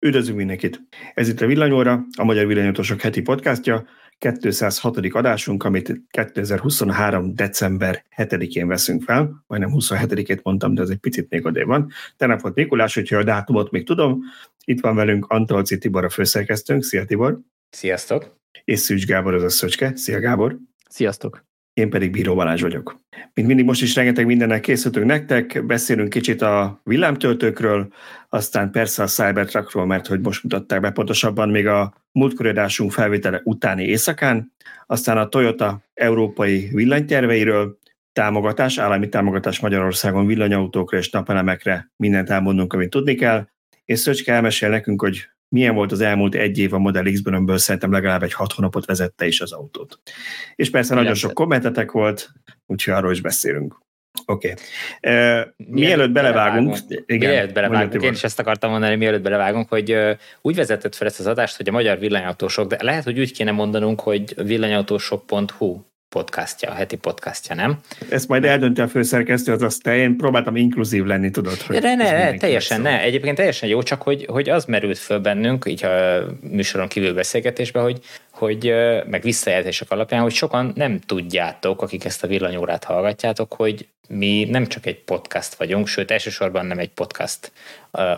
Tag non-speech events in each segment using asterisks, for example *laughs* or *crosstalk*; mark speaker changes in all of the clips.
Speaker 1: Üdvözlünk mindenkit! Ez itt a Villanyóra, a Magyar Villanyautósok heti podcastja, 206. adásunk, amit 2023. december 7-én veszünk fel, majdnem 27-ét mondtam, de ez egy picit még odé van. Tegnap volt Mikulás, úgyhogy a dátumot még tudom. Itt van velünk Antolci Tibor, a főszerkesztőnk. Szia Tibor!
Speaker 2: Sziasztok!
Speaker 1: És Szűcs Gábor, az a Szöcske. Szia Gábor!
Speaker 3: Sziasztok!
Speaker 1: Én pedig Bíró Balázs vagyok. Mint mindig most is rengeteg mindennek készültünk nektek, beszélünk kicsit a villámtöltőkről, aztán persze a Cybertruckról, mert hogy most mutatták be pontosabban még a múltkori adásunk felvétele utáni éjszakán, aztán a Toyota európai villanyterveiről, támogatás, állami támogatás Magyarországon villanyautókra és napelemekre, mindent elmondunk, amit tudni kell, és Szöcske elmesél nekünk, hogy milyen volt az elmúlt egy év a Model X-ből, amiből szerintem legalább egy hat hónapot vezette is az autót. És persze nagyon sok kommentetek volt, úgyhogy arról is beszélünk. Oké. Okay. Uh, mielőtt belevágunk...
Speaker 2: belevágunk igen, mielőtt belevágunk, én is ezt akartam mondani, mielőtt belevágunk, hogy uh, úgy vezetett fel ezt az adást, hogy a magyar villanyautósok, de lehet, hogy úgy kéne mondanunk, hogy villanyautósok.hu podcastja, a heti podcastja, nem?
Speaker 1: Ezt majd eldönti a főszerkesztő, az azt én próbáltam inkluzív lenni, tudod?
Speaker 2: Hogy de ne, ne, teljesen ne. Egyébként teljesen jó, csak hogy, hogy az merült föl bennünk, így a műsoron kívül beszélgetésben, hogy, hogy meg visszajelzések alapján, hogy sokan nem tudjátok, akik ezt a villanyórát hallgatjátok, hogy mi nem csak egy podcast vagyunk, sőt elsősorban nem egy podcast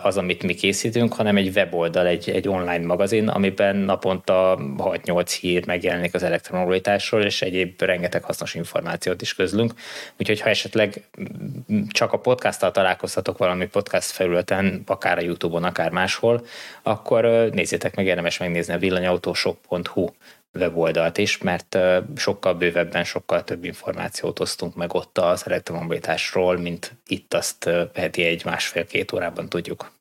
Speaker 2: az, amit mi készítünk, hanem egy weboldal, egy, egy online magazin, amiben naponta 6-8 hír megjelenik az elektromobilitásról, és egyéb rengeteg hasznos információt is közlünk. Úgyhogy ha esetleg csak a podcasttal találkoztatok valami podcast felületen, akár a YouTube-on, akár máshol, akkor nézzétek meg, érdemes megnézni a villanyautósok.hu weboldalt is, mert sokkal bővebben, sokkal több információt osztunk meg ott az elektromobilitásról, mint itt azt heti egy másfél-két órában tudjuk.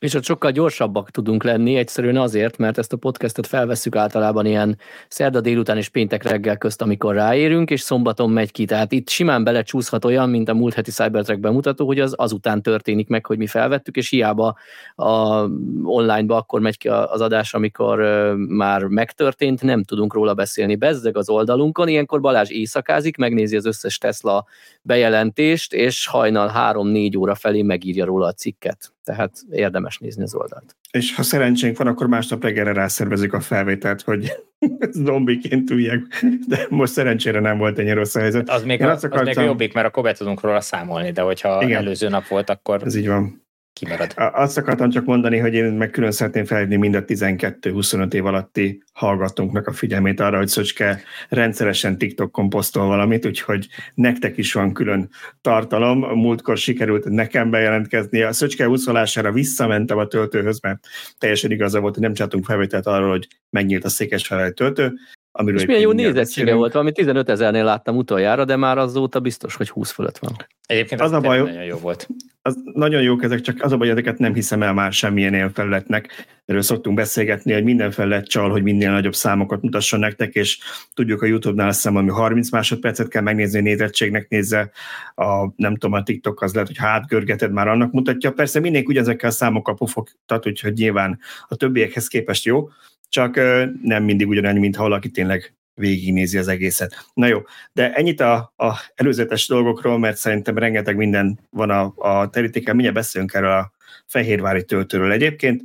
Speaker 3: És ott sokkal gyorsabbak tudunk lenni, egyszerűen azért, mert ezt a podcastot felvesszük általában ilyen szerda délután és péntek reggel közt, amikor ráérünk, és szombaton megy ki. Tehát itt simán belecsúszhat olyan, mint a múlt heti Cybertrack bemutató, hogy az azután történik meg, hogy mi felvettük, és hiába a online-ba akkor megy ki az adás, amikor már megtörtént, nem tudunk róla beszélni. Bezzeg az oldalunkon, ilyenkor Balázs éjszakázik, megnézi az összes Tesla bejelentést, és hajnal 3-4 óra felé megírja róla a cikket tehát érdemes nézni az oldalt.
Speaker 1: És ha szerencsénk van, akkor másnap reggelre rászervezik a felvételt, hogy *laughs* zombiként üljek, de most szerencsére nem volt ennyi rossz a helyzet.
Speaker 2: Az még, a, az akartam... még jobbik, mert akkor be tudunk róla számolni, de hogyha Igen. előző nap volt, akkor...
Speaker 1: Ez így van
Speaker 2: kimarad.
Speaker 1: Azt akartam csak mondani, hogy én meg külön szeretném felhívni mind a 12-25 év alatti hallgatónknak a figyelmét arra, hogy Szöcske rendszeresen TikTokon posztol valamit, úgyhogy nektek is van külön tartalom. Múltkor sikerült nekem bejelentkezni. A Szöcske úszolására visszamentem a töltőhöz, mert teljesen igaza volt, hogy nem csináltunk felvételt arról, hogy megnyílt a székesfehérvári töltő,
Speaker 3: Amiről és milyen jó nézettsége volt, valami 15 ezernél láttam utoljára, de már azóta biztos, hogy 20 fölött van.
Speaker 2: Egyébként az, az a baj, nagyon jó volt.
Speaker 1: Az nagyon jók ezek, csak az a baj, ezeket nem hiszem el már semmilyen ilyen felületnek. Erről szoktunk beszélgetni, hogy minden felület csal, hogy minél nagyobb számokat mutasson nektek, és tudjuk a YouTube-nál azt hiszem, ami 30 másodpercet kell megnézni, nézettségnek nézze, a, nem tudom, a TikTok az lehet, hogy hátgörgeted már annak mutatja. Persze mindenki ugyanezekkel a számokkal pufogtat, úgyhogy nyilván a többiekhez képest jó, csak nem mindig ugyanannyi, mint ha valaki tényleg végignézi az egészet. Na jó, de ennyit a, a előzetes dolgokról, mert szerintem rengeteg minden van a, a terítéken, mindjárt beszélünk erről a fehérvári töltőről egyébként,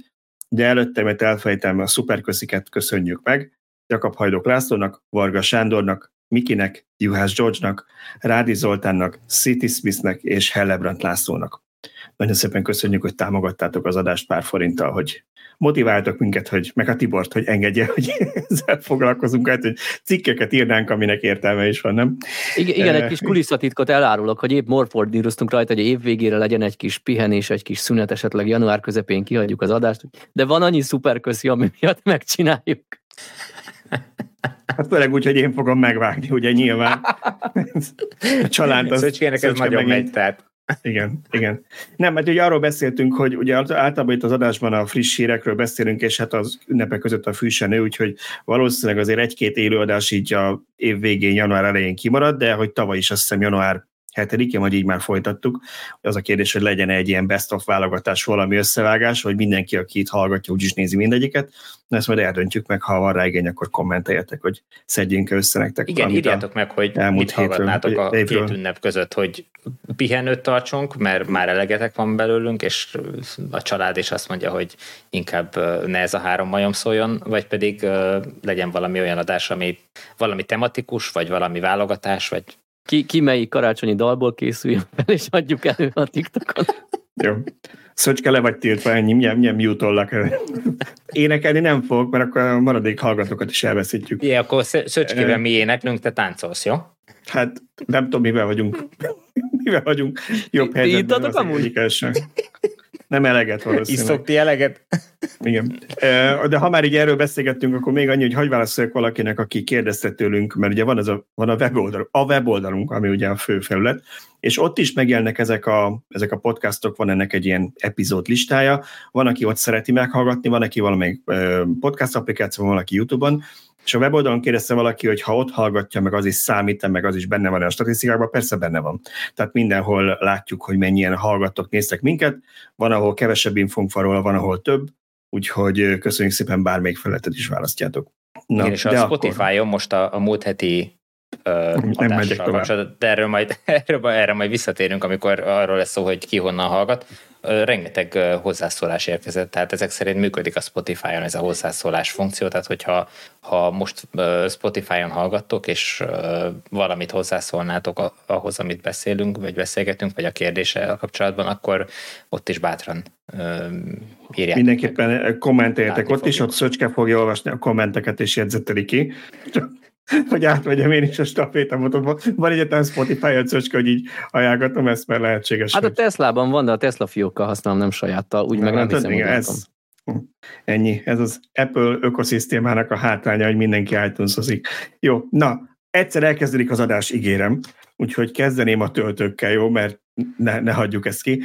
Speaker 1: de előtte, mert elfejtem, a szuperkösziket köszönjük meg, Jakab Hajdok Lászlónak, Varga Sándornak, Mikinek, Juhász George-nak, Rádi Zoltánnak, City Smithnek és Hellebrandt Lászlónak. Nagyon szépen köszönjük, hogy támogattátok az adást pár forinttal, hogy motiváltak minket, hogy, meg a Tibort, hogy engedje, hogy *laughs* ezzel foglalkozunk, hát, hogy cikkeket írnánk, aminek értelme is van, nem?
Speaker 3: Igen, igen egy kis kulisszatitkot elárulok, hogy épp morfordíroztunk rajta, hogy év végére legyen egy kis pihenés, egy kis szünet, esetleg január közepén kihagyjuk az adást, de van annyi szuperköszi, ami miatt *laughs* megcsináljuk.
Speaker 1: Hát főleg úgy, hogy én fogom megvágni, ugye nyilván. *laughs*
Speaker 2: A család az... Szöcskének ez nagyon megy, tehát
Speaker 1: igen, igen. Nem, mert ugye arról beszéltünk, hogy ugye általában itt az adásban a friss hírekről beszélünk, és hát az ünnepek között a fűsenő, úgyhogy valószínűleg azért egy-két élőadás így a év végén, január elején kimarad, de hogy tavaly is azt hiszem január hetedike, vagy így már folytattuk. Az a kérdés, hogy legyen egy ilyen best of válogatás, valami összevágás, vagy mindenki, aki itt hallgatja, úgyis nézi mindegyiket. Na ezt majd eldöntjük meg, ha van rá igény, akkor kommenteljetek, hogy szedjünk össze nektek.
Speaker 2: Igen, írjátok meg, hogy mit hallgatnátok a két ünnep között, hogy pihenőt tartsunk, mert már elegetek van belőlünk, és a család is azt mondja, hogy inkább ne ez a három majom szóljon, vagy pedig legyen valami olyan adás, ami valami tematikus, vagy valami válogatás, vagy
Speaker 3: ki, ki melyik karácsonyi dalból készüljön fel, és adjuk elő a TikTokon.
Speaker 1: Jó. Szöcske le vagy tiltva, ennyi, nem, nem jutollak. Énekelni nem fogok, mert akkor a maradék hallgatókat is elveszítjük.
Speaker 2: Igen, akkor Szöcskével mi éneklünk, te táncolsz, jó?
Speaker 1: Hát nem tudom, mivel vagyunk. mivel vagyunk jobb helyzetben.
Speaker 3: Ti amúgy?
Speaker 1: Nem eleget valószínűleg.
Speaker 2: Isztok ti eleget? *laughs*
Speaker 1: Igen. De ha már így erről beszélgettünk, akkor még annyi, hogy hagyj válaszoljak valakinek, aki kérdezte tőlünk, mert ugye van, ez a, van a, weboldal, a weboldalunk, ami ugye a fő felület, és ott is megjelennek ezek a, ezek a podcastok, van ennek egy ilyen epizód listája, van, aki ott szereti meghallgatni, van, aki valamelyik podcast applikáció, van, aki YouTube-on, és a weboldalon kérdezte valaki, hogy ha ott hallgatja, meg az is számít, meg az is benne van a statisztikákban, persze benne van. Tehát mindenhol látjuk, hogy mennyien hallgattok, néztek minket, van, ahol kevesebb infónk van róla, van, ahol több, úgyhogy köszönjük szépen, bármelyik felületet is választjátok.
Speaker 2: Na, Igen, és a Spotify-on most a, a múlt heti nem megyek tovább. De erről majd, *laughs* erről, erre majd visszatérünk, amikor arról lesz szó, hogy ki honnan hallgat. Rengeteg hozzászólás érkezett, tehát ezek szerint működik a Spotify-on ez a hozzászólás funkció, tehát hogyha ha most Spotify-on hallgattok, és valamit hozzászólnátok ahhoz, amit beszélünk, vagy beszélgetünk, vagy a kérdéssel kapcsolatban, akkor ott is bátran írják.
Speaker 1: Mindenképpen kommenteljetek ott is, ott Szöcske fogja olvasni a kommenteket, és jegyzeteli ki hogy átvegyem én is a stafétamotot. Van egyetlen Spotify öcöcske, hogy így ajánlgatom ezt, mert lehetséges.
Speaker 3: Hát a Teslában van, de a Tesla fiókkal használom, nem sajáttal, úgy Na, meg nem hát, hiszem, igen, ez,
Speaker 1: Ennyi. Ez az Apple ökoszisztémának a hátránya, hogy mindenki itunes Jó, na, egyszer elkezdődik az adás, ígérem, úgyhogy kezdeném a töltőkkel, jó, mert ne, ne hagyjuk ezt ki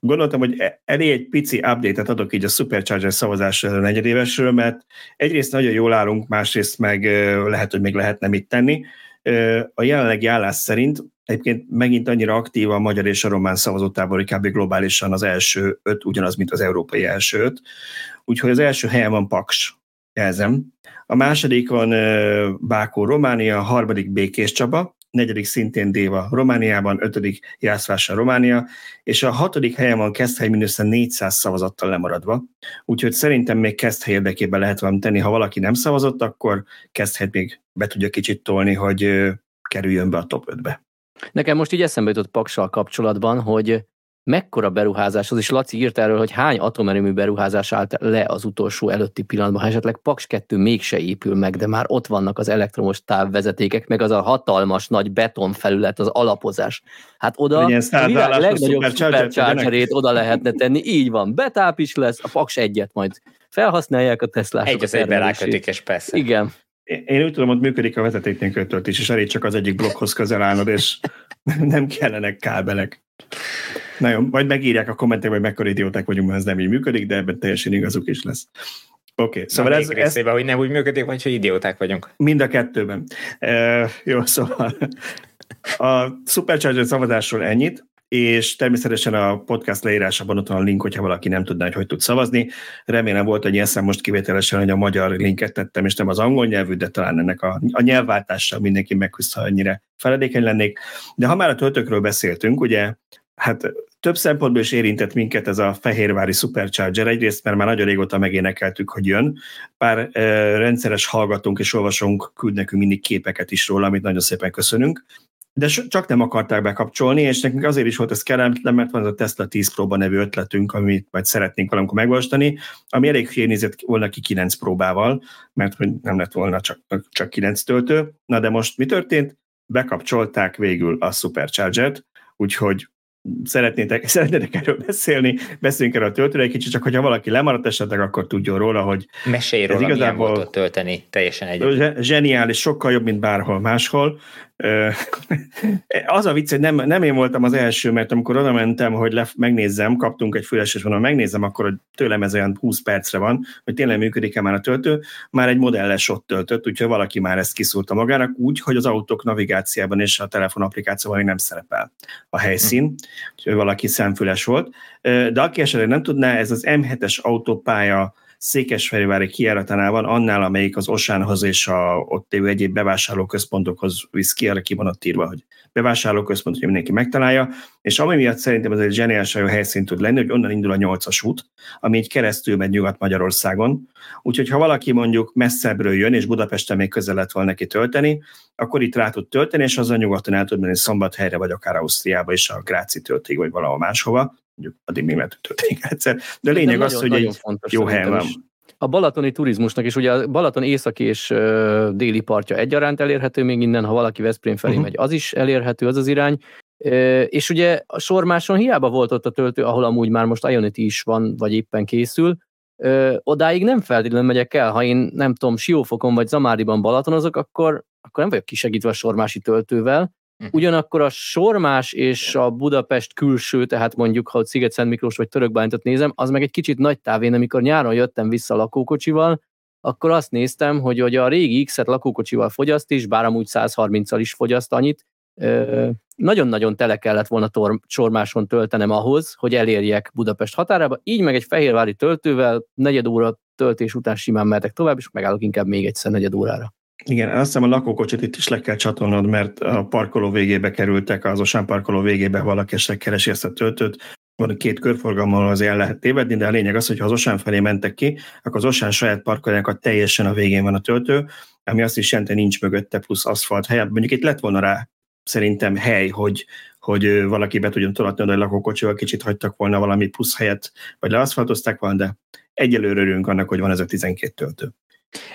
Speaker 1: gondoltam, hogy e- elég egy pici update-et adok így a Supercharger szavazásra a negyedévesről, mert egyrészt nagyon jól állunk, másrészt meg lehet, hogy még lehetne mit tenni. A jelenlegi állás szerint egyébként megint annyira aktív a magyar és a román szavazótábor, hogy kb. globálisan az első öt, ugyanaz, mint az európai első öt. Úgyhogy az első helyen van Paks, jelzem. A másodikon Bákó Románia, a harmadik Békés Csaba, negyedik szintén Déva Romániában, ötödik Jászvása Románia, és a hatodik helyen van Keszthely mindössze 400 szavazattal lemaradva, úgyhogy szerintem még Keszthely érdekében lehet valamit tenni, ha valaki nem szavazott, akkor Keszthelyt még be tudja kicsit tolni, hogy kerüljön be a top 5-be.
Speaker 3: Nekem most így eszembe jutott Paksal kapcsolatban, hogy mekkora beruházás az, és Laci írt erről, hogy hány atomerőmű beruházás állt le az utolsó előtti pillanatban, ha esetleg Paks 2 mégse épül meg, de már ott vannak az elektromos távvezetékek, meg az a hatalmas nagy betonfelület, az alapozás. Hát oda a világ legnagyobb superchargerét oda lehetne tenni, így van, betáp is lesz, a Paks egyet majd felhasználják a Teslások.
Speaker 2: Egy az egyben rákötik, és persze.
Speaker 3: Igen.
Speaker 1: Én úgy tudom, hogy működik a vezeték nélkül töltés, és elég csak az egyik blokkhoz közel állnod, és *laughs* nem kellenek kábelek. Nagyon, vagy megírják a kommentek, hogy mekkora idióták vagyunk, mert ez nem így működik, de ebben teljesen igazuk is lesz. Oké, okay,
Speaker 2: szóval ez, részében, ez... hogy nem úgy működik, vagy hogy idióták vagyunk.
Speaker 1: Mind a kettőben. E, jó, szóval a Supercharger szavazásról ennyit, és természetesen a podcast leírásában ott van a link, hogyha valaki nem tudná, hogy hogy tud szavazni. Remélem volt egy eszem most kivételesen, hogy a magyar linket tettem, és nem az angol nyelvű, de talán ennek a, a nyelvváltással mindenki meghúzta, annyira feledékeny lennék. De ha már a töltőkről beszéltünk, ugye Hát több szempontból is érintett minket ez a fehérvári Supercharger. Egyrészt, mert már nagyon régóta megénekeltük, hogy jön. Pár e, rendszeres hallgatónk és olvasónk küld nekünk mindig képeket is róla, amit nagyon szépen köszönünk. De csak nem akarták bekapcsolni, és nekünk azért is volt ez kellemetlen, mert van ez a Tesla 10 próba nevű ötletünk, amit majd szeretnénk valamikor megvalósítani, ami elég hülyén nézett volna ki 9 próbával, mert nem lett volna csak, csak 9 töltő. Na de most mi történt? Bekapcsolták végül a Supercharger-t, úgyhogy szeretnétek, *laughs* szeretnétek erről beszélni, beszéljünk erről a töltőre egy kicsit, csak hogyha valaki lemaradt esetleg, akkor tudjon róla, hogy
Speaker 2: Mesélj róla, igazából volt ott tölteni, teljesen egy.
Speaker 1: Zseniális, sokkal jobb, mint bárhol máshol. Az a vicc, hogy nem, nem én voltam az első, mert amikor oda mentem, hogy le, megnézzem, kaptunk egy füleses vonal, megnézem, akkor hogy tőlem ez olyan 20 percre van, hogy tényleg működik-e már a töltő, már egy modelles ott töltött, úgyhogy valaki már ezt kiszúrta magának úgy, hogy az autók navigáciában és a telefon applikációban még nem szerepel a helyszín, úgyhogy valaki szemfüles volt. De aki esetleg nem tudná, ez az M7-es autópálya Székesfehérvári kiáratánál van, annál, amelyik az Osánhoz és a ott lévő egyéb bevásárlóközpontokhoz visz ki, arra ki van ott írva, hogy bevásárlóközpont, hogy mindenki megtalálja, és ami miatt szerintem ez egy zseniális jó helyszín tud lenni, hogy onnan indul a nyolcas út, ami így keresztül megy Nyugat-Magyarországon. Úgyhogy ha valaki mondjuk messzebbről jön, és Budapesten még közel lett volna neki tölteni, akkor itt rá tud tölteni, és az a nyugaton el tud menni Szombathelyre, vagy akár Ausztriába is a Gráci töltig, vagy valahol máshova mondjuk addig még lehet, hogy történik egyszer. De a lényeg az, hogy egy jó hely van.
Speaker 3: A balatoni turizmusnak is, ugye a Balaton északi és ö, déli partja egyaránt elérhető még innen, ha valaki Veszprém felé uh-huh. megy, az is elérhető, az az irány. És ugye a Sormáson hiába volt ott a töltő, ahol amúgy már most Ionity is van, vagy éppen készül, ö, odáig nem feltétlenül megyek el, ha én nem tudom, Siófokon vagy Zamáriban Balatonozok, akkor, akkor nem vagyok kisegítve a sormási töltővel. Ugyanakkor a Sormás és a Budapest külső, tehát mondjuk, ha Sziget Szent Miklós vagy Törökbántot nézem, az meg egy kicsit nagy távén, amikor nyáron jöttem vissza lakókocsival, akkor azt néztem, hogy, hogy a régi X-et lakókocsival fogyaszt is, bár amúgy 130-al is fogyaszt annyit, nagyon-nagyon tele kellett volna tor- Sormáson töltenem ahhoz, hogy elérjek Budapest határába, így meg egy fehérvári töltővel negyed óra töltés után simán mehetek tovább, és megállok inkább még egyszer negyed órára.
Speaker 1: Igen, azt hiszem a lakókocsit itt is le kell csatolnod, mert a parkoló végébe kerültek, az Osán parkoló végébe valaki esetleg keresi ezt a töltőt, van két körforgalommal az el lehet tévedni, de a lényeg az, hogy ha az Osán felé mentek ki, akkor az Osán saját parkolójának teljesen a végén van a töltő, ami azt is jelenti, nincs mögötte plusz aszfalt helyet. Mondjuk itt lett volna rá szerintem hely, hogy, hogy valaki be tudjon tolatni oda, hogy lakókocsival kicsit hagytak volna valami plusz helyet, vagy leaszfaltozták volna, de egyelőre örülünk annak, hogy van ez a 12 töltő.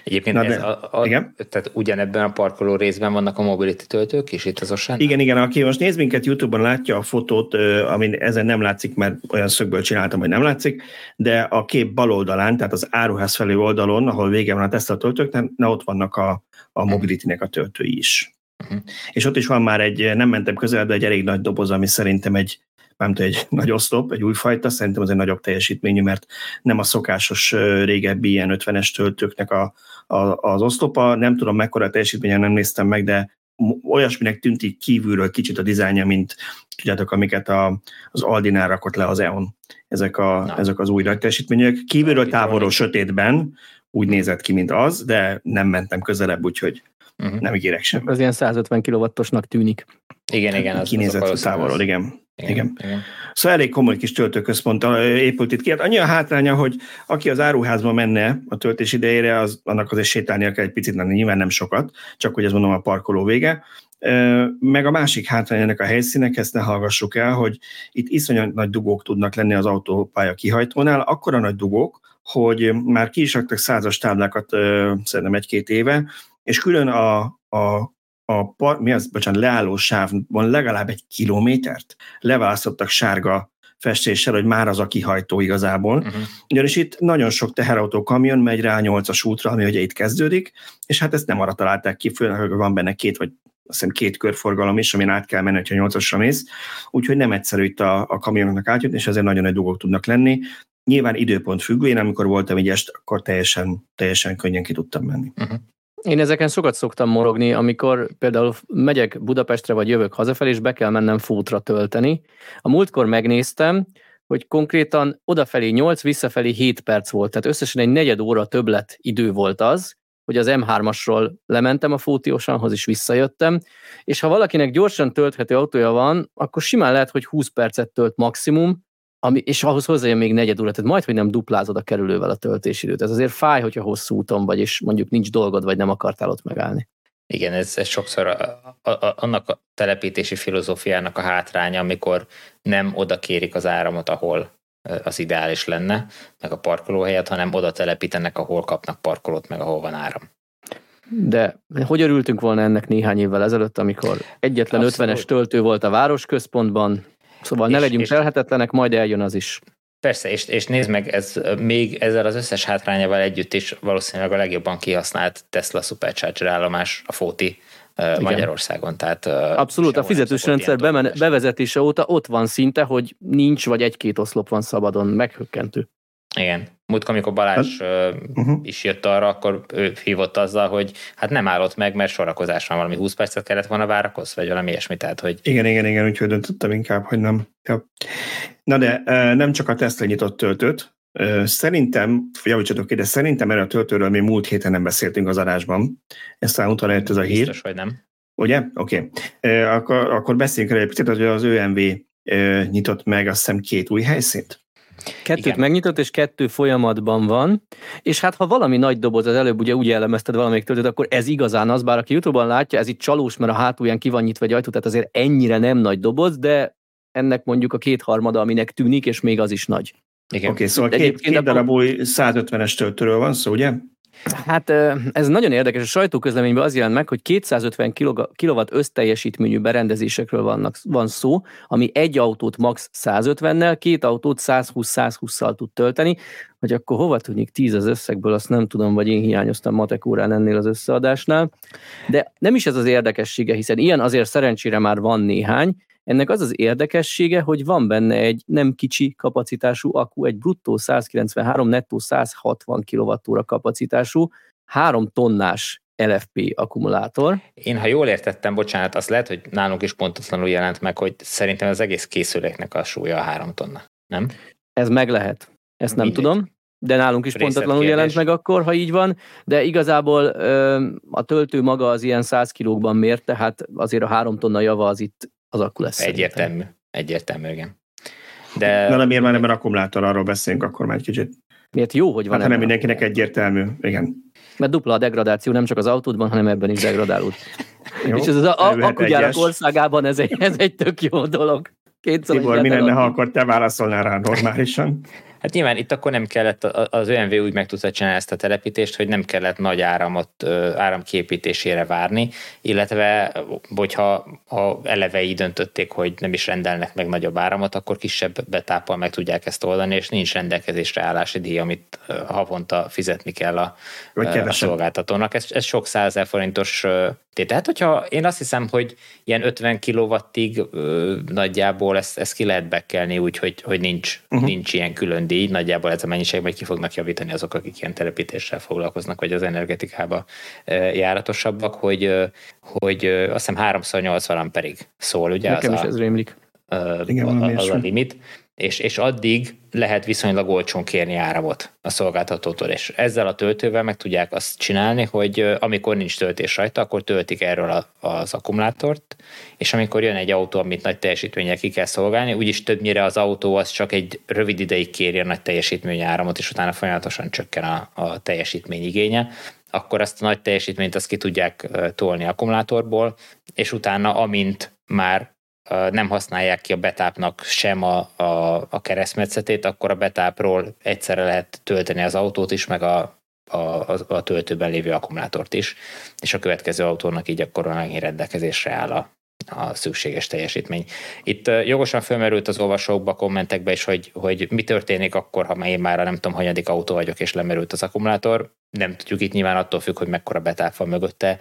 Speaker 2: Egyébként Na, ez a, a, igen? tehát ugyanebben a parkoló részben vannak a mobility töltők is itt az osán?
Speaker 1: Igen, igen, aki most néz minket YouTube-on látja a fotót, ami ezen nem látszik, mert olyan szögből csináltam, hogy nem látszik, de a kép bal oldalán, tehát az áruház felé oldalon, ahol vége van a Tesla töltőknek, na ott vannak a, a mobility-nek a töltői is. Uh-huh. És ott is van már egy, nem mentem közel, de egy elég nagy doboz, ami szerintem egy nem tudom, egy *laughs* nagy oszlop, egy újfajta, szerintem az egy nagyobb teljesítményű, mert nem a szokásos régebbi ilyen 50-es töltőknek a, a, az oszlopa, nem tudom mekkora teljesítményen nem néztem meg, de olyasminek tűnt így kívülről kicsit a dizájnja, mint tudjátok, amiket a, az Aldinál rakott le az EON. Ezek, a, ezek az új teljesítmények. Kívülről távolról sötétben úgy nézett ki, mint az, de nem mentem közelebb, úgyhogy uh-huh. nem ígérek sem.
Speaker 3: Az ilyen 150 kW-osnak tűnik.
Speaker 2: Igen, igen.
Speaker 1: Az, Kinézett az távolról, igen. Igen. igen. igen. Szóval elég komoly kis töltőközpont épült itt ki. Hát annyi a hátránya, hogy aki az áruházba menne a töltés idejére, az, annak azért sétálnia kell egy picit, nem, nyilván nem sokat, csak hogy ez mondom a parkoló vége. Meg a másik hátrány ennek a helyszínek, ezt ne hallgassuk el, hogy itt iszonyat nagy dugók tudnak lenni az autópálya kihajtónál, akkora nagy dugók, hogy már ki is raktak százas táblákat szerintem egy-két éve, és külön a, a a par, mi az, bocsánat, leálló sávban legalább egy kilométert leválasztottak sárga festéssel, hogy már az a kihajtó igazából. Uh-huh. Ugyanis itt nagyon sok teherautó kamion megy rá a 8-as útra, ami ugye itt kezdődik, és hát ezt nem arra találták ki, főleg, hogy van benne két vagy azt hiszem két körforgalom is, amin át kell menni, ha 8-asra mész, úgyhogy nem egyszerű itt a, a kamionoknak átjutni, és ezért nagyon nagy dolgok tudnak lenni. Nyilván időpont függő, én amikor voltam így est, akkor teljesen, teljesen könnyen ki tudtam menni. Uh-huh.
Speaker 3: Én ezeken sokat szoktam morogni, amikor például megyek Budapestre, vagy jövök hazafelé, és be kell mennem fútra tölteni. A múltkor megnéztem, hogy konkrétan odafelé 8, visszafelé 7 perc volt, tehát összesen egy negyed óra többlet idő volt az, hogy az M3-asról lementem a Fótiósanhoz, és visszajöttem, és ha valakinek gyorsan tölthető autója van, akkor simán lehet, hogy 20 percet tölt maximum, ami, és ahhoz hozzájön még negyed óra, tehát majd, hogy nem duplázod a kerülővel a töltésidőt. Ez azért fáj, hogyha hosszú úton vagy, és mondjuk nincs dolgod, vagy nem akartál ott megállni.
Speaker 2: Igen, ez, ez sokszor a, a, a, annak a telepítési filozófiának a hátránya, amikor nem oda kérik az áramot, ahol az ideális lenne, meg a parkolóhelyet, hanem oda telepítenek, ahol kapnak parkolót, meg ahol van áram.
Speaker 3: De hogy örültünk volna ennek néhány évvel ezelőtt, amikor egyetlen Abszolút. 50-es töltő volt a városközpontban, Szóval és, ne legyünk felhetetlenek, majd eljön az is.
Speaker 2: Persze, és, és nézd meg, ez még ezzel az összes hátrányával együtt is valószínűleg a legjobban kihasznált Tesla Supercharger állomás a Fóti igen. Magyarországon. Tehát,
Speaker 3: Abszolút, a fizetős rendszer bevezetése óta ott van szinte, hogy nincs vagy egy-két oszlop van szabadon, meghökkentő.
Speaker 2: Igen. Múlt, amikor Balázs hát, uh-huh. is jött arra, akkor ő hívott azzal, hogy hát nem állott meg, mert sorakozás van, valami 20 percet kellett volna várakozni, vagy valami ilyesmi. Tehát, hogy...
Speaker 1: Igen, igen, igen, úgyhogy döntöttem inkább, hogy nem. Ja. Na de nem csak a Tesla nyitott töltőt, Szerintem, javítsatok ki, de szerintem erről a töltőről mi múlt héten nem beszéltünk az adásban. Ezt utána jött ez a hír.
Speaker 2: Biztos, hogy nem.
Speaker 1: Ugye? Oké. Okay. Akkor, akkor beszéljünk erről egy picit, hogy az ÖMV nyitott meg azt hiszem két új helyszínt.
Speaker 3: Kettőt Igen. megnyitott, és kettő folyamatban van, és hát ha valami nagy doboz, az előbb ugye úgy jellemezted valamelyik töltőt, akkor ez igazán az, bár aki Youtube-on látja, ez itt csalós, mert a hátulján ki van nyitva egy ajtó, tehát azért ennyire nem nagy doboz, de ennek mondjuk a kétharmada, aminek tűnik, és még az is nagy.
Speaker 1: Oké, okay, szóval két, két darab új 150-es töltőről van szó, ugye?
Speaker 3: Hát ez nagyon érdekes. A sajtóközleményben az jelent meg, hogy 250 kW összteljesítményű berendezésekről vannak, van szó, ami egy autót max 150-nel, két autót 120-120-szal tud tölteni, hogy akkor hova tudnék 10 az összegből, azt nem tudom, vagy én hiányoztam matek órán ennél az összeadásnál. De nem is ez az érdekessége, hiszen ilyen azért szerencsére már van néhány, ennek az az érdekessége, hogy van benne egy nem kicsi kapacitású akku, egy bruttó 193, nettó 160 kWh kapacitású, 3 tonnás LFP akkumulátor.
Speaker 2: Én, ha jól értettem, bocsánat, azt lehet, hogy nálunk is pontatlanul jelent meg, hogy szerintem az egész készüléknek a súlya a 3 tonna, nem?
Speaker 3: Ez meg lehet. Ezt nem Mindegy. tudom, de nálunk is pontatlanul jelent meg akkor, ha így van, de igazából a töltő maga az ilyen 100 kilókban mért, tehát azért a 3 tonna java az itt az akkor lesz.
Speaker 2: Egyértelmű. Szerintem. Egyértelmű, igen.
Speaker 1: De... Na, de miért már nem akkumulátor, arról beszélünk akkor már egy kicsit.
Speaker 3: Miért jó, hogy van
Speaker 1: hát, nem mindenkinek egyértelmű, igen.
Speaker 3: Mert dupla a degradáció nem csak az autódban, hanem ebben is degradálód. *laughs* Jó, És ez az akkugyárak országában ez egy, ez egy tök jó dolog.
Speaker 1: Kétszer Tibor, mi lenne, ha akkor te válaszolnál rá normálisan?
Speaker 2: Hát nyilván itt akkor nem kellett, az ÖMV úgy meg tudta csinálni ezt a telepítést, hogy nem kellett nagy áramot, áramképítésére várni, illetve hogyha ha eleve így döntötték, hogy nem is rendelnek meg nagyobb áramot, akkor kisebb betáppal meg tudják ezt oldani, és nincs rendelkezésre állási díj, amit havonta fizetni kell a, a szolgáltatónak. Ez, ez sok százezer forintos tehát, hogyha én azt hiszem, hogy ilyen 50 kilowattig nagyjából ezt, ezt ki lehet bekelni úgy, hogy, hogy nincs, uh-huh. nincs ilyen külön díj, nagyjából ez a mennyiség majd ki fognak javítani azok, akik ilyen telepítéssel foglalkoznak, vagy az energetikába járatosabbak, hogy, hogy azt hiszem 380 amperig szól, ugye?
Speaker 3: Nekem
Speaker 2: az
Speaker 3: is a, ez rémlik.
Speaker 2: Igen, az a limit és, és addig lehet viszonylag olcsón kérni áramot a szolgáltatótól, és ezzel a töltővel meg tudják azt csinálni, hogy amikor nincs töltés rajta, akkor töltik erről a, az akkumulátort, és amikor jön egy autó, amit nagy teljesítménnyel ki kell szolgálni, úgyis többnyire az autó az csak egy rövid ideig kéri a nagy teljesítményű áramot, és utána folyamatosan csökken a, a teljesítmény igénye, akkor azt a nagy teljesítményt azt ki tudják tolni akkumulátorból, és utána amint már nem használják ki a betápnak sem a, a, a keresztmetszetét, akkor a betápról egyszerre lehet tölteni az autót is, meg a, a, a töltőben lévő akkumulátort is, és a következő autónak így akkor megint rendelkezésre áll a, a szükséges teljesítmény. Itt jogosan felmerült az olvasókba, kommentekbe is, hogy, hogy mi történik akkor, ha én már a nem tudom, hanyadik autó vagyok, és lemerült az akkumulátor. Nem tudjuk itt nyilván attól függ, hogy mekkora betáp van mögötte.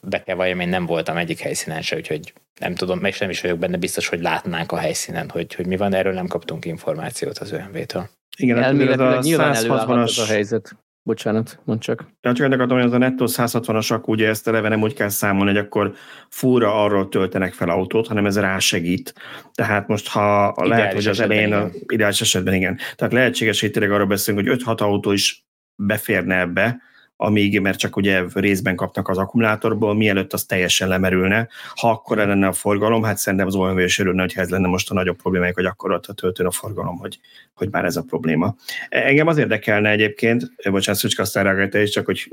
Speaker 2: Be kell valljam, én nem voltam egyik helyszínen se, úgyhogy nem tudom, és nem is vagyok benne biztos, hogy látnánk a helyszínen, hogy, hogy mi van, erről nem kaptunk információt az ÖMV-től.
Speaker 3: Igen, elméletileg a nyilván előállhat a helyzet. Bocsánat, mondd csak.
Speaker 1: Ja, csak ennek adom, hogy az a nettó 160-as akku, ugye ezt eleve nem úgy kell számolni, hogy akkor fúra arról töltenek fel autót, hanem ez rásegít. Tehát most, ha ideális lehet, hogy az elején, a, ideális esetben igen. Tehát lehetséges, hogy tényleg arról beszélünk, hogy 5-6 autó is beférne ebbe, amíg, mert csak ugye részben kapnak az akkumulátorból, mielőtt az teljesen lemerülne. Ha akkor lenne a forgalom, hát szerintem az olyan is örülne, hogyha ez lenne most a nagyobb problémájuk, hogy akkor ott a töltőn a forgalom, hogy, hogy már ez a probléma. Engem az érdekelne egyébként, bocsánat, Szücska, aztán is, csak hogy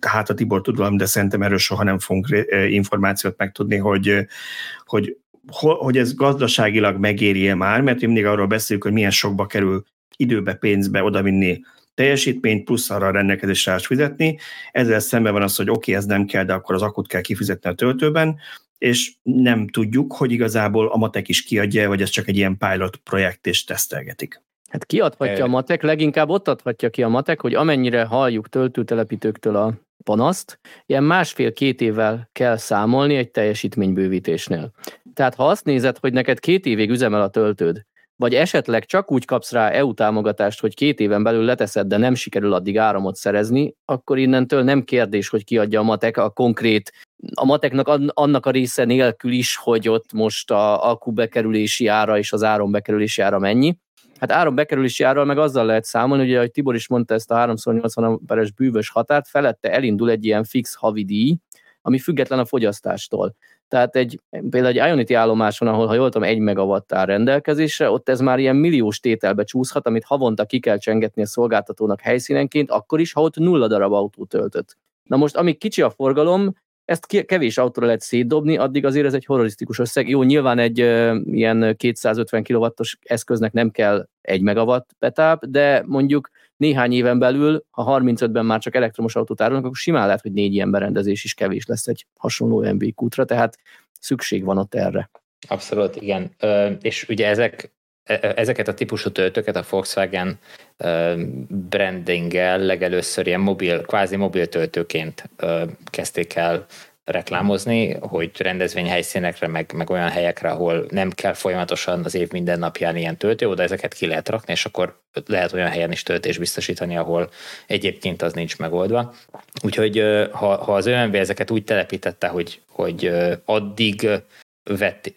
Speaker 1: hát a Tibor tud valami, de szerintem erről soha nem fogunk információt megtudni, hogy, hogy, hogy ez gazdaságilag megéri már, mert mindig arról beszélünk, hogy milyen sokba kerül időbe, pénzbe odavinni teljesítményt, plusz arra a rendelkezésre fizetni. Ezzel szemben van az, hogy oké, okay, ez nem kell, de akkor az akut kell kifizetni a töltőben, és nem tudjuk, hogy igazából a matek is kiadja, vagy ez csak egy ilyen pilot projekt, és tesztelgetik.
Speaker 3: Hát kiadhatja a matek, leginkább ott adhatja ki a matek, hogy amennyire halljuk töltőtelepítőktől a panaszt, ilyen másfél-két évvel kell számolni egy teljesítménybővítésnél. Tehát ha azt nézed, hogy neked két évig üzemel a töltőd, vagy esetleg csak úgy kapsz rá EU támogatást, hogy két éven belül leteszed, de nem sikerül addig áramot szerezni, akkor innentől nem kérdés, hogy kiadja a matek a konkrét, a mateknak annak a része nélkül is, hogy ott most a alkú bekerülési ára és az áram bekerülési ára mennyi. Hát áram bekerülési árral meg azzal lehet számolni, ugye, ahogy Tibor is mondta ezt a 380 amperes bűvös határt, felette elindul egy ilyen fix havi díj, ami független a fogyasztástól. Tehát egy, például egy Ionity állomáson, ahol, ha jól tudom, egy megawatt áll rendelkezésre, ott ez már ilyen milliós tételbe csúszhat, amit havonta ki kell csengetni a szolgáltatónak helyszínenként, akkor is, ha ott nulla darab autó töltött. Na most, amíg kicsi a forgalom, ezt kevés autóra lehet szétdobni, addig azért ez egy horrorisztikus összeg. Jó, nyilván egy uh, ilyen 250 kW-os eszköznek nem kell egy megawatt betáp, de mondjuk néhány éven belül, ha 35-ben már csak elektromos autót árulnak, akkor simán lehet, hogy négy ilyen berendezés is kevés lesz egy hasonló MB kútra, tehát szükség van ott erre.
Speaker 2: Abszolút, igen. Ö, és ugye ezek ezeket a típusú töltőket a Volkswagen brandinggel legelőször ilyen mobil, kvázi mobil töltőként kezdték el reklámozni, hogy rendezvényhelyszínekre, meg, meg olyan helyekre, ahol nem kell folyamatosan az év minden napján ilyen töltő, oda ezeket ki lehet rakni, és akkor lehet olyan helyen is töltés biztosítani, ahol egyébként az nincs megoldva. Úgyhogy ha, ha az ÖMV ezeket úgy telepítette, hogy, hogy addig vett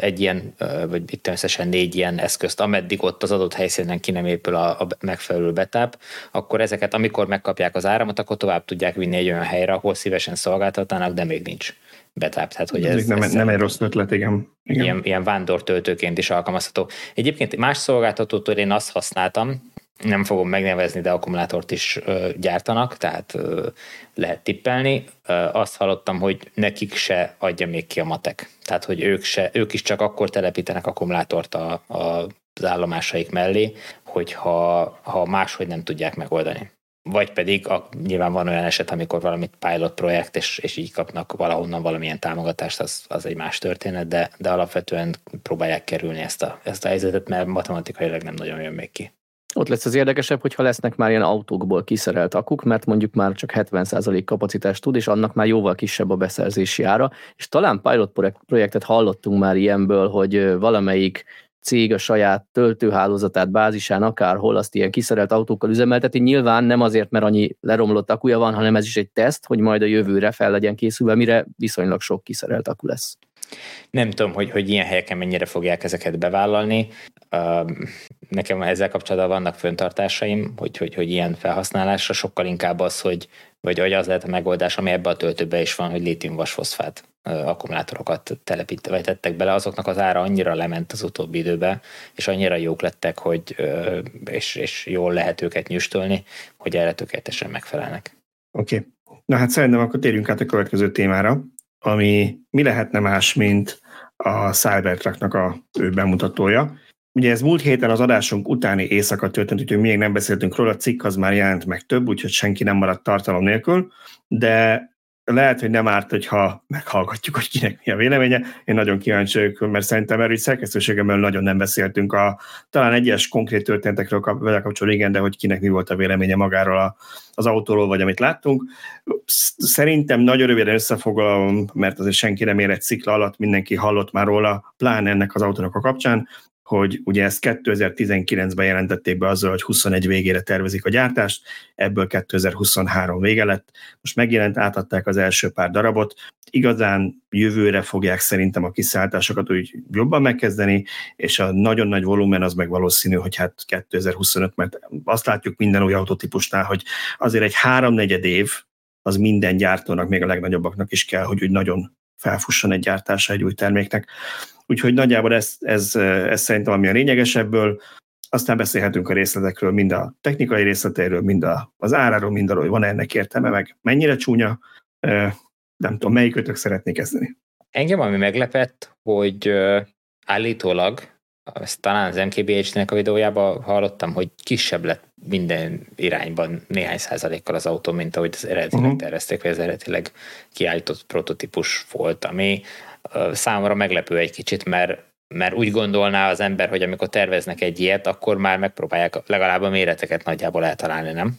Speaker 2: egy ilyen, vagy itt összesen négy ilyen eszközt, ameddig ott az adott helyszínen ki nem épül a, a megfelelő betáp, akkor ezeket, amikor megkapják az áramot, akkor tovább tudják vinni egy olyan helyre, ahol szívesen szolgáltatnának, de még nincs betáp. Tehát, hogy ez,
Speaker 1: ez nem,
Speaker 2: ez
Speaker 1: nem egy rossz ötlet, igen. igen.
Speaker 2: Ilyen, ilyen vándortöltőként is alkalmazható. Egyébként más szolgáltatótól én azt használtam, nem fogom megnevezni, de akkumulátort is ö, gyártanak, tehát ö, lehet tippelni. Ö, azt hallottam, hogy nekik se adja még ki a matek. Tehát, hogy ők, se, ők is csak akkor telepítenek akkumulátort a, a, az állomásaik mellé, hogyha ha máshogy nem tudják megoldani. Vagy pedig a, nyilván van olyan eset, amikor valamit pilot projekt, és, és így kapnak valahonnan valamilyen támogatást, az, az egy más történet, de, de alapvetően próbálják kerülni ezt a, ezt a helyzetet, mert matematikailag nem nagyon jön még ki.
Speaker 3: Ott lesz az érdekesebb, hogyha lesznek már ilyen autókból kiszerelt akuk, mert mondjuk már csak 70% kapacitást tud, és annak már jóval kisebb a beszerzési ára. És talán pilot projektet hallottunk már ilyenből, hogy valamelyik cég a saját töltőhálózatát bázisán akárhol azt ilyen kiszerelt autókkal üzemelteti. Nyilván nem azért, mert annyi leromlott akuja van, hanem ez is egy teszt, hogy majd a jövőre fel legyen készülve, mire viszonylag sok kiszerelt akku lesz.
Speaker 2: Nem tudom, hogy, hogy ilyen helyeken mennyire fogják ezeket bevállalni. Nekem ezzel kapcsolatban vannak föntartásaim, hogy, hogy, hogy ilyen felhasználásra sokkal inkább az, hogy vagy, vagy az lehet a megoldás, ami ebbe a töltőbe is van, hogy lítium-vasfoszfát akkumulátorokat telepít, vagy tettek bele, azoknak az ára annyira lement az utóbbi időben, és annyira jók lettek, hogy és, és jól lehet őket nyüstölni, hogy erre tökéletesen megfelelnek.
Speaker 1: Oké. Okay. Na hát szerintem akkor térjünk át a következő témára, ami mi lehetne más, mint a Cybertrucknak a ő bemutatója. Ugye ez múlt héten az adásunk utáni éjszaka történt, úgyhogy még nem beszéltünk róla, a cikk az már jelent meg több, úgyhogy senki nem maradt tartalom nélkül, de lehet, hogy nem árt, hogyha meghallgatjuk, hogy kinek mi a véleménye. Én nagyon kíváncsi vagyok, mert szerintem erről szerkesztőségemmel nagyon nem beszéltünk. A, talán egyes konkrét történetekről kap, vele kapcsolatban igen, de hogy kinek mi volt a véleménye magáról a, az autóról, vagy amit láttunk. Szerintem nagyon röviden összefoglalom, mert azért senki nem ér egy szikla alatt, mindenki hallott már róla, pláne ennek az autónak a kapcsán hogy ugye ezt 2019-ben jelentették be azzal, hogy 21 végére tervezik a gyártást, ebből 2023 vége lett. Most megjelent, átadták az első pár darabot. Igazán jövőre fogják szerintem a kiszállításokat úgy jobban megkezdeni, és a nagyon nagy volumen az meg valószínű, hogy hát 2025, mert azt látjuk minden új autótípusnál, hogy azért egy háromnegyed év az minden gyártónak, még a legnagyobbaknak is kell, hogy úgy nagyon felfusson egy gyártása egy új terméknek. Úgyhogy nagyjából ez, ez, ez szerintem ami a lényegesebből. Aztán beszélhetünk a részletekről, mind a technikai részleteiről, mind a, az áráról, mind arról, hogy van ennek értelme, meg mennyire csúnya. Nem tudom, melyikötök szeretnék kezdeni.
Speaker 2: Engem ami meglepett, hogy állítólag, ezt talán az MKBH-nek a videójában hallottam, hogy kisebb lett minden irányban néhány százalékkal az autó, mint ahogy az eredetileg uh-huh. tervezték, vagy az eredetileg kiállított prototípus volt, ami számomra meglepő egy kicsit, mert, mert úgy gondolná az ember, hogy amikor terveznek egy ilyet, akkor már megpróbálják legalább a méreteket nagyjából eltalálni, nem?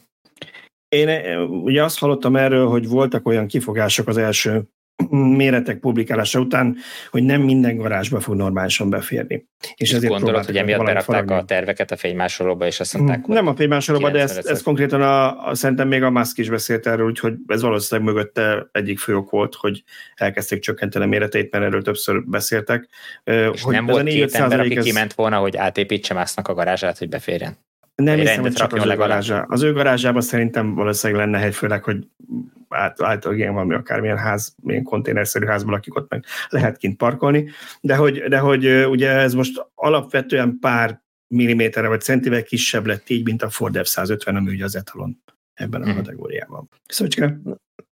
Speaker 1: Én ugye azt hallottam erről, hogy voltak olyan kifogások az első méretek publikálása után, hogy nem minden garázsba fog normálisan beférni.
Speaker 2: És ezért gondolod, hogy emiatt berakták a terveket a fénymásolóba, és azt mondták,
Speaker 1: hogy Nem a fénymásolóba, de ezt, ezt konkrétan a, a, szerintem még a Musk is beszélt erről, úgyhogy ez valószínűleg mögötte egyik fő ok volt, hogy elkezdték csökkenteni a méreteit, mert erről többször beszéltek.
Speaker 2: És hogy nem volt két ember, aki ez... kiment volna, hogy átépítse Musknak a garázsát, hogy beférjen?
Speaker 1: Nem hiszem, hogy csak az ő, garázsá. az ő garázsában szerintem valószínűleg lenne hely, főleg, hogy át, általában ilyen valami akármilyen ház, milyen konténerszerű házban lakik ott meg lehet kint parkolni, de hogy, de hogy ugye ez most alapvetően pár milliméterre vagy centivel kisebb lett így, mint a Ford F-150, ami ugye az etalon ebben a hmm. kategóriában. Szöcske?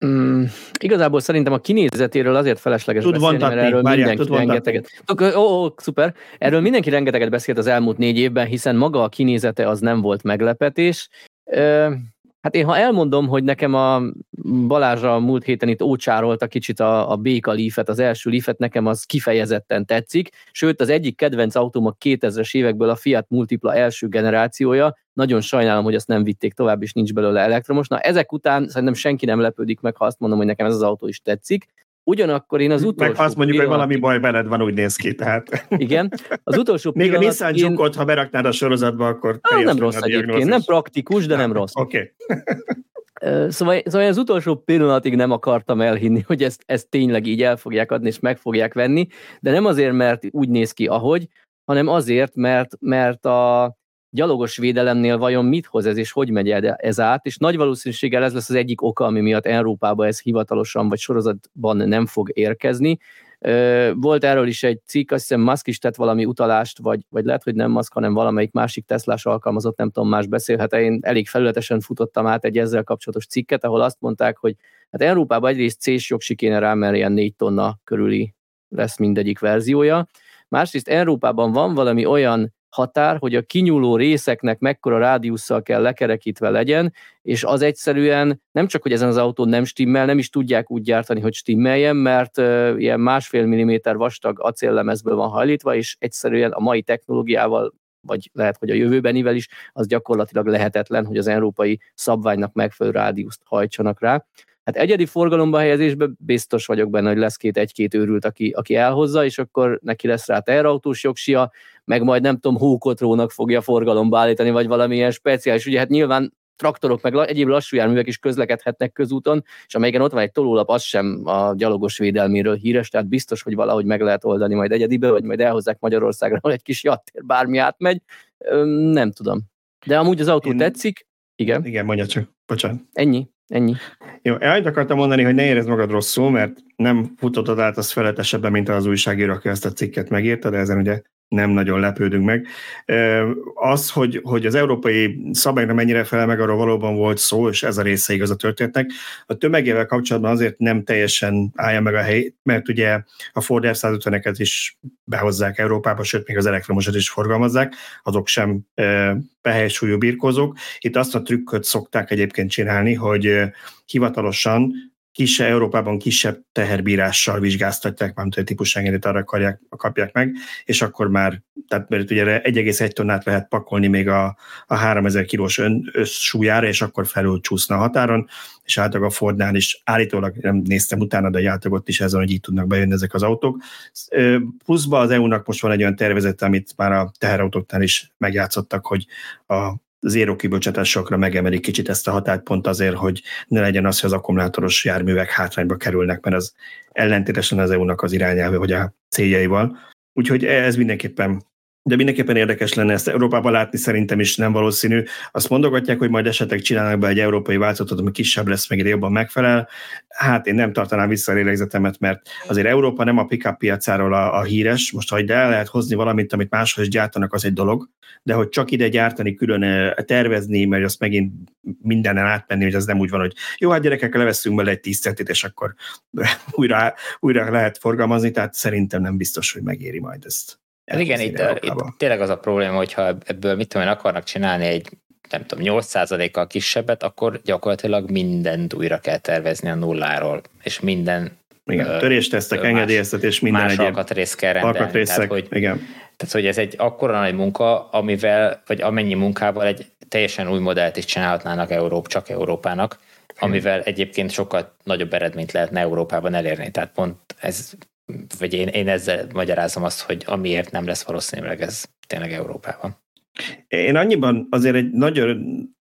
Speaker 3: Mm, igazából szerintem a kinézetéről azért felesleges tud beszélni, mert erről várjál, mindenki rengeteget... Ó, ó, ó, szuper. Erről mindenki rengeteget beszélt az elmúlt négy évben, hiszen maga a kinézete az nem volt meglepetés. Hát én ha elmondom, hogy nekem a Balázsra múlt héten itt ócsárolta kicsit a, a Béka Leafet, az első Leafet, nekem az kifejezetten tetszik, sőt az egyik kedvenc autóm a 2000-es évekből a Fiat Multipla első generációja, nagyon sajnálom, hogy azt nem vitték tovább, és nincs belőle elektromos. Na ezek után szerintem senki nem lepődik meg, ha azt mondom, hogy nekem ez az autó is tetszik. Ugyanakkor én az utolsó
Speaker 1: Meg azt mondjuk, pillanat... hogy valami baj veled van, úgy néz ki. Tehát.
Speaker 3: Igen. Az utolsó *laughs*
Speaker 1: Még a Nissan én... Jukot, ha beraknád a sorozatba, akkor
Speaker 3: ah, nem rossz egyébként. Nem praktikus, de nem rossz.
Speaker 1: Oké.
Speaker 3: Okay. Szóval, szóval az utolsó pillanatig nem akartam elhinni, hogy ezt, ezt tényleg így el fogják adni, és meg fogják venni, de nem azért, mert úgy néz ki, ahogy, hanem azért, mert, mert a, gyalogos védelemnél vajon mit hoz ez, és hogy megy ez át, és nagy valószínűséggel ez lesz az egyik oka, ami miatt Európába ez hivatalosan vagy sorozatban nem fog érkezni. Volt erről is egy cikk, azt hiszem Musk is tett valami utalást, vagy, vagy lehet, hogy nem Musk, hanem valamelyik másik Teslás alkalmazott, nem tudom, más beszélhet Én elég felületesen futottam át egy ezzel kapcsolatos cikket, ahol azt mondták, hogy hát Európában egyrészt C-s jogsi kéne rá, mert ilyen 4 tonna körüli lesz mindegyik verziója. Másrészt Európában van valami olyan határ, hogy a kinyúló részeknek mekkora rádiusszal kell lekerekítve legyen, és az egyszerűen nem csak, hogy ezen az autón nem stimmel, nem is tudják úgy gyártani, hogy stimmeljen, mert uh, ilyen másfél milliméter vastag acéllemezből van hajlítva, és egyszerűen a mai technológiával vagy lehet, hogy a jövőbenivel is, az gyakorlatilag lehetetlen, hogy az európai szabványnak megfelelő rádiuszt hajtsanak rá. Hát egyedi forgalomba helyezésben biztos vagyok benne, hogy lesz két egy-két őrült, aki, aki elhozza, és akkor neki lesz rá teherautós jogsia, meg majd nem tudom, hókotrónak fogja forgalomba állítani, vagy valamilyen speciális. Ugye hát nyilván traktorok, meg egyéb lassú járművek is közlekedhetnek közúton, és amelyiken ott van egy tolólap, az sem a gyalogos védelméről híres, tehát biztos, hogy valahogy meg lehet oldani majd egyedibe, vagy majd elhozzák Magyarországra, ahol egy kis jattér bármi átmegy. Nem tudom. De amúgy az autó Én... tetszik. Igen.
Speaker 1: Igen, mondja csak. Bocsánat.
Speaker 3: Ennyi. Ennyi.
Speaker 1: Jó, annyit akartam mondani, hogy ne érezd magad rosszul, mert nem futottad át az feletesebben, mint az újságíró, aki ezt a cikket megírta, de ezen ugye nem nagyon lepődünk meg. Az, hogy, hogy az európai szabályra mennyire fel meg, arról valóban volt szó, és ez a része igaz a történetnek. A tömegével kapcsolatban azért nem teljesen állja meg a hely, mert ugye a Ford F-150-eket is behozzák Európába, sőt, még az elektromosat is forgalmazzák, azok sem behelysúlyú birkózók. Itt azt a trükköt szokták egyébként csinálni, hogy hivatalosan kisebb, Európában kisebb teherbírással vizsgáztatják, mármint hogy típusengedélyt arra akarják, kapják meg, és akkor már, tehát mert ugye 1,1 tonnát lehet pakolni még a, a 3000 kilós ön, összsúlyára, és akkor felül csúszna a határon, és általában a Fordnál is állítólag, nem néztem utána, de általában ott is ezen, hogy így tudnak bejönni ezek az autók. Pluszban az EU-nak most van egy olyan tervezet, amit már a teherautóknál is megjátszottak, hogy a zéró kibocsátásokra megemelik kicsit ezt a határt pont azért, hogy ne legyen az, hogy az akkumulátoros járművek hátrányba kerülnek, mert az ellentétesen az EU-nak az irányelve, hogy a céljaival. Úgyhogy ez mindenképpen de mindenképpen érdekes lenne ezt Európában látni, szerintem is nem valószínű. Azt mondogatják, hogy majd esetleg csinálnak be egy európai változatot, ami kisebb lesz, meg jobban megfelel. Hát én nem tartanám vissza a lélegzetemet, mert azért Európa nem a pickup piacáról a, a híres. Most, ha el lehet hozni valamit, amit máshol is gyártanak, az egy dolog, de hogy csak ide gyártani, külön tervezni, mert azt megint mindenen átmenni, hogy az nem úgy van, hogy jó, hát gyerekek, leveszünk bele egy tíz centit, és akkor *laughs* újra, újra lehet forgalmazni, tehát szerintem nem biztos, hogy megéri majd ezt.
Speaker 2: Hát igen, itt, itt tényleg az a probléma, hogyha ebből mit tudom én, akarnak csinálni egy nem tudom, 8%-kal kisebbet, akkor gyakorlatilag mindent újra kell tervezni a nulláról, és minden
Speaker 1: Igen, töréstesztek, engedélyeztetés, minden
Speaker 2: más
Speaker 1: egyéb.
Speaker 2: alkatrész kell rendelni.
Speaker 1: Alkatrészek,
Speaker 2: tehát, hogy,
Speaker 1: igen.
Speaker 2: Tehát, hogy ez egy akkora nagy munka, amivel, vagy amennyi munkával egy teljesen új modellt is csinálhatnának Európ, csak Európának, amivel egyébként sokkal nagyobb eredményt lehetne Európában elérni. Tehát pont ez, vagy én, én ezzel magyarázom azt, hogy amiért nem lesz valószínűleg ez tényleg Európában.
Speaker 1: Én annyiban azért egy nagyon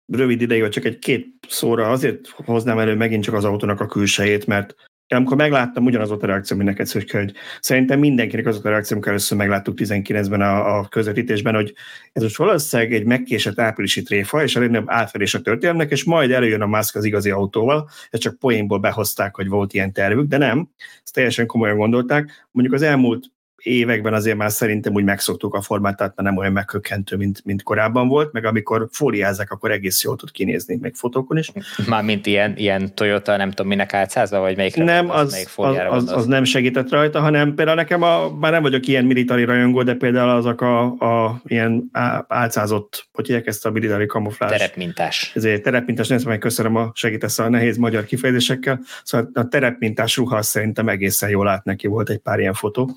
Speaker 1: rövid ideig, vagy csak egy két szóra azért hoznám elő megint csak az autónak a külsejét, mert amikor megláttam, ugyanaz volt a reakció, mint neked, hogy szerintem mindenkinek az volt a reakció, amikor először megláttuk 19-ben a, a közvetítésben, hogy ez most valószínűleg egy megkésett áprilisi tréfa, és a legnagyobb átfedés a történelmnek, és majd előjön a Musk az igazi autóval, ezt csak poénból behozták, hogy volt ilyen tervük, de nem, ezt teljesen komolyan gondolták. Mondjuk az elmúlt években azért már szerintem úgy megszoktuk a formát, tehát már nem olyan meghökkentő, mint, mint korábban volt, meg amikor fóliázzák, akkor egész jól tud kinézni, meg fotókon is.
Speaker 2: Már mint ilyen, ilyen Toyota, nem tudom minek átszázva, vagy melyik
Speaker 1: Nem, az, melyik az, az, az, nem segített rajta, hanem például nekem, a, már nem vagyok ilyen militári rajongó, de például azok a, a ilyen álcázott, hogy hívják ezt a militári kamuflás.
Speaker 2: Terepmintás.
Speaker 1: Ezért terepmintás, nem meg köszönöm, a segítesz a nehéz magyar kifejezésekkel. Szóval a terepmintás ruha szerintem egészen jól át neki volt egy pár ilyen fotó.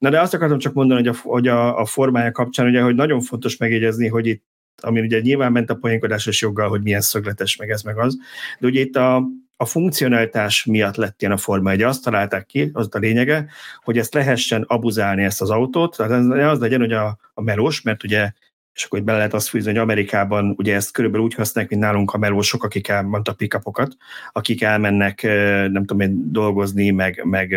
Speaker 1: Na de azt akartam csak mondani, hogy a, hogy a, a formája kapcsán, ugye, hogy nagyon fontos megjegyezni, hogy itt ami ugye nyilván ment a poénkodásos joggal, hogy milyen szögletes, meg ez, meg az, de ugye itt a, a funkcionalitás miatt lett ilyen a forma. Ugye azt találták ki, az a lényege, hogy ezt lehessen abuzálni ezt az autót, tehát az legyen, hogy a, a melós, mert ugye és akkor bele lehet azt fűzni, hogy Amerikában ugye ezt körülbelül úgy használják, mint nálunk a melósok, akik elmondta pikapokat, akik elmennek, nem tudom én, dolgozni, meg, meg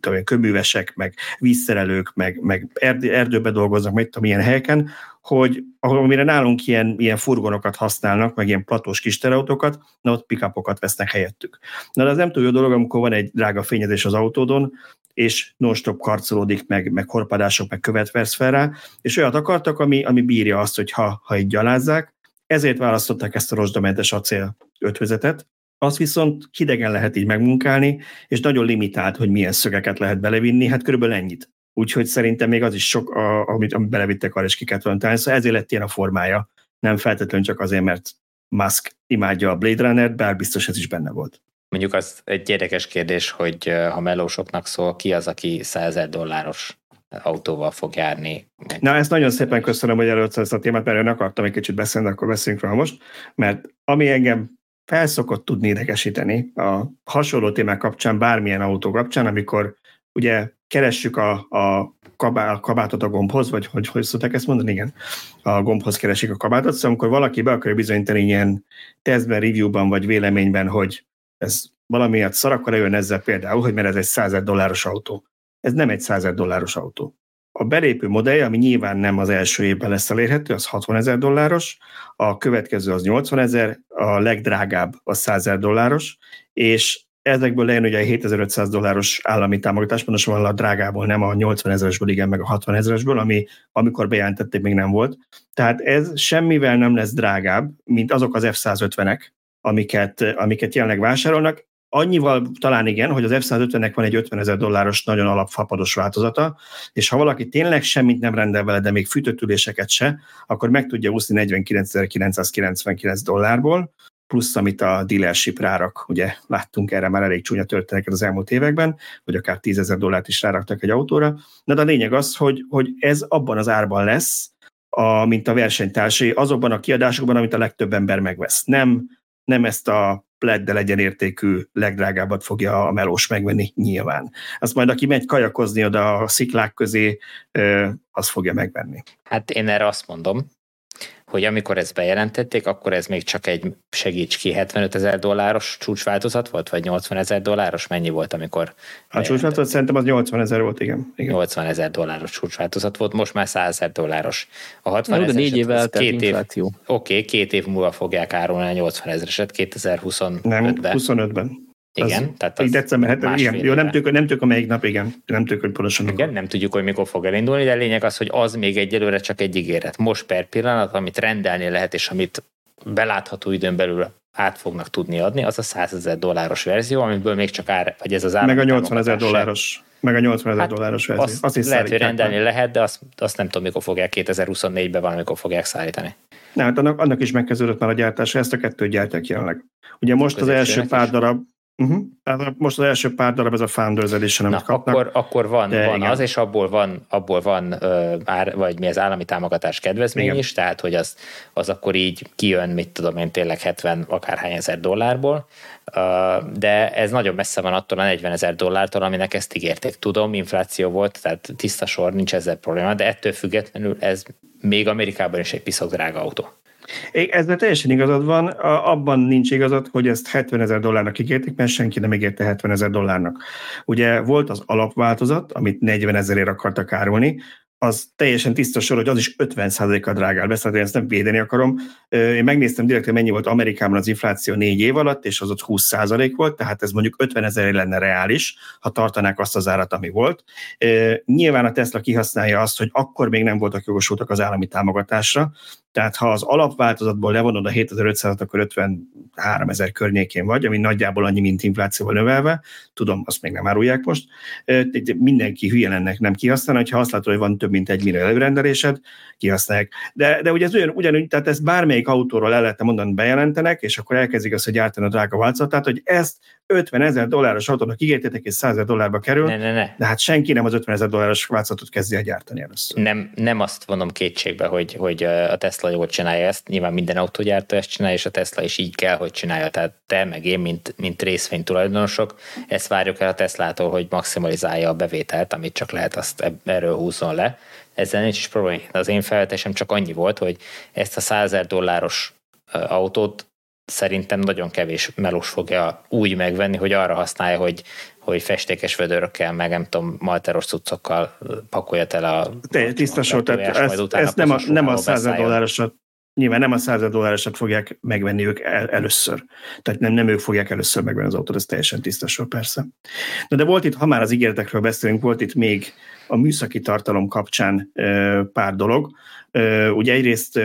Speaker 1: tudom én, köművesek, meg vízszerelők, meg, meg erdőbe dolgoznak, meg tudom, ilyen helyeken, hogy amire nálunk ilyen, ilyen furgonokat használnak, meg ilyen platós kis terautókat, na ott pikapokat vesznek helyettük. Na de az nem túl jó dolog, amikor van egy drága fényezés az autódon, és non-stop karcolódik, meg, meg horpadások, meg követ vesz fel rá, és olyat akartak, ami, ami bírja azt, hogy ha, ha így gyalázzák, ezért választották ezt a rozsdamentes acél ötvözetet, azt viszont kidegen lehet így megmunkálni, és nagyon limitált, hogy milyen szögeket lehet belevinni, hát körülbelül ennyit. Úgyhogy szerintem még az is sok, a, amit, amit belevittek arra, és ki kellett volna. Szóval ezért lett ilyen a formája, nem feltétlenül csak azért, mert Musk imádja a Blade Runner-t, bár biztos ez is benne volt.
Speaker 2: Mondjuk az egy érdekes kérdés, hogy ha melósoknak szól, ki az, aki 100 dolláros autóval fog járni.
Speaker 1: Na, ezt nagyon szépen köszönöm, hogy először ezt a témát, mert én akartam egy kicsit beszélni, akkor beszéljünk rá most, mert ami engem felszokott tudni idegesíteni a hasonló témák kapcsán, bármilyen autó kapcsán, amikor ugye keressük a, a, kabá, a kabátot a gombhoz, vagy hogy, hogy szokták ezt mondani? Igen, a gombhoz keresik a kabátot, szóval amikor valaki be akarja bizonyítani ilyen tesztben, reviewban, vagy véleményben, hogy ez valamiért szar, akkor jön ezzel például, hogy mert ez egy 100 dolláros autó. Ez nem egy 100 dolláros autó. A belépő modellje, ami nyilván nem az első évben lesz elérhető, az 60 ezer dolláros, a következő az 80 ezer, a legdrágább az 100 ezer dolláros, és ezekből lejön ugye a 7500 dolláros állami támogatás, pontosan a drágából, nem a 80 ezeresből, igen, meg a 60 ezeresből, ami amikor bejelentették, még nem volt. Tehát ez semmivel nem lesz drágább, mint azok az F-150-ek, amiket, amiket jelenleg vásárolnak. Annyival talán igen, hogy az F-150-nek van egy 50 ezer dolláros nagyon alapfapados változata, és ha valaki tényleg semmit nem rendel vele, de még fűtőtüléseket se, akkor meg tudja úszni 49.999 dollárból, plusz amit a dealership rárak, ugye láttunk erre már elég csúnya történeteket az elmúlt években, hogy akár 10 ezer dollárt is ráraktak egy autóra, de a lényeg az, hogy, hogy ez abban az árban lesz, a, mint a versenytársai, azokban a kiadásokban, amit a legtöbb ember megvesz. Nem, nem ezt a pleddel egyenértékű legdrágábbat fogja a melós megvenni nyilván. Azt majd aki megy kajakozni oda a sziklák közé, az fogja megvenni.
Speaker 2: Hát én erre azt mondom, hogy amikor ezt bejelentették, akkor ez még csak egy segíts ki 75 ezer dolláros csúcsváltozat volt, vagy 80 ezer dolláros? Mennyi volt, amikor
Speaker 1: A csúcsváltozat szerintem az 80 ezer volt, igen. igen.
Speaker 2: 80 ezer dolláros csúcsváltozat volt, most már 100 ezer dolláros. A 60
Speaker 3: ezer négy évvel két év,
Speaker 2: Oké, okay, két év múlva fogják árulni a 80 ezereset, 2025-ben.
Speaker 1: Nem, 25-ben.
Speaker 2: Igen,
Speaker 1: az, tehát az december, hát, igen. Jó, nem tudjuk, nem tudjuk, melyik nap, igen. Nem tudjuk, hogy pontosan.
Speaker 2: Igen, nem tudjuk, hogy mikor fog elindulni, de a lényeg az, hogy az még egyelőre csak egy ígéret. Most per pillanat, amit rendelni lehet, és amit belátható időn belül át fognak tudni adni, az a 100 ezer dolláros verzió, amiből még csak ár, vagy ez az ár.
Speaker 1: Meg a 80 ezer dolláros. Meg a 80 ezer hát dolláros verzió.
Speaker 2: Azt, azt is lehet, hogy rendelni meg. lehet, de azt, azt nem tudom, mikor fogják 2024-ben valamikor fogják szállítani.
Speaker 1: Nem, hát annak, annak is megkezdődött már a gyártása, ezt a kettőt gyártják jelenleg. Ugye most az első pár darab, Uh-huh. Tehát most az első pár darab ez a Founders Edition,
Speaker 2: Na, kapnak. Akkor, akkor van, van az, és abból van, abból van uh, ár, vagy mi az állami támogatás kedvezmény igen. is, tehát hogy az, az akkor így kijön, mit tudom én, tényleg 70 akárhány ezer dollárból, de ez nagyon messze van attól a 40 ezer dollártól, aminek ezt ígérték. Tudom, infláció volt, tehát tiszta sor, nincs ezzel probléma, de ettől függetlenül ez még Amerikában is egy piszok drága autó.
Speaker 1: Ezzel teljesen igazad van, abban nincs igazad, hogy ezt 70 ezer dollárnak ígérték, mert senki nem ígérte 70 ezer dollárnak. Ugye volt az alapváltozat, amit 40 ezerért akartak árulni, az teljesen tiszta sor, hogy az is 50%-kal drágál lesz, tehát én ezt nem védeni akarom. Én megnéztem direkt, hogy mennyi volt Amerikában az infláció négy év alatt, és az ott 20% volt, tehát ez mondjuk 50 ezer lenne reális, ha tartanák azt az árat, ami volt. Nyilván a Tesla kihasználja azt, hogy akkor még nem voltak jogosultak az állami támogatásra, tehát ha az alapváltozatból levonod a 7500-at, akkor 53 ezer környékén vagy, ami nagyjából annyi, mint inflációval növelve. Tudom, azt még nem árulják most. Mindenki hülye lenne nem kihasználni, ha azt látod, hogy van több mint egy millió előrendelésed, kihasználják. De, de ugye ez ugyan, ugyanúgy, tehát ezt bármelyik autóról el lehet mondani, bejelentenek, és akkor elkezdik azt, hogy gyártani a drága változatát, hogy ezt 50 ezer dolláros autónak ígértétek, és 100 ezer dollárba kerül,
Speaker 2: ne, ne, ne.
Speaker 1: de hát senki nem az 50 ezer dolláros változatot kezdi el gyártani először.
Speaker 2: Nem, nem azt vonom kétségbe, hogy, hogy a Tesla jól csinálja ezt, nyilván minden autógyártó ezt csinálja, és a Tesla is így kell, hogy csinálja. Tehát te, meg én, mint, mint részvény tulajdonosok, ezt várjuk el a Teslától, hogy maximalizálja a bevételt, amit csak lehet, azt erről húzzon le. Ezzel nincs is probléma. Az én felvetésem csak annyi volt, hogy ezt a 100 dolláros autót szerintem nagyon kevés melós fogja úgy megvenni, hogy arra használja, hogy, hogy festékes vödörökkel, meg nem tudom, malteros cuccokkal pakolja tele a...
Speaker 1: Te, tiszta sor, tehát ezt, ezt nem a, nem a 100 dollárosat nyilván nem a 100 dollárosat fogják megvenni ők el, először. Tehát nem, nem ők fogják először megvenni az autót, ez teljesen tiszta sor, persze. Na de volt itt, ha már az ígéretekről beszélünk, volt itt még a műszaki tartalom kapcsán pár dolog. Ugye egyrészt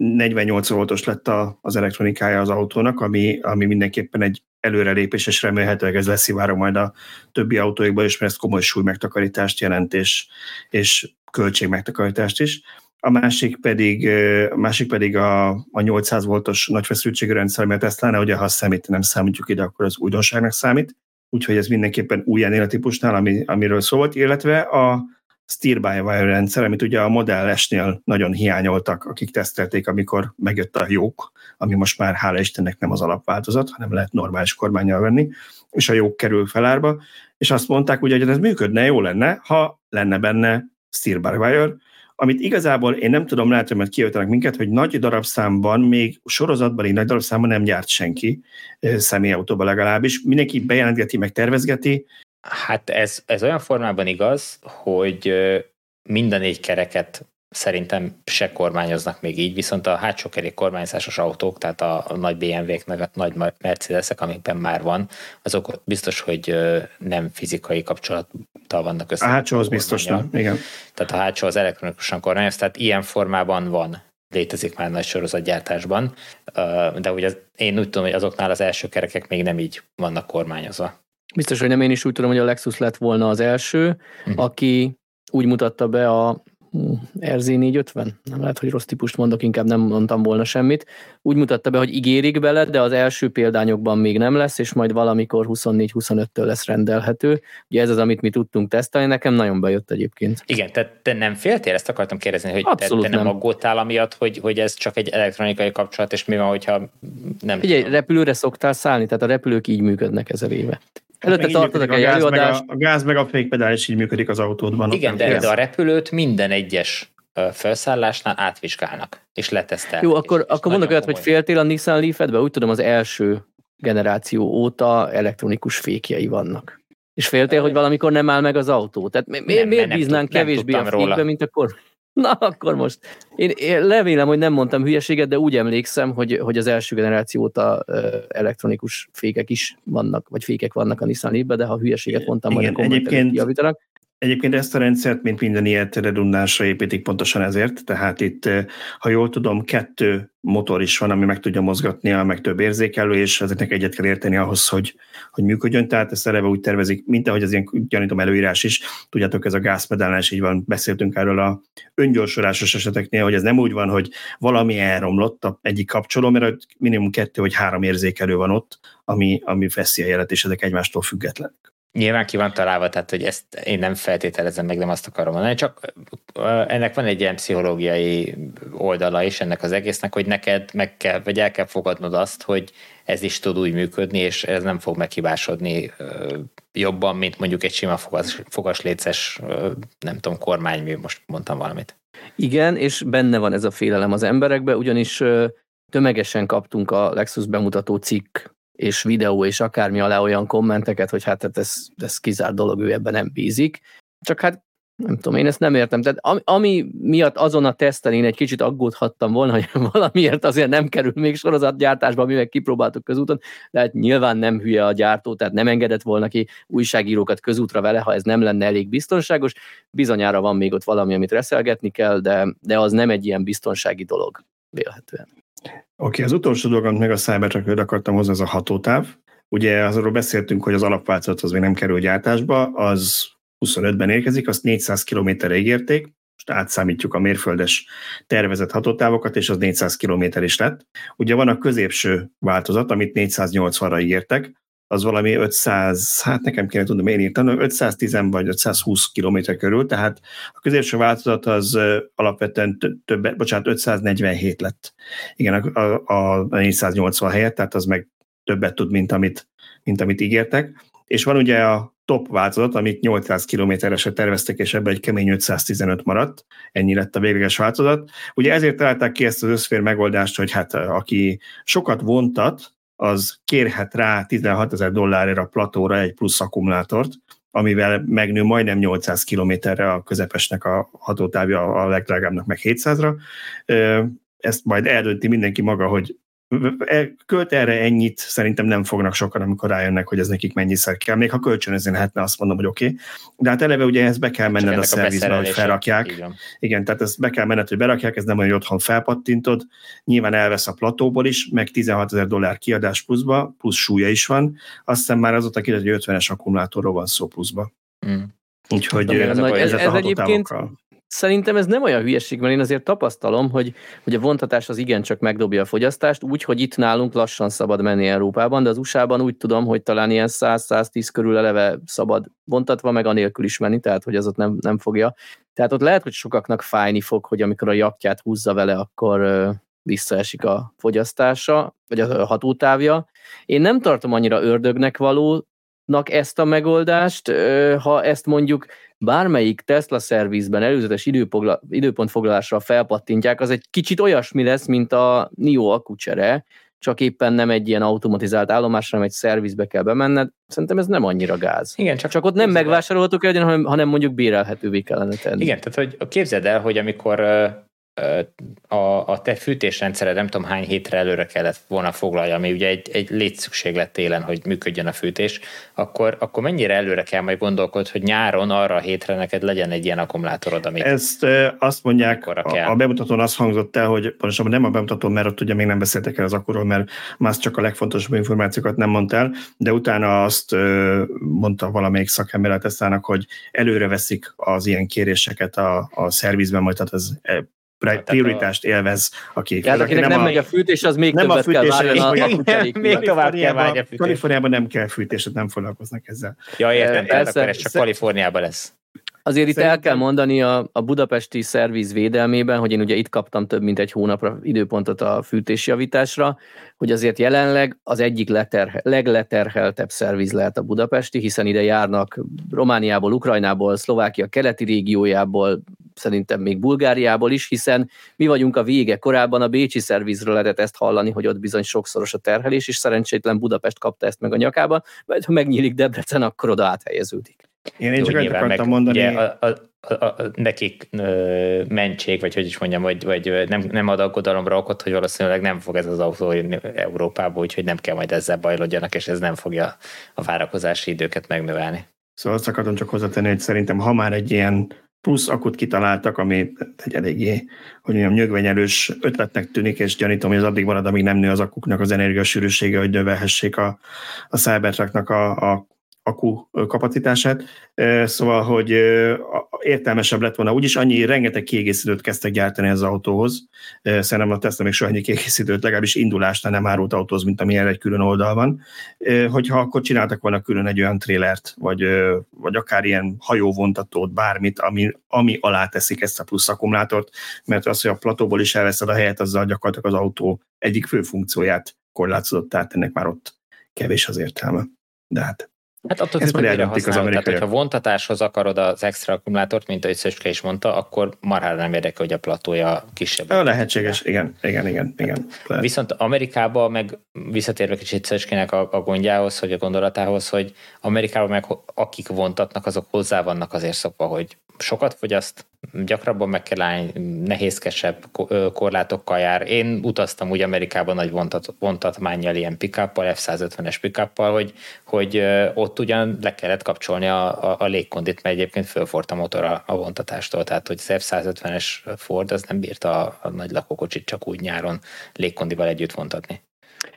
Speaker 1: 48 voltos lett a, az elektronikája az autónak, ami, ami mindenképpen egy előrelépés, és remélhetőleg ez leszivárog majd a többi autóikba is, mert ez komoly súlymegtakarítást jelent, és, és költségmegtakarítást is. A másik pedig, a másik pedig a, a 800 voltos nagy feszültségű rendszer, mert ezt lenne, ugye ha a szemét nem számítjuk ide, akkor az újdonságnak számít. Úgyhogy ez mindenképpen új ennél a típusnál, ami, amiről szólt, illetve a, steer-by-wire rendszer, amit ugye a Model S-nél nagyon hiányoltak, akik tesztelték, amikor megjött a jók, ami most már hála Istennek nem az alapváltozat, hanem lehet normális kormányjal venni, és a jók kerül felárba, és azt mondták ugye, hogy ez működne, jó lenne, ha lenne benne steer-by-wire, amit igazából én nem tudom, hogy majd kijöttenek minket, hogy nagy darabszámban, még sorozatban, így nagy darabszámban nem gyárt senki, személyautóban legalábbis. Mindenki bejelentgeti, meg tervezgeti,
Speaker 2: Hát ez, ez olyan formában igaz, hogy mind a négy kereket szerintem se kormányoznak még így, viszont a hátsó kerék kormányzásos autók, tehát a, a nagy BMW-k, meg a nagy Mercedesek, amikben már van, azok biztos, hogy nem fizikai kapcsolattal vannak össze.
Speaker 1: A hátsó az biztos nem, igen.
Speaker 2: Tehát a hátsó az elektronikusan kormányoz, tehát ilyen formában van létezik már nagy sorozatgyártásban, de ugye én úgy tudom, hogy azoknál az első kerekek még nem így vannak kormányozva.
Speaker 3: Biztos, hogy nem én is úgy tudom, hogy a Lexus lett volna az első, uh-huh. aki úgy mutatta be a RZ450, nem lehet, hogy rossz típust mondok, inkább nem mondtam volna semmit. Úgy mutatta be, hogy ígérik bele, de az első példányokban még nem lesz, és majd valamikor 24-25-től lesz rendelhető. Ugye ez az, amit mi tudtunk tesztelni, nekem nagyon bejött egyébként.
Speaker 2: Igen, tehát te nem féltél, ezt akartam kérdezni, hogy Abszolút te, te nem, nem aggódtál amiatt, hogy, hogy ez csak egy elektronikai kapcsolat, és mi van, hogyha nem
Speaker 3: Ugye, repülőre szoktál szállni, tehát a repülők így működnek ezer éve. Előtte tartottak
Speaker 1: egy előadást. A, a gáz meg a fékpedál is így működik az autódban.
Speaker 2: Igen, de, de a repülőt minden egyes felszállásnál átvizsgálnak, és letesztelnek.
Speaker 3: Jó, akkor, és, akkor mondok olyat, hogy féltél a Nissan leaf úgy tudom az első generáció óta elektronikus fékjei vannak. És féltél, hogy valamikor nem áll meg az autó. Tehát mi, nem, miért nem, bíznánk nem, kevésbé a fékbe, róla. mint akkor? Na, akkor most. Én, én levélem, hogy nem mondtam hülyeséget, de úgy emlékszem, hogy, hogy az első generáció óta elektronikus fékek is vannak, vagy fékek vannak a Nissan leaf de ha hülyeséget mondtam,
Speaker 1: Igen, majd egyébként,
Speaker 3: javítanak.
Speaker 1: Egyébként ezt a rendszert, mint minden ilyet redundánsra építik pontosan ezért, tehát itt, ha jól tudom, kettő motor is van, ami meg tudja mozgatni, meg több érzékelő, és ezeknek egyet kell érteni ahhoz, hogy, hogy működjön. Tehát ezt eleve úgy tervezik, mint ahogy az ilyen gyanítom előírás is. Tudjátok, ez a gázpedálnál is így van, beszéltünk erről a öngyorsulásos eseteknél, hogy ez nem úgy van, hogy valami elromlott a egyik kapcsoló, mert minimum kettő vagy három érzékelő van ott, ami, ami veszi a jelet, és ezek egymástól függetlenek.
Speaker 2: Nyilván ki van találva, tehát hogy ezt én nem feltételezem, meg nem azt akarom mondani, csak ennek van egy ilyen pszichológiai oldala is ennek az egésznek, hogy neked meg kell, vagy el kell fogadnod azt, hogy ez is tud úgy működni, és ez nem fog meghibásodni jobban, mint mondjuk egy sima fogas, fogasléces, nem tudom, kormánymű, most mondtam valamit.
Speaker 3: Igen, és benne van ez a félelem az emberekbe, ugyanis tömegesen kaptunk a Lexus bemutató cikk és videó és akármi alá olyan kommenteket, hogy hát, hát ez, ez kizárt dolog, ő ebben nem bízik. Csak hát nem tudom, én ezt nem értem. Tehát ami, ami miatt azon a teszten én egy kicsit aggódhattam volna, hogy *laughs* valamiért azért nem kerül még sorozatgyártásba, mi meg kipróbáltuk közúton, de hát nyilván nem hülye a gyártó, tehát nem engedett volna ki újságírókat közútra vele, ha ez nem lenne elég biztonságos. Bizonyára van még ott valami, amit reszelgetni kell, de, de az nem egy ilyen biztonsági dolog vélhetően.
Speaker 1: Oké, okay, az utolsó dolog, amit meg a cybertruck akartam hozni, az a hatótáv. Ugye azról beszéltünk, hogy az alapváltozat az még nem kerül gyártásba, az 25-ben érkezik, azt 400 km-re ígérték, most átszámítjuk a mérföldes tervezett hatótávokat, és az 400 km is lett. Ugye van a középső változat, amit 480-ra ígértek, az valami 500, hát nekem kéne tudnom, én írtam, 510 vagy 520 km körül, tehát a középső változat az alapvetően több, bocsánat, 547 lett. Igen, a, a, a 480 helyett, tehát az meg többet tud, mint amit, mint amit ígértek. És van ugye a top változat, amit 800 kilométeresre terveztek, és ebbe egy kemény 515 maradt, ennyi lett a végleges változat. Ugye ezért találták ki ezt az összfér megoldást, hogy hát aki sokat vontat, az kérhet rá 16 ezer dollárért a platóra egy plusz akkumulátort, amivel megnő majdnem 800 kilométerre a közepesnek a hatótávja, a legdrágábbnak meg 700-ra. Ezt majd eldönti mindenki maga, hogy költ erre ennyit, szerintem nem fognak sokan, amikor rájönnek, hogy ez nekik mennyiszer kell. Még ha kölcsönözni lehetne, azt mondom, hogy oké. Okay. De hát eleve ugye ezt be kell menned a szervizbe, hogy felrakják. Igen. Igen, tehát ezt be kell menned, hogy berakják, ez nem olyan, hogy otthon felpattintod. Nyilván elvesz a platóból is, meg 16 ezer dollár kiadás pluszba, plusz súlya is van. Azt hiszem már azóta ki, hogy 50-es akkumulátorról van szó pluszba. Mm. Úgyhogy ez, ez, ez egyébként
Speaker 3: Szerintem ez nem olyan hülyeség, mert én azért tapasztalom, hogy, hogy a vontatás az igencsak megdobja a fogyasztást, úgy, hogy itt nálunk lassan szabad menni Európában, de az USA-ban úgy tudom, hogy talán ilyen 100-110 körül eleve szabad vontatva, meg anélkül is menni, tehát hogy az ott nem, nem fogja. Tehát ott lehet, hogy sokaknak fájni fog, hogy amikor a jakját húzza vele, akkor visszaesik a fogyasztása, vagy a hatótávja. Én nem tartom annyira ördögnek való, ezt a megoldást, ha ezt mondjuk bármelyik Tesla szervizben előzetes időpontfoglalásra felpattintják, az egy kicsit olyasmi lesz, mint a NIO akucsere, csak éppen nem egy ilyen automatizált állomásra, hanem egy szervizbe kell bemenned. Szerintem ez nem annyira gáz. Igen, csak, csak ott nem megvásárolható kell, hanem, hanem mondjuk bérelhetővé kellene tenni.
Speaker 2: Igen, tehát hogy képzeld el, hogy amikor a, a te fűtésrendszered nem tudom hány hétre előre kellett volna foglalja, ami ugye egy, egy létszükséglet télen, hogy működjön a fűtés, akkor, akkor mennyire előre kell majd gondolkod, hogy nyáron arra a hétre neked legyen egy ilyen akkumulátorod, amit
Speaker 1: Ezt e, azt mondják, a, a bemutatón azt hangzott el, hogy pontosabban nem a bemutatón, mert ott ugye még nem beszéltek el az akkuról, mert más csak a legfontosabb információkat nem mondta el, de utána azt e, mondta valamelyik szakember a hogy előre veszik az ilyen kéréseket a, a szervizben, majd tehát ez prioritást élvez,
Speaker 3: aki... Ja, akinek nem, nem a, megy a fűtés, az még nem többet a fűtés, kell várni
Speaker 2: a, Még *laughs* tovább kell várni a
Speaker 1: fűtés. Kaliforniában nem kell fűtés, nem foglalkoznak ezzel.
Speaker 2: Ja, értem, tehát akkor ez csak Kaliforniában lesz.
Speaker 3: Azért itt el kell mondani a, a budapesti szerviz védelmében, hogy én ugye itt kaptam több mint egy hónapra időpontot a fűtésjavításra, hogy azért jelenleg az egyik leterhe, legleterheltebb szerviz lehet a budapesti, hiszen ide járnak Romániából, Ukrajnából, Szlovákia keleti régiójából, szerintem még Bulgáriából is, hiszen mi vagyunk a vége. Korábban a Bécsi szervizről lehetett ezt hallani, hogy ott bizony sokszoros a terhelés, és szerencsétlen Budapest kapta ezt meg a nyakába, majd ha megnyílik Debrecen, akkor oda áthelyeződik.
Speaker 1: Én, én csak ezt akartam meg, mondani. Ugye,
Speaker 2: a, a, a, a, nekik ö, mentség, vagy hogy is mondjam, vagy, vagy nem, nem ad aggodalomra okot, hogy valószínűleg nem fog ez az autó jönni Európába, úgyhogy nem kell majd ezzel bajlodjanak, és ez nem fogja a várakozási időket megnövelni.
Speaker 1: Szóval azt akartam csak hozzátenni, hogy szerintem ha már egy ilyen plusz akut kitaláltak, ami egy eléggé, hogy mondjam, nyögvenyelős ötletnek tűnik, és gyanítom, hogy az addig marad, amíg nem nő az akuknak az energiasűrűsége, hogy növelhessék a, a Cybertrucknak a, a akku kapacitását, szóval, hogy értelmesebb lett volna. Úgyis annyi, rengeteg kiegészítőt kezdtek gyártani az autóhoz. Szerintem a Tesla még soha annyi kiegészítőt, legalábbis indulásnál nem árult autóz, mint amilyen egy külön oldal van. Hogyha akkor csináltak volna külön egy olyan trélert, vagy, vagy akár ilyen hajóvontatót, bármit, ami, ami alá teszik ezt a plusz akkumulátort, mert az, hogy a platóból is elveszed a helyet, azzal gyakorlatilag az autó egyik fő funkcióját korlátozott, tehát ennek már ott kevés az értelme. De hát
Speaker 2: Hát attól függ, hogy mire használod. Tehát, hogyha vontatáshoz akarod az extra akkumulátort, mint ahogy Szöcske is mondta, akkor marhára nem érdekel, hogy a platója kisebb.
Speaker 1: A lehetséges, igen, igen, igen. igen
Speaker 2: lehet. Viszont Amerikában meg visszatérve kicsit Szöcskének a, a gondjához, hogy a gondolatához, hogy Amerikában meg akik vontatnak, azok hozzá vannak azért szokva, hogy sokat fogyaszt, gyakrabban meg kell állni, nehézkesebb korlátokkal jár. Én utaztam úgy Amerikában nagy vontat, vontatmányjal, ilyen pick-uppal, F-150-es pick hogy, hogy ott ugyan le kellett kapcsolni a, a, a légkondit, mert egyébként fölfort a motor a, a vontatástól, tehát hogy az F-150-es Ford az nem bírta a, a nagy lakókocsit csak úgy nyáron légkondival együtt vontatni.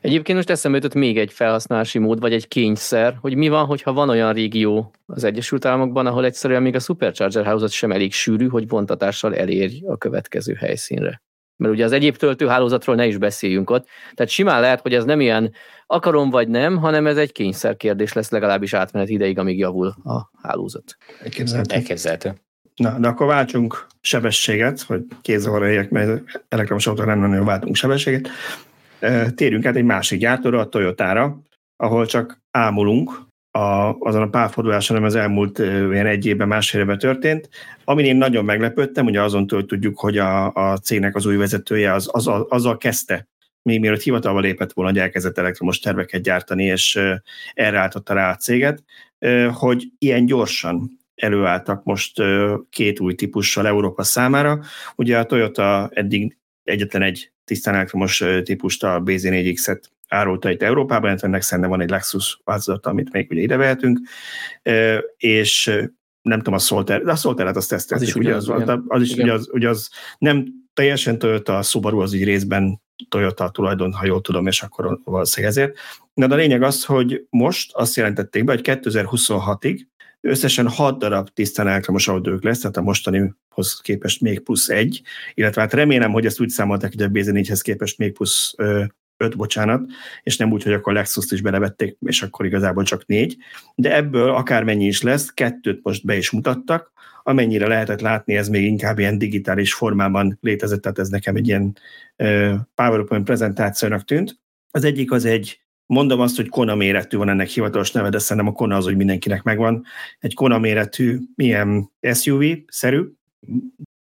Speaker 3: Egyébként most eszembe jutott még egy felhasználási mód, vagy egy kényszer, hogy mi van, hogyha van olyan régió az Egyesült Államokban, ahol egyszerűen még a Supercharger hálózat sem elég sűrű, hogy vontatással elérj a következő helyszínre. Mert ugye az egyéb töltőhálózatról ne is beszéljünk ott. Tehát simán lehet, hogy ez nem ilyen akarom vagy nem, hanem ez egy kényszer kérdés lesz legalábbis átmenet ideig, amíg javul a hálózat.
Speaker 2: Elképzelhető. Elképzelhető.
Speaker 1: Na, de akkor váltsunk sebességet, hogy kézzavaraiak, mert elektromos autó nem nagyon váltunk sebességet térjünk át egy másik gyártóra, a Toyotára, ahol csak ámulunk, a, azon a párforduláson, ami az elmúlt ilyen egy évben, másfél évben történt. Amin én nagyon meglepődtem, ugye azon hogy tudjuk, hogy a, a cégnek az új vezetője az, az, az, azzal kezdte, még mielőtt hivatalba lépett volna, hogy elkezdett elektromos terveket gyártani, és erre állította rá a céget, hogy ilyen gyorsan előálltak most két új típussal Európa számára. Ugye a Toyota eddig egyetlen egy tisztán elektromos típust, a BZ4X-et árulta itt Európában, illetve ennek szerintem van egy Lexus változat, amit még ugye ide vehetünk, és nem tudom, a Solter, de a Solter-et azt teszteltük, az ugye az, az, az, is ugye az, ugye az nem teljesen Toyota, a Subaru az így részben Toyota tulajdon, ha jól tudom, és akkor valószínűleg ezért. De a lényeg az, hogy most azt jelentették be, hogy 2026-ig Összesen 6 darab tisztán elektromos autók lesz, tehát a mostanihoz képest még plusz egy, illetve hát remélem, hogy ezt úgy számolták, hogy a BZ4-hez képest még plusz 5, bocsánat, és nem úgy, hogy akkor Lexus-t is belevették, és akkor igazából csak négy, de ebből akármennyi is lesz, kettőt most be is mutattak, amennyire lehetett látni, ez még inkább ilyen digitális formában létezett, tehát ez nekem egy ilyen PowerPoint prezentációnak tűnt. Az egyik az egy Mondom azt, hogy Kona méretű van ennek hivatalos neve, de szerintem a Kona az, hogy mindenkinek megvan. Egy Kona méretű, milyen SUV-szerű,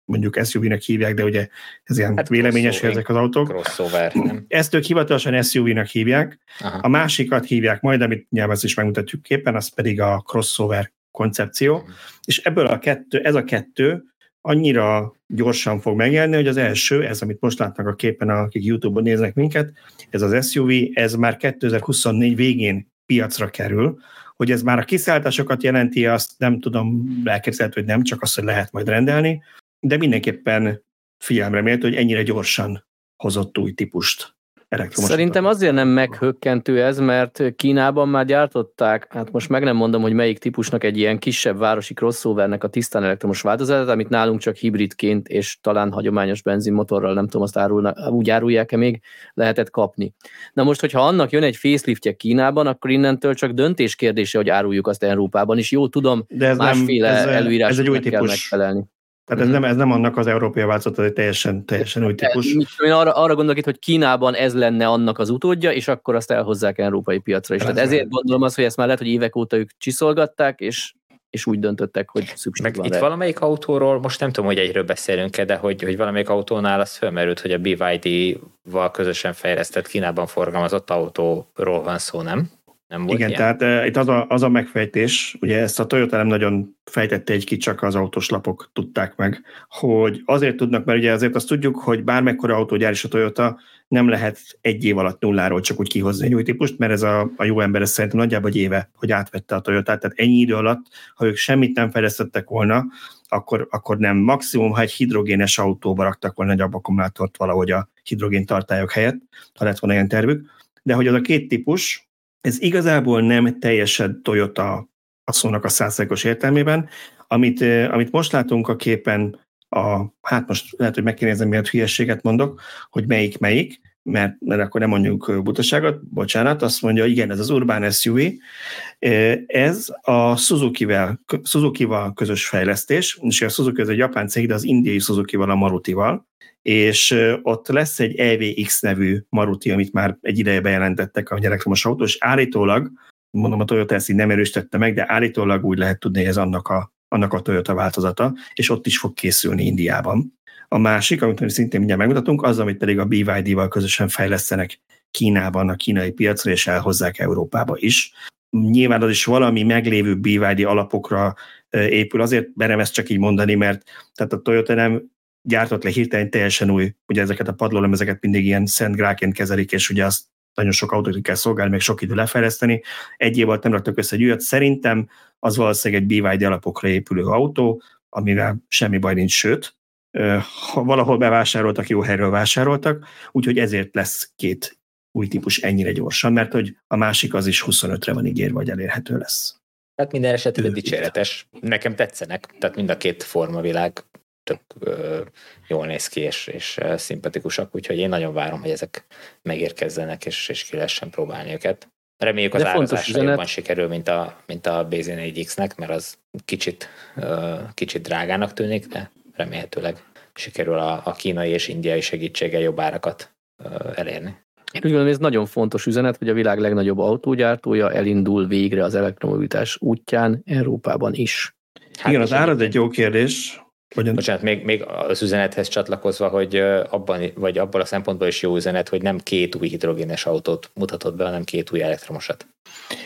Speaker 1: mondjuk SUV-nek hívják, de ugye ez ilyen hát véleményes, hogy ezek az autók.
Speaker 2: Crossover, nem?
Speaker 1: Ezt ők hivatalosan SUV-nak hívják. Aha. A másikat hívják majd, amit nyilván ezt is megmutatjuk képen, az pedig a crossover koncepció. Hmm. És ebből a kettő, ez a kettő annyira gyorsan fog megjelenni, hogy az első, ez amit most látnak a képen, akik YouTube-on néznek minket, ez az SUV, ez már 2024 végén piacra kerül, hogy ez már a kiszállításokat jelenti, azt nem tudom, elképzelhető, hogy nem csak azt, hogy lehet majd rendelni, de mindenképpen figyelemre méltó, hogy ennyire gyorsan hozott új típust
Speaker 3: elektromos. Szerintem azért nem meghökkentő ez, mert Kínában már gyártották, hát most meg nem mondom, hogy melyik típusnak egy ilyen kisebb városi crossovernek a tisztán elektromos változatát, amit nálunk csak hibridként és talán hagyományos benzinmotorral, nem tudom, azt árulna, úgy árulják-e még, lehetett kapni. Na most, hogyha annak jön egy faceliftje Kínában, akkor innentől csak döntés kérdése, hogy áruljuk azt Európában is. Jó, tudom, De ez másféle nem, ez, előírásoknak ez egy új típus. kell megfelelni.
Speaker 1: Tehát ez, mm. nem, ez nem annak az európai változat, ez egy teljesen, teljesen új típus.
Speaker 3: Én arra, arra gondolok itt, hogy Kínában ez lenne annak az utódja, és akkor azt elhozzák európai piacra is. Ez Tehát ezért gondolom azt, hogy ezt már lehet, hogy évek óta ők csiszolgatták, és és úgy döntöttek, hogy szükség
Speaker 2: Meg
Speaker 3: van
Speaker 2: itt
Speaker 3: rá.
Speaker 2: valamelyik autóról, most nem tudom, hogy egyről beszélünk de hogy, hogy valamelyik autónál az felmerült, hogy a BYD-val közösen fejlesztett Kínában forgalmazott autóról van szó, nem? Nem volt
Speaker 1: Igen,
Speaker 2: ilyen?
Speaker 1: tehát uh, itt az a, az a megfejtés, ugye ezt a Toyota nem nagyon fejtette egy ki, csak az autós lapok tudták meg, hogy azért tudnak, mert ugye azért azt tudjuk, hogy bármekkora autógyár is a Toyota nem lehet egy év alatt nulláról csak úgy kihozni egy új típust, mert ez a, a jó ember ez szerintem nagyjából egy éve, hogy átvette a Toyota, tehát ennyi idő alatt, ha ők semmit nem fejlesztettek volna, akkor, akkor nem. Maximum, ha egy hidrogénes autóba raktak volna egy abakkumulátort valahogy a hidrogén tartályok helyett, ha lett volna ilyen tervük. De hogy az a két típus, ez igazából nem teljesen Toyota a szónak a százszerkos értelmében. Amit, amit most látunk a képen, a, hát most lehet, hogy meg kéne nézni, miért hülyességet mondok, hogy melyik melyik, mert, mert akkor nem mondjuk butaságot, bocsánat, azt mondja, igen, ez az Urban SUV, ez a Suzuki-vel, Suzuki-val közös fejlesztés, és a Suzuki ez egy japán cég, de az indiai Suzuki-val, a Marutival, és ott lesz egy EVX nevű Maruti, amit már egy ideje bejelentettek a elektromos autó, és állítólag, mondom, a Toyota ezt így nem erősítette meg, de állítólag úgy lehet tudni, hogy ez annak a, annak a Toyota változata, és ott is fog készülni Indiában. A másik, amit szintén mindjárt megmutatunk, az, amit pedig a BYD-val közösen fejlesztenek Kínában, a kínai piacra, és elhozzák Európába is. Nyilván az is valami meglévő BYD alapokra épül, azért merem ezt csak így mondani, mert tehát a Toyota nem gyártott le hirtelen teljesen új, ugye ezeket a padlólemezeket mindig ilyen szent gráként kezelik, és ugye azt nagyon sok autót kell szolgálni, még sok idő lefejleszteni. Egy év alatt nem raktak össze egy újat. Szerintem az valószínűleg egy BYD alapokra épülő autó, amivel semmi baj nincs, sőt, ha valahol bevásároltak, jó helyről vásároltak, úgyhogy ezért lesz két új típus ennyire gyorsan, mert hogy a másik az is 25-re van ígérve, vagy elérhető lesz.
Speaker 2: Hát minden esetre dicséretes. Nekem tetszenek, tehát mind a két formavilág tök ö, jól néz ki, és, és szimpatikusak, úgyhogy én nagyon várom, hogy ezek megérkezzenek, és, és ki lehessen próbálni őket. Reméljük az árazásra jobban sikerül, mint a, mint a BZ4X-nek, mert az kicsit, ö, kicsit drágának tűnik, de remélhetőleg sikerül a, a kínai és indiai segítséggel jobb árakat elérni.
Speaker 3: Én úgy gondolom, ez nagyon fontos üzenet, hogy a világ legnagyobb autógyártója elindul végre az elektromobilitás útján Európában is.
Speaker 1: Hát Igen, az árad egy jó kérdés,
Speaker 2: Hogyan? Bocsánat, még, még az üzenethez csatlakozva, hogy abban, vagy abban a szempontból is jó üzenet, hogy nem két új hidrogénes autót mutatott be, hanem két új elektromosat.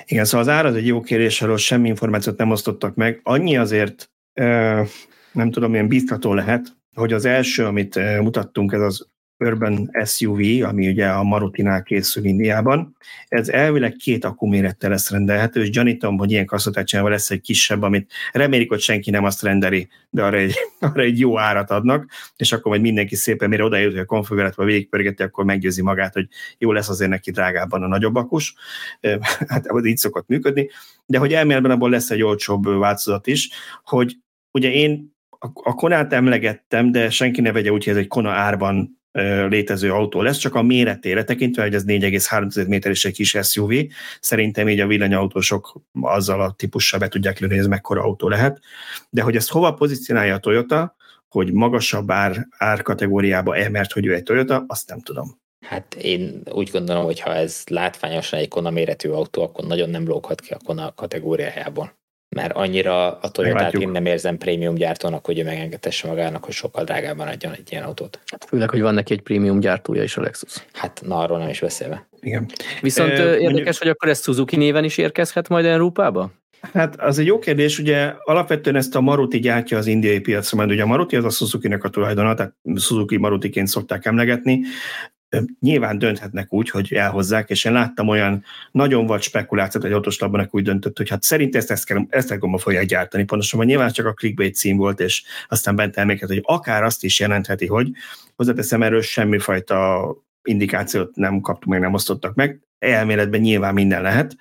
Speaker 1: Igen, szóval az árad egy jó kérdés, arról semmi információt nem osztottak meg. Annyi azért, nem tudom, milyen biztató lehet, hogy az első, amit mutattunk, ez az Urban SUV, ami ugye a Marutinál készül Indiában. Ez elvileg két akkumérettel lesz rendelhető, és gyanítom, hogy ilyen kasszatácsával lesz egy kisebb, amit remélik, hogy senki nem azt rendeli, de arra egy, *laughs* arra egy jó árat adnak, és akkor majd mindenki szépen, mire oda jut, hogy a konfigurátorba végigpörgeti, akkor meggyőzi magát, hogy jó lesz azért neki drágábban a nagyobb akus. *laughs* Hát így szokott működni, de hogy elméletben abból lesz egy olcsóbb változat is, hogy ugye én a Konát emlegettem, de senki ne vegye úgy, hogy ez egy Kona árban létező autó lesz, csak a méretére tekintve, hogy ez 4,3 méter és egy kis SUV, szerintem így a villanyautósok azzal a típussal be tudják lőni, hogy ez mekkora autó lehet. De hogy ezt hova pozícionálja a Toyota, hogy magasabb ár, árkategóriába emert, hogy ő egy Toyota, azt nem tudom.
Speaker 2: Hát én úgy gondolom, hogy ha ez látványosan egy Kona méretű autó, akkor nagyon nem lóghat ki a Kona kategóriájából mert annyira a toyota én nem érzem prémium gyártónak, hogy ő megengedhesse magának, hogy sokkal drágában adjon egy ilyen autót.
Speaker 3: Hát főleg, hogy van neki egy prémium gyártója is a Lexus.
Speaker 2: Hát na, arról nem is beszélve.
Speaker 1: Igen.
Speaker 3: Viszont e, érdekes, mondjuk... hogy akkor ez Suzuki néven is érkezhet majd Európába?
Speaker 1: Hát az egy jó kérdés, ugye alapvetően ezt a Maruti gyártja az indiai piacra, mert ugye a Maruti az a Suzuki-nek a tulajdona, tehát Suzuki Marutiként szokták emlegetni nyilván dönthetnek úgy, hogy elhozzák, és én láttam olyan nagyon vagy spekulációt, hogy autós labbanak úgy döntött, hogy hát szerint ezt, ezt, kell, kell fogják gyártani. Pontosan, hogy nyilván csak a clickbait cím volt, és aztán bent elméket, hogy akár azt is jelentheti, hogy hozzáteszem erről semmifajta indikációt nem kaptunk meg, nem osztottak meg. Elméletben nyilván minden lehet.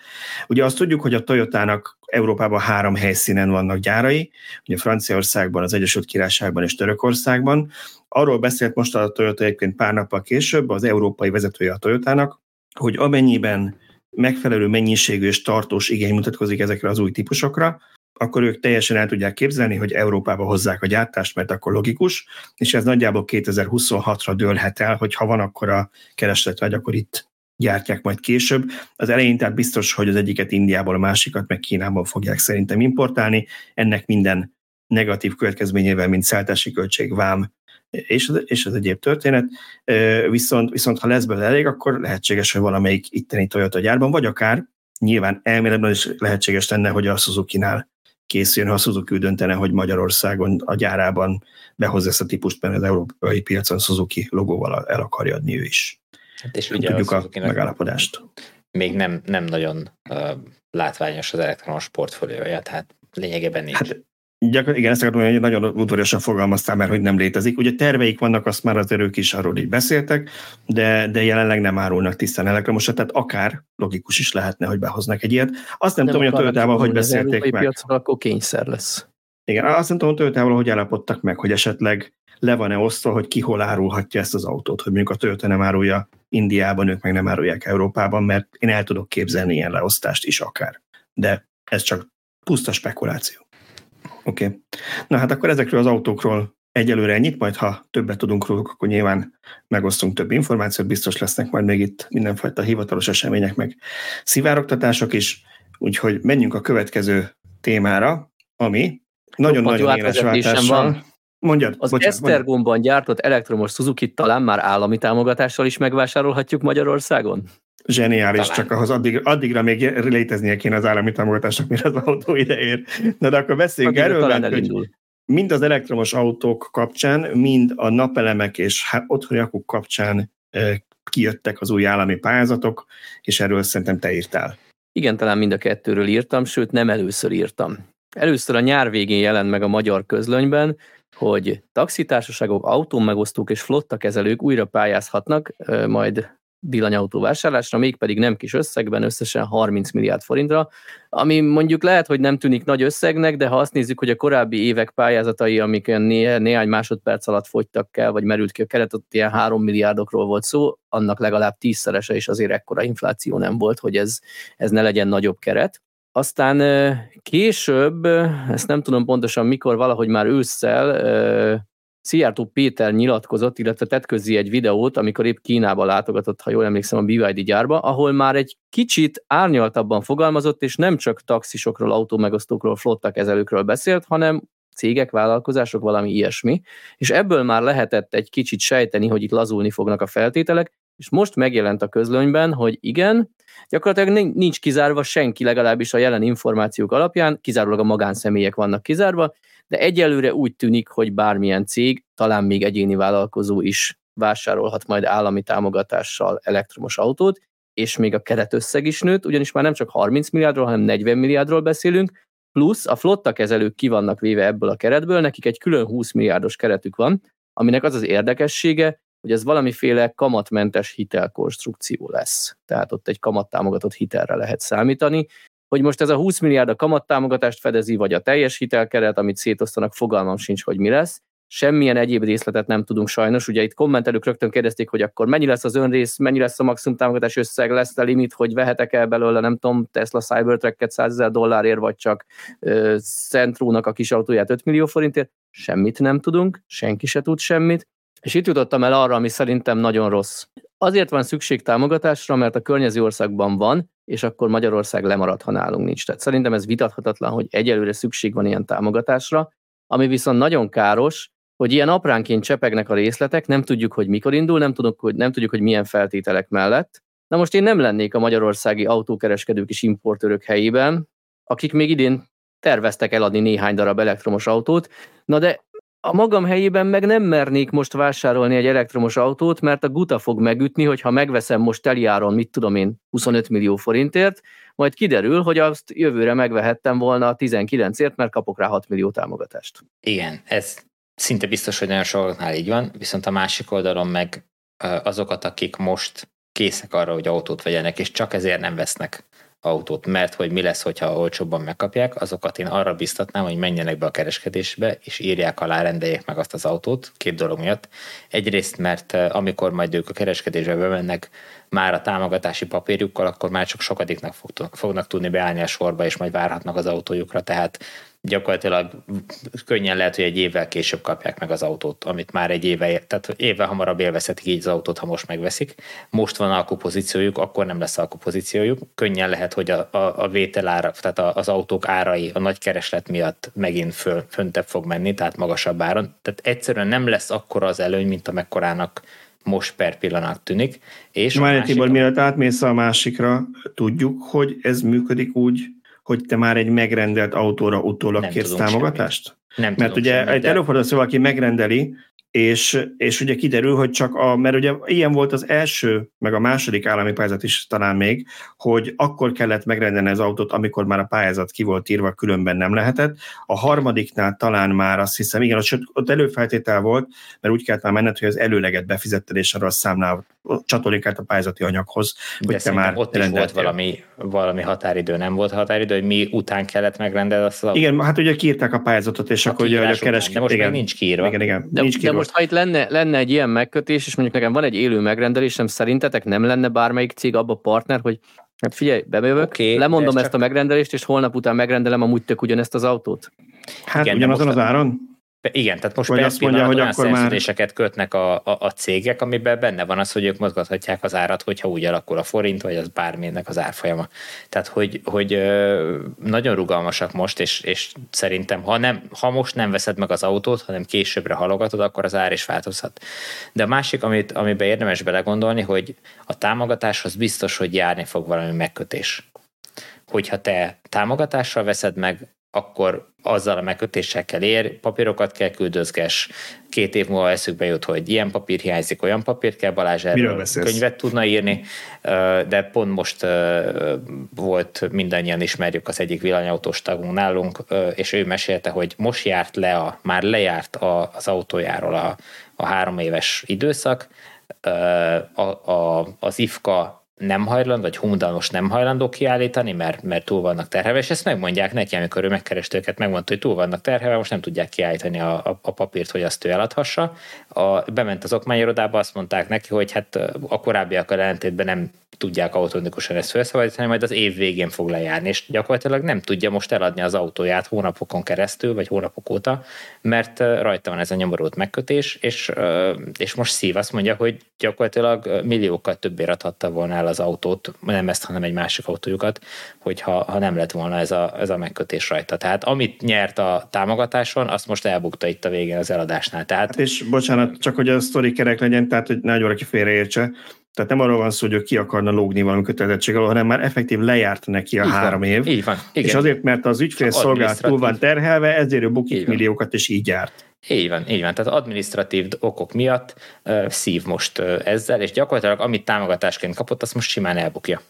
Speaker 1: Ugye azt tudjuk, hogy a Toyotának Európában három helyszínen vannak gyárai, ugye Franciaországban, az Egyesült Királyságban és Törökországban. Arról beszélt most a Toyota egyébként pár nappal később, az európai vezetője a Toyotának, hogy amennyiben megfelelő mennyiségű és tartós igény mutatkozik ezekre az új típusokra, akkor ők teljesen el tudják képzelni, hogy Európába hozzák a gyártást, mert akkor logikus, és ez nagyjából 2026-ra dőlhet el, hogy ha van akkor a kereslet vagy, akkor itt gyártják majd később. Az elején tehát biztos, hogy az egyiket Indiából, a másikat meg Kínából fogják szerintem importálni. Ennek minden negatív következményével, mint szálltási költség, vám és az, és az egyéb történet. Viszont, viszont ha lesz belőle elég, akkor lehetséges, hogy valamelyik itteni Toyota gyárban, vagy akár nyilván elméletben is lehetséges lenne, hogy a Suzuki-nál készüljön, ha a Suzuki döntene, hogy Magyarországon a gyárában behoz ezt a típust, mert az európai piacon Suzuki logóval el akarja adni ő is. Hát és ugye tudjuk a, a megállapodást.
Speaker 2: Még nem, nem nagyon uh, látványos az elektromos portfóliója, tehát lényegében nincs. Hát
Speaker 1: Gyakor, igen, ezt akartam mondani, hogy nagyon udvariasan fogalmaztál, mert hogy nem létezik. Ugye terveik vannak, azt már az erők is arról így beszéltek, de, de jelenleg nem árulnak tisztán elektromosat, tehát akár logikus is lehetne, hogy behoznak egy ilyet. Azt nem, nem tudom, hogy a Toyotával hogy beszélték meg.
Speaker 3: Piacra, akkor kényszer lesz.
Speaker 1: Igen, azt nem tudom, hogy Toyotával hogy állapodtak meg, hogy esetleg le van-e osztva, hogy ki hol árulhatja ezt az autót, hogy mondjuk a Toyota nem árulja Indiában, ők meg nem árulják Európában, mert én el tudok képzelni ilyen leosztást is akár. De ez csak puszta spekuláció. Oké. Okay. Na hát akkor ezekről az autókról egyelőre ennyit, majd ha többet tudunk róluk, akkor nyilván megosztunk több információt, biztos lesznek majd még itt mindenfajta hivatalos események, meg szivárogtatások is, úgyhogy menjünk a következő témára, ami nagyon-nagyon éles váltással. Van.
Speaker 3: Mondjad, az bocsánat, Esztergomban gyártott elektromos Suzuki talán már állami támogatással is megvásárolhatjuk Magyarországon?
Speaker 1: Zseniális, Talán. csak ahhoz addig, addigra még léteznie kéne az állami támogatásnak, mire az autó ide ér. Na de akkor beszéljünk erről, mert hogy mind az elektromos autók kapcsán, mind a napelemek és hát otthoni akuk kapcsán e, kijöttek az új állami pályázatok, és erről szerintem te írtál.
Speaker 3: Igen, talán mind a kettőről írtam, sőt nem először írtam. Először a nyár végén jelent meg a magyar közlönyben, hogy taxitársaságok, autómegosztók és flottakezelők újra pályázhatnak, majd villanyautó vásárlásra, mégpedig nem kis összegben, összesen 30 milliárd forintra, ami mondjuk lehet, hogy nem tűnik nagy összegnek, de ha azt nézzük, hogy a korábbi évek pályázatai, amik né- néhány másodperc alatt fogytak el, vagy merült ki a keret, ott ilyen 3 milliárdokról volt szó, annak legalább tízszerese, és azért ekkora infláció nem volt, hogy ez, ez ne legyen nagyobb keret. Aztán később, ezt nem tudom pontosan mikor, valahogy már ősszel Szijjártó Péter nyilatkozott, illetve tett közé egy videót, amikor épp Kínába látogatott, ha jól emlékszem, a BYD gyárba, ahol már egy kicsit árnyaltabban fogalmazott, és nem csak taxisokról, autómegosztókról, flottakezelőkről beszélt, hanem cégek, vállalkozások, valami ilyesmi, és ebből már lehetett egy kicsit sejteni, hogy itt lazulni fognak a feltételek, és most megjelent a közlönyben, hogy igen, gyakorlatilag nincs kizárva senki, legalábbis a jelen információk alapján, kizárólag a magánszemélyek vannak kizárva, de egyelőre úgy tűnik, hogy bármilyen cég, talán még egyéni vállalkozó is vásárolhat majd állami támogatással elektromos autót, és még a keretösszeg is nőtt, ugyanis már nem csak 30 milliárdról, hanem 40 milliárdról beszélünk, plusz a flotta kezelők ki vannak véve ebből a keretből, nekik egy külön 20 milliárdos keretük van, aminek az az érdekessége, hogy ez valamiféle kamatmentes hitelkonstrukció lesz. Tehát ott egy kamattámogatott hitelre lehet számítani, hogy most ez a 20 milliárd a kamattámogatást fedezi, vagy a teljes hitelkeret, amit szétosztanak, fogalmam sincs, hogy mi lesz. Semmilyen egyéb részletet nem tudunk sajnos. Ugye itt kommentelők rögtön kérdezték, hogy akkor mennyi lesz az önrész, mennyi lesz a maximum támogatás összeg, lesz a limit, hogy vehetek el belőle, nem tudom, Tesla Cybertruck-et 100 ezer dollárért, vagy csak Centrónak a kis autóját 5 millió forintért. Semmit nem tudunk, senki se tud semmit. És itt jutottam el arra, ami szerintem nagyon rossz. Azért van szükség támogatásra, mert a környező országban van, és akkor Magyarország lemarad, ha nálunk nincs. Tehát szerintem ez vitathatatlan, hogy egyelőre szükség van ilyen támogatásra, ami viszont nagyon káros, hogy ilyen apránként csepegnek a részletek, nem tudjuk, hogy mikor indul, nem, tudjuk, hogy, nem tudjuk, hogy milyen feltételek mellett. Na most én nem lennék a magyarországi autókereskedők és importőrök helyében, akik még idén terveztek eladni néhány darab elektromos autót, na de a magam helyében meg nem mernék most vásárolni egy elektromos autót, mert a guta fog megütni, hogy ha megveszem most teliáron, mit tudom én, 25 millió forintért, majd kiderül, hogy azt jövőre megvehettem volna a 19ért, mert kapok rá 6 millió támogatást.
Speaker 2: Igen, ez szinte biztos, hogy nagyon sokaknál így van, viszont a másik oldalon meg azokat, akik most készek arra, hogy autót vegyenek, és csak ezért nem vesznek autót, mert hogy mi lesz, hogyha olcsóbban megkapják, azokat én arra biztatnám, hogy menjenek be a kereskedésbe, és írják alá, rendeljék meg azt az autót, két dolog miatt. Egyrészt, mert eh, amikor majd ők a kereskedésbe bemennek, már a támogatási papírjukkal, akkor már csak sokadiknak fognak tudni beállni a sorba, és majd várhatnak az autójukra, tehát gyakorlatilag könnyen lehet, hogy egy évvel később kapják meg az autót, amit már egy éve, tehát évvel hamarabb élvezhetik így az autót, ha most megveszik. Most van alkupozíciójuk, akkor nem lesz alkupozíciójuk. Könnyen lehet, hogy a, a, a vételára, tehát az autók árai a nagy kereslet miatt megint föl, föntebb fog menni, tehát magasabb áron. Tehát egyszerűen nem lesz akkora az előny, mint amekkorának most per pillanat tűnik.
Speaker 1: És Már Tibor, mielőtt átmész a másikra, tudjuk, hogy ez működik úgy, hogy te már egy megrendelt autóra utólag kérsz támogatást? Semmit. Nem Mert ugye semmit, egy előfordul, hogy valaki megrendeli, és, és ugye kiderül, hogy csak a, mert ugye ilyen volt az első, meg a második állami pályázat is talán még, hogy akkor kellett megrendelni az autót, amikor már a pályázat ki volt írva, különben nem lehetett. A harmadiknál talán már azt hiszem, igen, ott, ott előfeltétel volt, mert úgy kellett már menned, hogy az előleget befizetted, és arra a számnál csatolik át a pályázati anyaghoz,
Speaker 2: De hogy te már ott is volt valami, valami határidő, nem volt határidő, hogy mi után kellett megrendelni azt
Speaker 1: a... Igen, hát ugye kiírták a pályázatot, és a akkor ugye a keres...
Speaker 2: De most
Speaker 1: igen,
Speaker 2: még nincs kiírva.
Speaker 1: Igen, igen,
Speaker 3: de,
Speaker 1: nincs
Speaker 3: kiírva. de most ha itt lenne, lenne egy ilyen megkötés, és mondjuk nekem van egy élő megrendelésem, szerintetek nem lenne bármelyik cég abba partner, hogy Hát figyelj, bebejövök, okay, lemondom ezt csak... a megrendelést, és holnap után megrendelem amúgy tök ugyanezt az autót.
Speaker 1: Hát Igen, ugyanazon az áron?
Speaker 2: Igen, tehát most azt mondja, hogy akkor szerződéseket már... kötnek a, a, a cégek, amiben benne van az, hogy ők mozgathatják az árat, hogyha úgy alakul a forint, vagy az bármilyennek az árfolyama. Tehát, hogy, hogy nagyon rugalmasak most, és, és szerintem, ha, nem, ha most nem veszed meg az autót, hanem későbbre halogatod, akkor az ár is változhat. De a másik, amit, amiben érdemes belegondolni, hogy a támogatáshoz biztos, hogy járni fog valami megkötés hogyha te támogatással veszed meg, akkor azzal a megkötéssel kell ér, papírokat kell küldözges, két év múlva eszükbe jut, hogy ilyen papír hiányzik, olyan papírt kell, Balázs erről könyvet tudna írni, de pont most volt, mindannyian ismerjük az egyik villanyautós tagunk nálunk, és ő mesélte, hogy most járt le, a, már lejárt az autójáról a, a három éves időszak, a, a, az IFKA nem hajlandó, vagy Humdal most nem hajlandó kiállítani, mert, mert túl vannak terhelve, és ezt megmondják neki, amikor ő megkereste őket, megmondta, hogy túl vannak terhelve, most nem tudják kiállítani a, a, a papírt, hogy azt ő eladhassa. A, bement az okmányirodába, azt mondták neki, hogy hát a korábbiakkal ellentétben nem tudják automatikusan ezt felszabadítani, majd az év végén fog lejárni, és gyakorlatilag nem tudja most eladni az autóját hónapokon keresztül, vagy hónapok óta, mert rajta van ez a nyomorult megkötés, és, és most szív azt mondja, hogy gyakorlatilag milliókkal többért adhatta volna el az autót, nem ezt, hanem egy másik autójukat, hogyha ha nem lett volna ez a, ez a megkötés rajta. Tehát amit nyert a támogatáson, azt most elbukta itt a végén az eladásnál. Tehát... Hát
Speaker 1: és bocsánat, csak hogy a sztori kerek legyen, tehát hogy nagyon valaki félreértse, tehát nem arról van szó, hogy ki akarna lógni valami kötelezettség alól, hanem már effektív lejárt neki a így három
Speaker 2: van,
Speaker 1: év.
Speaker 2: Így van.
Speaker 1: Igen. És azért, mert az ügyfél szolgálat túl van terhelve, ezért ő bukik milliókat, és így járt.
Speaker 2: Így van, így van. Tehát administratív okok miatt uh, szív most uh, ezzel, és gyakorlatilag amit támogatásként kapott, azt most simán elbukja.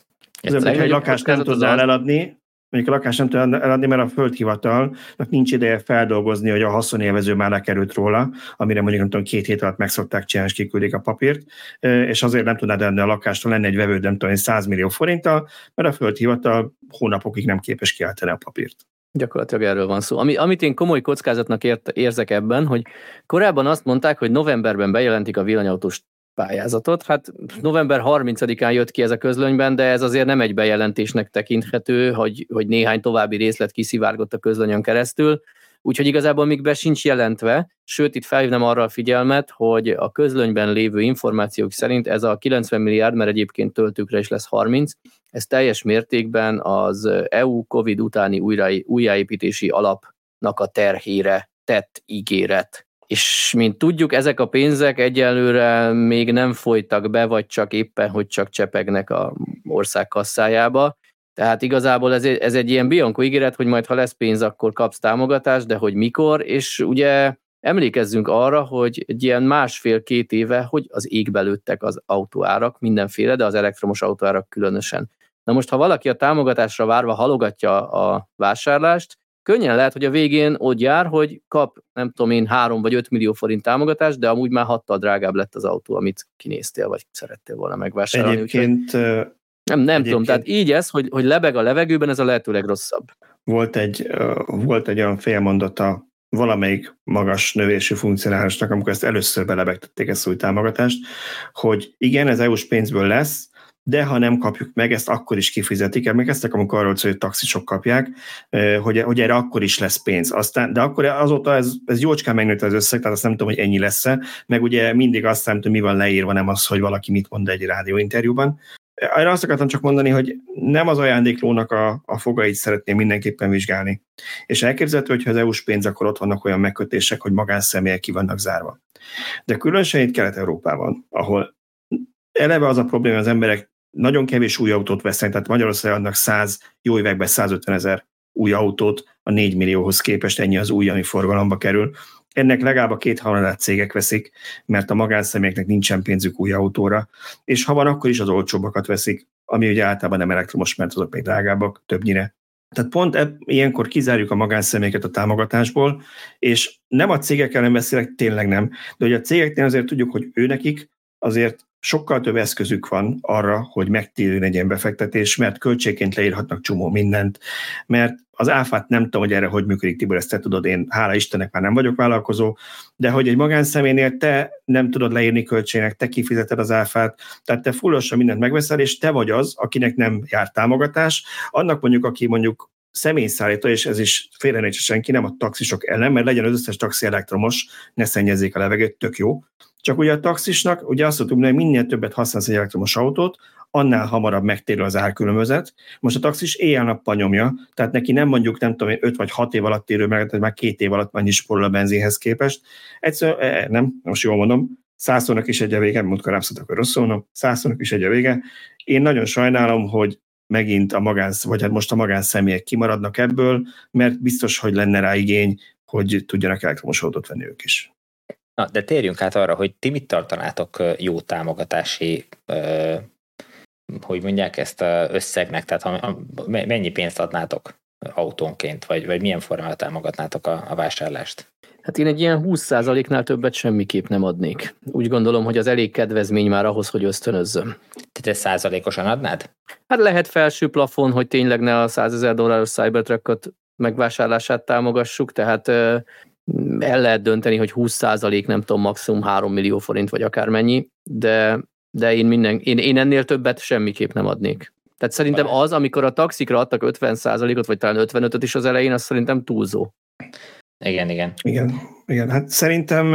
Speaker 1: Ez egy lakást nem tudsz eladni, mondjuk a lakást nem tud eladni, mert a földhivatalnak nincs ideje feldolgozni, hogy a haszonélvező már lekerült róla, amire mondjuk nem tudom, két hét alatt megszokták csinálni, és kiküldik a papírt, és azért nem tudnád eladni a lakást, ha lenne egy vevő, nem tudom, 100 millió forinttal, mert a földhivatal hónapokig nem képes kiáltani a papírt.
Speaker 3: Gyakorlatilag erről van szó. Ami, amit én komoly kockázatnak ért, érzek ebben, hogy korábban azt mondták, hogy novemberben bejelentik a villanyautós pályázatot. Hát november 30-án jött ki ez a közlönyben, de ez azért nem egy bejelentésnek tekinthető, hogy, hogy néhány további részlet kiszivárgott a közlönyön keresztül. Úgyhogy igazából még be sincs jelentve, sőt itt felhívnám arra a figyelmet, hogy a közlönyben lévő információk szerint ez a 90 milliárd, mert egyébként töltőkre is lesz 30, ez teljes mértékben az EU COVID utáni újjáépítési alapnak a terhére tett ígéret és mint tudjuk, ezek a pénzek egyelőre még nem folytak be, vagy csak éppen, hogy csak csepegnek a ország kasszájába. Tehát igazából ez, ez egy ilyen Bianco ígéret, hogy majd ha lesz pénz, akkor kapsz támogatást, de hogy mikor, és ugye emlékezzünk arra, hogy egy ilyen másfél-két éve, hogy az égbe lőttek az autóárak, mindenféle, de az elektromos autóárak különösen. Na most, ha valaki a támogatásra várva halogatja a vásárlást, könnyen lehet, hogy a végén ott jár, hogy kap, nem tudom én, 3 vagy 5 millió forint támogatást, de amúgy már hattal drágább lett az autó, amit kinéztél, vagy szerettél volna megvásárolni.
Speaker 1: Egyébként... Úgyhogy
Speaker 3: nem, nem egyébként, tudom, tehát így ez, hogy, hogy lebeg a levegőben, ez a lehető legrosszabb.
Speaker 1: Volt egy, volt egy olyan félmondata valamelyik magas növésű funkcionálásnak, amikor ezt először belebegtették ezt új támogatást, hogy igen, ez EU-s pénzből lesz, de ha nem kapjuk meg, ezt akkor is kifizetik. Emlékeztek, amikor arról hogy taxisok kapják, hogy, hogy erre akkor is lesz pénz. Aztán, de akkor azóta ez, ez jócskán megnőtt az összeg, tehát azt nem tudom, hogy ennyi lesz-e, meg ugye mindig azt nem tudom, mi van leírva, nem az, hogy valaki mit mond egy rádióinterjúban. Erre azt akartam csak mondani, hogy nem az ajándéklónak a, a fogait szeretném mindenképpen vizsgálni. És elképzelhető, hogy ha az EU-s pénz, akkor ott vannak olyan megkötések, hogy magánszemélyek ki vannak zárva. De különösen itt Kelet-Európában, ahol eleve az a probléma, az emberek nagyon kevés új autót vesznek, tehát Magyarországon adnak 100, jó években 150 ezer új autót, a 4 millióhoz képest ennyi az új, ami forgalomba kerül. Ennek legalább a két harmadát cégek veszik, mert a magánszemélyeknek nincsen pénzük új autóra, és ha van, akkor is az olcsóbbakat veszik, ami ugye általában nem elektromos, mert azok még drágábbak többnyire. Tehát pont ebb, ilyenkor kizárjuk a magánszemélyeket a támogatásból, és nem a cégek ellen beszélek, tényleg nem, de hogy a cégeknél azért tudjuk, hogy őnekik azért sokkal több eszközük van arra, hogy megtérjön egy ilyen befektetés, mert költségként leírhatnak csomó mindent, mert az áfát nem tudom, hogy erre hogy működik, Tibor, ezt te tudod, én hála Istennek már nem vagyok vállalkozó, de hogy egy magánszemélynél te nem tudod leírni költségnek, te kifizeted az áfát, tehát te fullosan mindent megveszel, és te vagy az, akinek nem jár támogatás, annak mondjuk, aki mondjuk személyszállító, és ez is félre senki, nem a taxisok ellen, mert legyen az összes taxi elektromos, ne szennyezzék a levegőt, tök jó. Csak ugye a taxisnak, ugye azt tudjuk, hogy minél többet használsz egy elektromos autót, annál hamarabb megtérül az árkülönbözet. Most a taxis éjjel-nappal nyomja, tehát neki nem mondjuk, nem tudom, 5 vagy 6 év alatt térő meg, tehát már két év alatt mennyi spórol a benzinhez képest. Egyszerűen e, nem, most jól mondom, százszornak is egy a vége, múltkor nem akkor rosszul mondom, százszornak is egy a vége. Én nagyon sajnálom, hogy megint a magánsz, vagy hát most a magánszemélyek kimaradnak ebből, mert biztos, hogy lenne rá igény, hogy tudjanak elektromos autót venni ők is.
Speaker 2: Na, de térjünk át arra, hogy ti mit tartanátok jó támogatási, hogy mondják ezt összegnek, tehát ha, mennyi pénzt adnátok autónként, vagy, vagy milyen formában támogatnátok a, a vásárlást?
Speaker 3: Hát én egy ilyen 20%-nál többet semmiképp nem adnék. Úgy gondolom, hogy az elég kedvezmény már ahhoz, hogy ösztönözzöm.
Speaker 2: Tehát ezt százalékosan adnád?
Speaker 3: Hát lehet felső plafon, hogy tényleg ne a 100 ezer dolláros Cybertruckot megvásárlását támogassuk, tehát el lehet dönteni, hogy 20% nem tudom, maximum 3 millió forint, vagy akármennyi, de, de én, minden, én, én ennél többet semmiképp nem adnék. Tehát szerintem az, amikor a taxikra adtak 50%-ot, vagy talán 55-öt is az elején, az szerintem túlzó.
Speaker 2: Igen, igen.
Speaker 1: Igen, igen. hát szerintem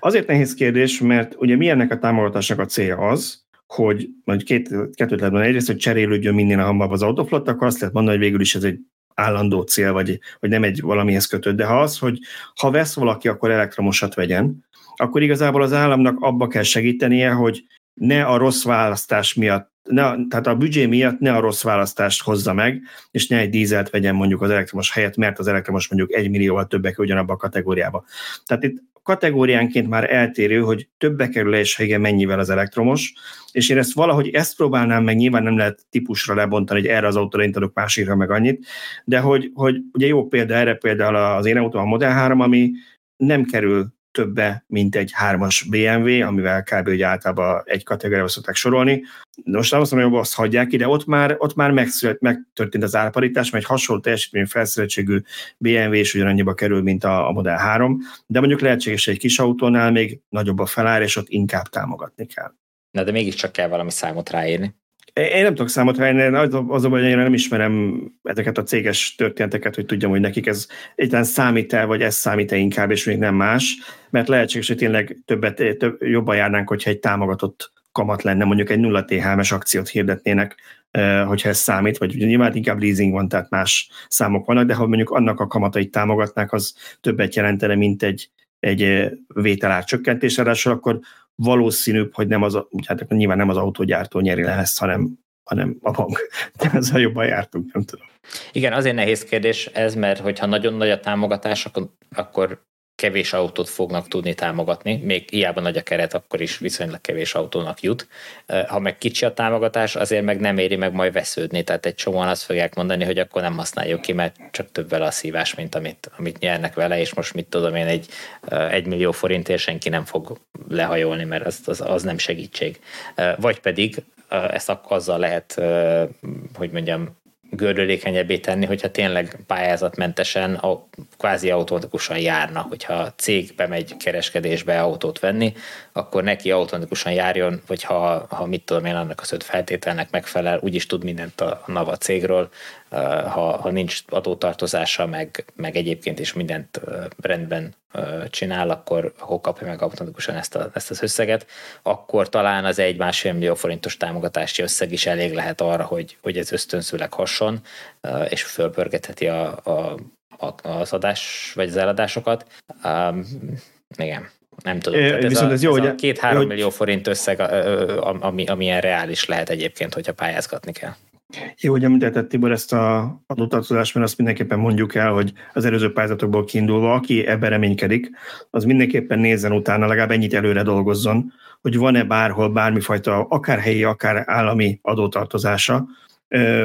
Speaker 1: azért nehéz kérdés, mert ugye mi ennek a támogatásnak a célja az, hogy majd két, kettőt lehet mondani. Egyrészt, hogy cserélődjön minél hamarabb az autoflott, akkor azt lehet mondani, hogy végül is ez egy állandó cél, vagy, vagy nem egy valamihez kötött, de ha az, hogy ha vesz valaki, akkor elektromosat vegyen, akkor igazából az államnak abba kell segítenie, hogy ne a rossz választás miatt, ne, tehát a büdzsé miatt ne a rossz választást hozza meg, és ne egy dízelt vegyen mondjuk az elektromos helyett, mert az elektromos mondjuk egy millióval többek ugyanabba a kategóriába. Tehát itt kategóriánként már eltérő, hogy többe kerül igen mennyivel az elektromos, és én ezt valahogy ezt próbálnám meg, nyilván nem lehet típusra lebontani, hogy erre az autóra én adok másikra meg annyit, de hogy, hogy ugye jó példa erre például az én autóm a Model 3, ami nem kerül többe, mint egy hármas BMW, amivel kb. Hogy általában egy kategóriába szokták sorolni. Most nem azt mondom, hogy azt hagyják ide, ott már, ott már megszület, megtörtént az árparitás, mert egy hasonló teljesítmény felszereltségű BMW is ugyanannyiba kerül, mint a, a Model 3, de mondjuk lehetséges egy kis autónál még nagyobb a felár, és ott inkább támogatni kell.
Speaker 2: Na de mégiscsak kell valami számot ráírni.
Speaker 1: Én nem tudok számot venni, az az a hogy én nem ismerem ezeket a céges történeteket, hogy tudjam, hogy nekik ez egyáltalán számít-e, vagy ez számít-e inkább, és még nem más, mert lehetséges, hogy tényleg többet, több, jobban járnánk, hogyha egy támogatott kamat lenne, mondjuk egy 0 THM-es akciót hirdetnének, hogyha ez számít, vagy nyilván inkább leasing van, tehát más számok vannak, de ha mondjuk annak a kamatait támogatnák, az többet jelentene, mint egy, egy vételár csökkentés, akkor valószínűbb, hogy nem az, hát nyilván nem az autógyártó nyeri le ezt, hanem, hanem a bank. *laughs* De ezzel jobban jártunk, nem tudom.
Speaker 2: Igen, azért nehéz kérdés ez, mert hogyha nagyon nagy a támogatás, akkor, akkor kevés autót fognak tudni támogatni, még hiába nagy a keret, akkor is viszonylag kevés autónak jut. Ha meg kicsi a támogatás, azért meg nem éri meg majd vesződni, tehát egy csomóan azt fogják mondani, hogy akkor nem használjuk ki, mert csak több vele a szívás, mint amit, amit nyernek vele, és most mit tudom én, egy, egy millió forintért senki nem fog lehajolni, mert az, az, az nem segítség. Vagy pedig ezt azzal lehet, hogy mondjam, gördülékenyebbé tenni, hogyha tényleg pályázatmentesen, kvázi automatikusan járna, hogyha a cég bemegy kereskedésbe autót venni, akkor neki automatikusan járjon, vagy ha, ha mit tudom én, annak az öt feltételnek megfelel, úgyis tud mindent a, a NAVA cégről, ha, ha nincs adótartozása, meg, meg egyébként is mindent rendben csinál, akkor, akkor kapja meg automatikusan ezt, a, ezt az összeget, akkor talán az egy másfél millió forintos támogatási összeg is elég lehet arra, hogy, hogy ez ösztönzőleg hasson, és fölpörgetheti a, a, az adás, vagy az eladásokat. Igen. Nem tudom. É, ez viszont a, ez jó, ez hogy... Két-három millió forint összeg, ami, amilyen reális lehet egyébként, hogyha pályázgatni kell.
Speaker 1: Jó, hogy említetted Tibor ezt a adótartozást, mert azt mindenképpen mondjuk el, hogy az előző pályázatokból kiindulva, aki ebben reménykedik, az mindenképpen nézzen utána, legalább ennyit előre dolgozzon, hogy van-e bárhol bármifajta, akár helyi, akár állami adótartozása,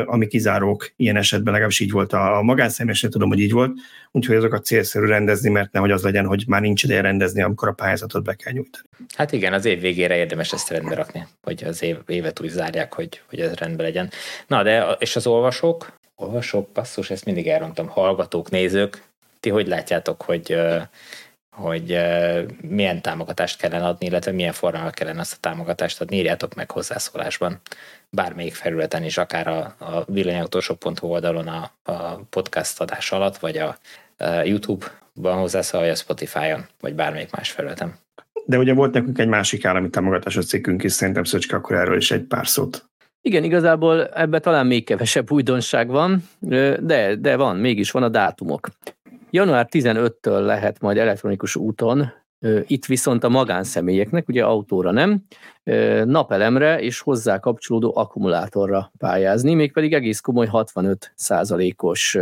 Speaker 1: ami kizárók ilyen esetben, legalábbis így volt a magánszemélyesnél, tudom, hogy így volt, úgyhogy azokat célszerű rendezni, mert nehogy az legyen, hogy már nincs ideje rendezni, amikor a pályázatot be kell nyújtani.
Speaker 2: Hát igen, az év végére érdemes ezt rendbe rakni, hogy az év, évet úgy zárják, hogy, hogy ez rendben legyen. Na, de és az olvasók? Olvasók, passzus, ezt mindig elrontam, hallgatók, nézők, ti hogy látjátok, hogy hogy milyen támogatást kellene adni, illetve milyen formában kellene azt a támogatást adni, írjátok meg hozzászólásban bármelyik felületen is, akár a, a villanyautósok.hu oldalon a, a podcast adás alatt, vagy a, a YouTube-ban hozzászól, vagy a Spotify-on, vagy bármelyik más felületen.
Speaker 1: De ugye volt nekünk egy másik állami támogatásos cikkünk is, szerintem Szöcske akkor erről is egy pár szót.
Speaker 3: Igen, igazából ebbe talán még kevesebb újdonság van, de, de van, mégis van a dátumok. Január 15-től lehet majd elektronikus úton, itt viszont a magánszemélyeknek, ugye autóra nem, napelemre és hozzá kapcsolódó akkumulátorra pályázni, mégpedig egész komoly 65 százalékos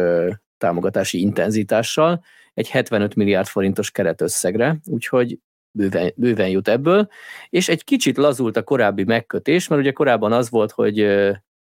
Speaker 3: támogatási intenzitással, egy 75 milliárd forintos keretösszegre, úgyhogy bőven, bőven jut ebből, és egy kicsit lazult a korábbi megkötés, mert ugye korábban az volt, hogy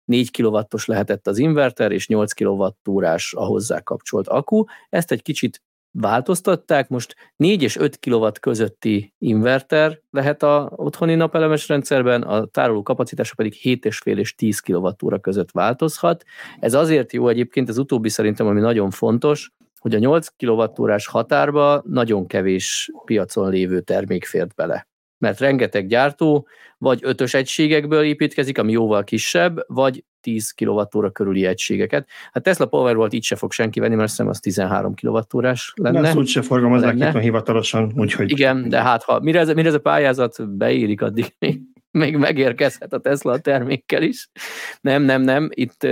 Speaker 3: 4 kW-os lehetett az inverter, és 8 kWh a hozzá kapcsolt akku. Ezt egy kicsit változtatták, most 4 és 5 kW közötti inverter lehet a otthoni napelemes rendszerben, a tároló kapacitása pedig 7,5 és 10 kWh között változhat. Ez azért jó egyébként, az utóbbi szerintem, ami nagyon fontos, hogy a 8 kWh határba nagyon kevés piacon lévő termék fért bele mert rengeteg gyártó vagy ötös egységekből építkezik, ami jóval kisebb, vagy 10 kWh körüli egységeket. Hát Tesla Powerwall-t így se fog senki venni, mert szerintem az 13 kWh-s lenne.
Speaker 1: Ezt úgy se forgalmazzák itt hivatalosan, úgyhogy...
Speaker 3: Igen, de hát ha mire ez, mire ez a pályázat beírik, addig még, még megérkezhet a Tesla a termékkel is. Nem, nem, nem, itt,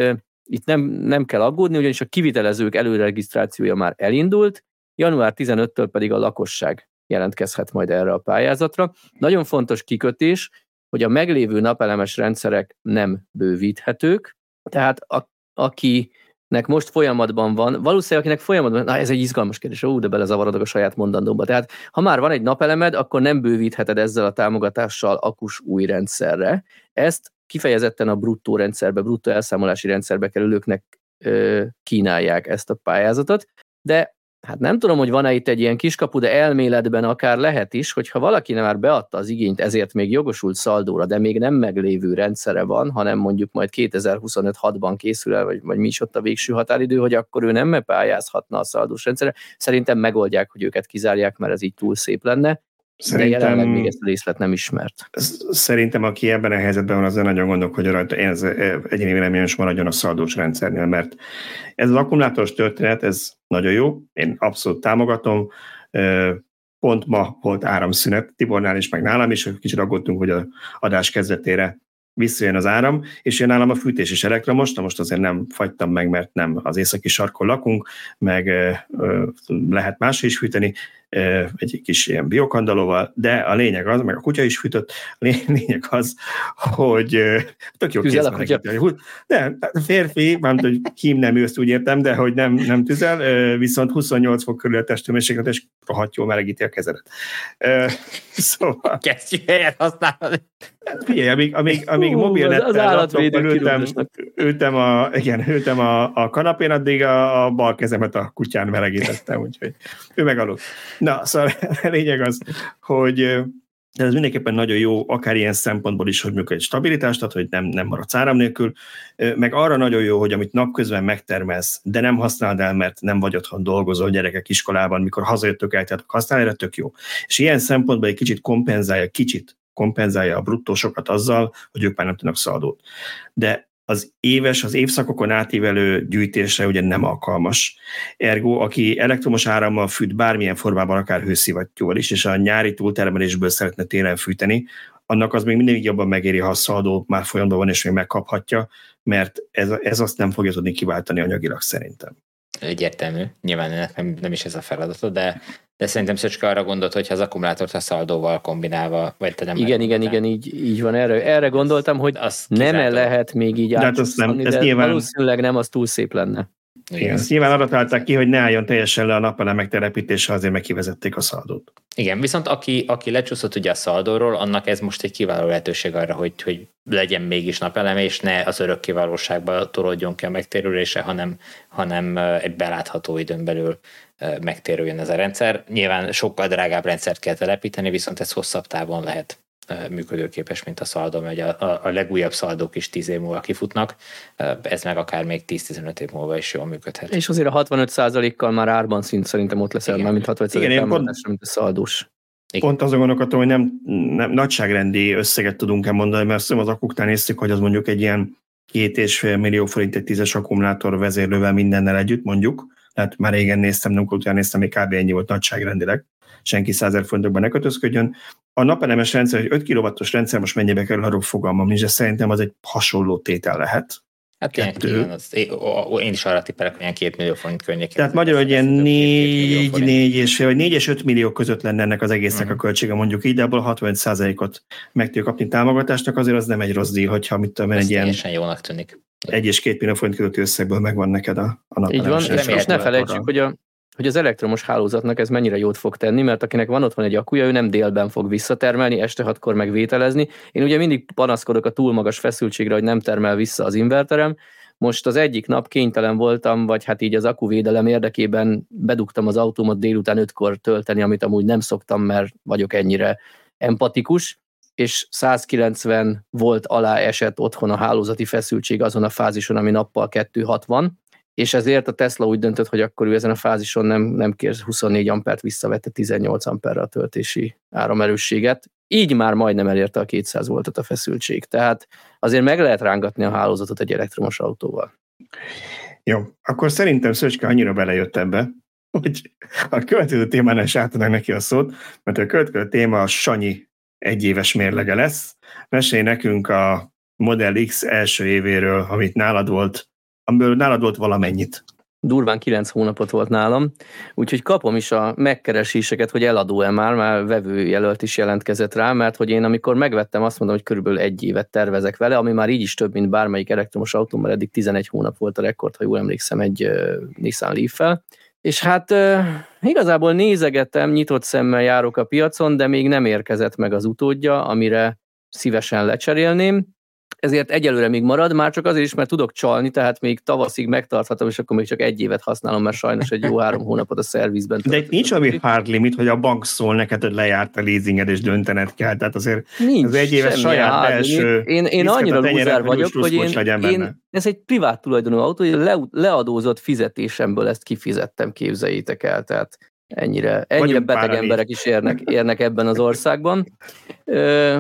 Speaker 3: itt nem, nem kell aggódni, ugyanis a kivitelezők előregisztrációja már elindult, január 15-től pedig a lakosság jelentkezhet majd erre a pályázatra. Nagyon fontos kikötés, hogy a meglévő napelemes rendszerek nem bővíthetők, tehát a, akinek most folyamatban van, valószínűleg akinek folyamatban na ez egy izgalmas kérdés, ó, de belezavarodok a saját mondandóba. Tehát ha már van egy napelemed, akkor nem bővítheted ezzel a támogatással akus új rendszerre. Ezt kifejezetten a bruttó rendszerbe, bruttó elszámolási rendszerbe kerülőknek ö, kínálják ezt a pályázatot, de hát nem tudom, hogy van-e itt egy ilyen kiskapu, de elméletben akár lehet is, hogyha valaki nem már beadta az igényt, ezért még jogosult szaldóra, de még nem meglévő rendszere van, hanem mondjuk majd 2025-6-ban készül el, vagy, vagy mi is ott a végső határidő, hogy akkor ő nem pályázhatna a szaldós rendszerre. Szerintem megoldják, hogy őket kizárják, mert ez így túl szép lenne. Szerintem, De jelenleg még ezt a részlet nem ismert.
Speaker 1: Szerintem, aki ebben a helyzetben van, az nagyon gondolkodja rajta, ez egyéni véleményem is maradjon a szaldós rendszernél, mert ez az akkumulátoros történet, ez nagyon jó, én abszolút támogatom, pont ma volt áramszünet, Tibornál is, meg nálam is, kicsit aggódtunk, hogy a adás kezdetére visszajön az áram, és jön nálam a fűtés is elektromos, na most azért nem fagytam meg, mert nem az északi sarkon lakunk, meg ö, lehet más is fűteni, egy kis ilyen biokandalóval, de a lényeg az, meg a kutya is fűtött, a *laughs* lényeg az, hogy tök jó kézben. De férfi, nem hogy kím nem őszt, úgy értem, de hogy nem, nem tüzel, viszont 28 fok körül a testőmérséklet, és rohadt jól melegíti a kezedet. *laughs*
Speaker 2: Szóval... Kezdjük helyet használni.
Speaker 1: Figyelj, amíg, amíg, amíg Hú, mobilnettel az ültem, ültem, a, igen, ültem a, a kanapén, addig a, a bal kezemet a kutyán melegítettem, úgyhogy ő megaludt. Na, szóval *laughs* a lényeg az, hogy ez mindenképpen nagyon jó, akár ilyen szempontból is, hogy működik egy stabilitást, tehát hogy nem, nem maradsz áram nélkül, meg arra nagyon jó, hogy amit napközben megtermelsz, de nem használod el, mert nem vagy otthon dolgozó gyerekek iskolában, mikor hazajöttök el, tehát használni, erre tök jó. És ilyen szempontból egy kicsit kompenzálja, kicsit kompenzálja a bruttósokat azzal, hogy ők már nem tudnak szaldót. De az éves, az évszakokon átívelő gyűjtésre ugye nem alkalmas. Ergo, aki elektromos árammal fűt bármilyen formában, akár hőszivattyúval is, és a nyári túltermelésből szeretne télen fűteni, annak az még mindig jobban megéri, ha a szaldó már folyamatban van, és még megkaphatja, mert ez, ez azt nem fogja tudni kiváltani anyagilag szerintem.
Speaker 2: Egyértelmű. Nyilván ennek nem, nem is ez a feladata, de, de szerintem Szöcske arra gondolt, hogy ha az akkumulátort a szaldóval kombinálva, vagy te nem
Speaker 3: Igen, igen, igen, így, így van. Erre, erre gondoltam, hogy nem -e lehet még így
Speaker 1: hát azt nem, ez
Speaker 3: de
Speaker 1: nyilván...
Speaker 3: valószínűleg nem, az túl szép lenne.
Speaker 1: Igen, ezt nyilván arra találták ki, hogy ne álljon teljesen le a napelemek telepítése, azért meg kivezették a szaldót.
Speaker 2: Igen, viszont aki, aki lecsúszott ugye a szaldóról, annak ez most egy kiváló lehetőség arra, hogy, hogy legyen mégis napeleme, és ne az örök kiválóságba tolódjon ki a megtérülése, hanem, hanem egy belátható időn belül megtérüljön ez a rendszer. Nyilván sokkal drágább rendszert kell telepíteni, viszont ez hosszabb távon lehet működőképes, mint a szaldó, mert a, a, a legújabb szaldók is 10 év múlva kifutnak, ez meg akár még 10-15 év múlva is jól működhet.
Speaker 3: És azért a 65%-kal már árban szint szerintem ott lesz el, mint 65 Igen, pont, mint a szaldós.
Speaker 1: Igen. Pont azon gondolkodtam, hogy nem, nem nagyságrendi összeget tudunk-e mondani, mert az akuknál néztük, hogy az mondjuk egy ilyen két és fél millió forint egy tízes akkumulátor vezérlővel mindennel együtt, mondjuk. Tehát már régen néztem, nem utána néztem, még kb. ennyi volt nagyságrendileg senki 100 forintokban ne kötözködjön. A napelemes rendszer, hogy 5 kW-os rendszer most mennyibe kerül, arról fogalmam nincs, de szerintem az egy hasonló tétel lehet.
Speaker 2: Hát Kettő. Igen, az, én is arra tippelek, hogy ilyen két millió forint környékén.
Speaker 1: Tehát magyarul, hogy ilyen négy, négy és, vagy négy és öt millió között lenne ennek az egésznek uh-huh. a költsége, mondjuk így, de abból 65%-ot meg tudja kapni támogatásnak, azért az nem egy rossz díj, hogyha mit tudom, egy ilyen
Speaker 2: jónak tűnik.
Speaker 1: Egy és két millió forint közötti összegből megvan neked a, a napelemes.
Speaker 3: Így van, és ne felejtsük, hogy a, hogy az elektromos hálózatnak ez mennyire jót fog tenni, mert akinek van otthon egy akuja, ő nem délben fog visszatermelni, este hatkor megvételezni. Én ugye mindig panaszkodok a túl magas feszültségre, hogy nem termel vissza az inverterem, most az egyik nap kénytelen voltam, vagy hát így az akuvédelem érdekében bedugtam az autómat délután ötkor tölteni, amit amúgy nem szoktam, mert vagyok ennyire empatikus, és 190 volt alá esett otthon a hálózati feszültség azon a fázison, ami nappal 260, és ezért a Tesla úgy döntött, hogy akkor ő ezen a fázison nem, nem kér 24 ampert, visszavette 18 amperre a töltési áramerősséget. Így már majdnem elérte a 200 voltot a feszültség. Tehát azért meg lehet rángatni a hálózatot egy elektromos autóval.
Speaker 1: Jó, akkor szerintem Szöcske annyira belejött ebbe, hogy a következő témánál is átadnak neki a szót, mert a következő téma a Sanyi egyéves mérlege lesz. Mesélj nekünk a Model X első évéről, amit nálad volt amiből nálad volt valamennyit.
Speaker 3: Durván kilenc hónapot volt nálam, úgyhogy kapom is a megkereséseket, hogy eladó-e már, már vevőjelölt is jelentkezett rá, mert hogy én amikor megvettem, azt mondom, hogy körülbelül egy évet tervezek vele, ami már így is több, mint bármelyik elektromos autó, mert eddig 11 hónap volt a rekord, ha jól emlékszem, egy Nissan Leaf-fel. És hát igazából nézegettem, nyitott szemmel járok a piacon, de még nem érkezett meg az utódja, amire szívesen lecserélném ezért egyelőre még marad, már csak azért is, mert tudok csalni, tehát még tavaszig megtarthatom, és akkor még csak egy évet használom, mert sajnos egy jó három hónapot a szervizben.
Speaker 1: De itt nincs ami hard limit, hogy a bank szól neked, hogy lejárt a leasinged, és döntened kell, tehát azért nincs az egy éves saját belső
Speaker 3: Én, én annyira lúzer vagyok, hogy én, én, ez egy privát tulajdonú autó, hogy le, leadózott fizetésemből ezt kifizettem, képzeljétek el, tehát ennyire, ennyire beteg emberek is érnek, érnek ebben az országban. Ö,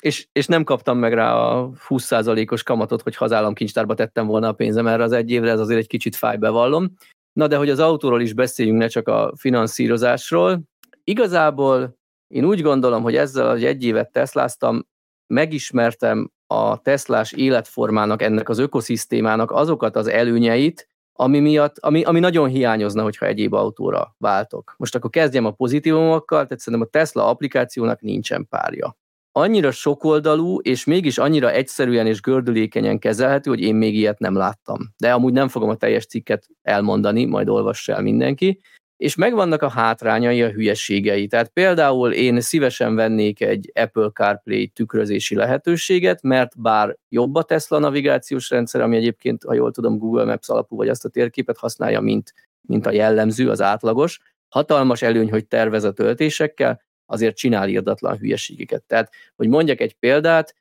Speaker 3: és, és nem kaptam meg rá a 20%-os kamatot, hogy hazállamkincstárba tettem volna a pénzem erre az egy évre, ez azért egy kicsit fáj, bevallom. Na de hogy az autóról is beszéljünk, ne csak a finanszírozásról. Igazából én úgy gondolom, hogy ezzel, hogy egy évet teszláztam, megismertem a Teslás életformának, ennek az ökoszisztémának azokat az előnyeit, ami miatt, ami, ami nagyon hiányozna, hogyha egyéb autóra váltok. Most akkor kezdjem a pozitívumokkal, tehát szerintem a Tesla applikációnak nincsen párja annyira sokoldalú, és mégis annyira egyszerűen és gördülékenyen kezelhető, hogy én még ilyet nem láttam. De amúgy nem fogom a teljes cikket elmondani, majd olvassa el mindenki. És megvannak a hátrányai, a hülyeségei. Tehát például én szívesen vennék egy Apple CarPlay tükrözési lehetőséget, mert bár jobb a Tesla navigációs rendszer, ami egyébként, ha jól tudom, Google Maps alapú, vagy azt a térképet használja, mint, mint a jellemző, az átlagos, hatalmas előny, hogy tervez a töltésekkel, azért csinál írdatlan hülyeségeket. Tehát, hogy mondjak egy példát,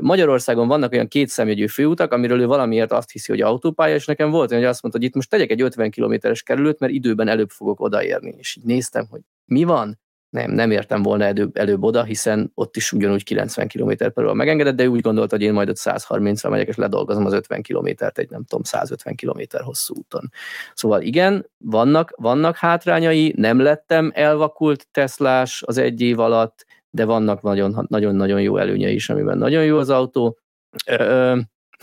Speaker 3: Magyarországon vannak olyan kétszemjegyű főutak, amiről ő valamiért azt hiszi, hogy autópálya, és nekem volt olyan, hogy azt mondta, hogy itt most tegyek egy 50 kilométeres kerülőt, mert időben előbb fogok odaérni. És így néztem, hogy mi van? Nem, nem értem volna előbb, előbb oda, hiszen ott is ugyanúgy 90 km per óra megengedett, de úgy gondolta, hogy én majd ott 130-ra megyek, és ledolgozom az 50 kilométert egy nem tudom, 150 km hosszú úton. Szóval igen, vannak, vannak hátrányai, nem lettem elvakult Teslás az egy év alatt, de vannak nagyon-nagyon jó előnyei is, amiben nagyon jó az autó. Ö,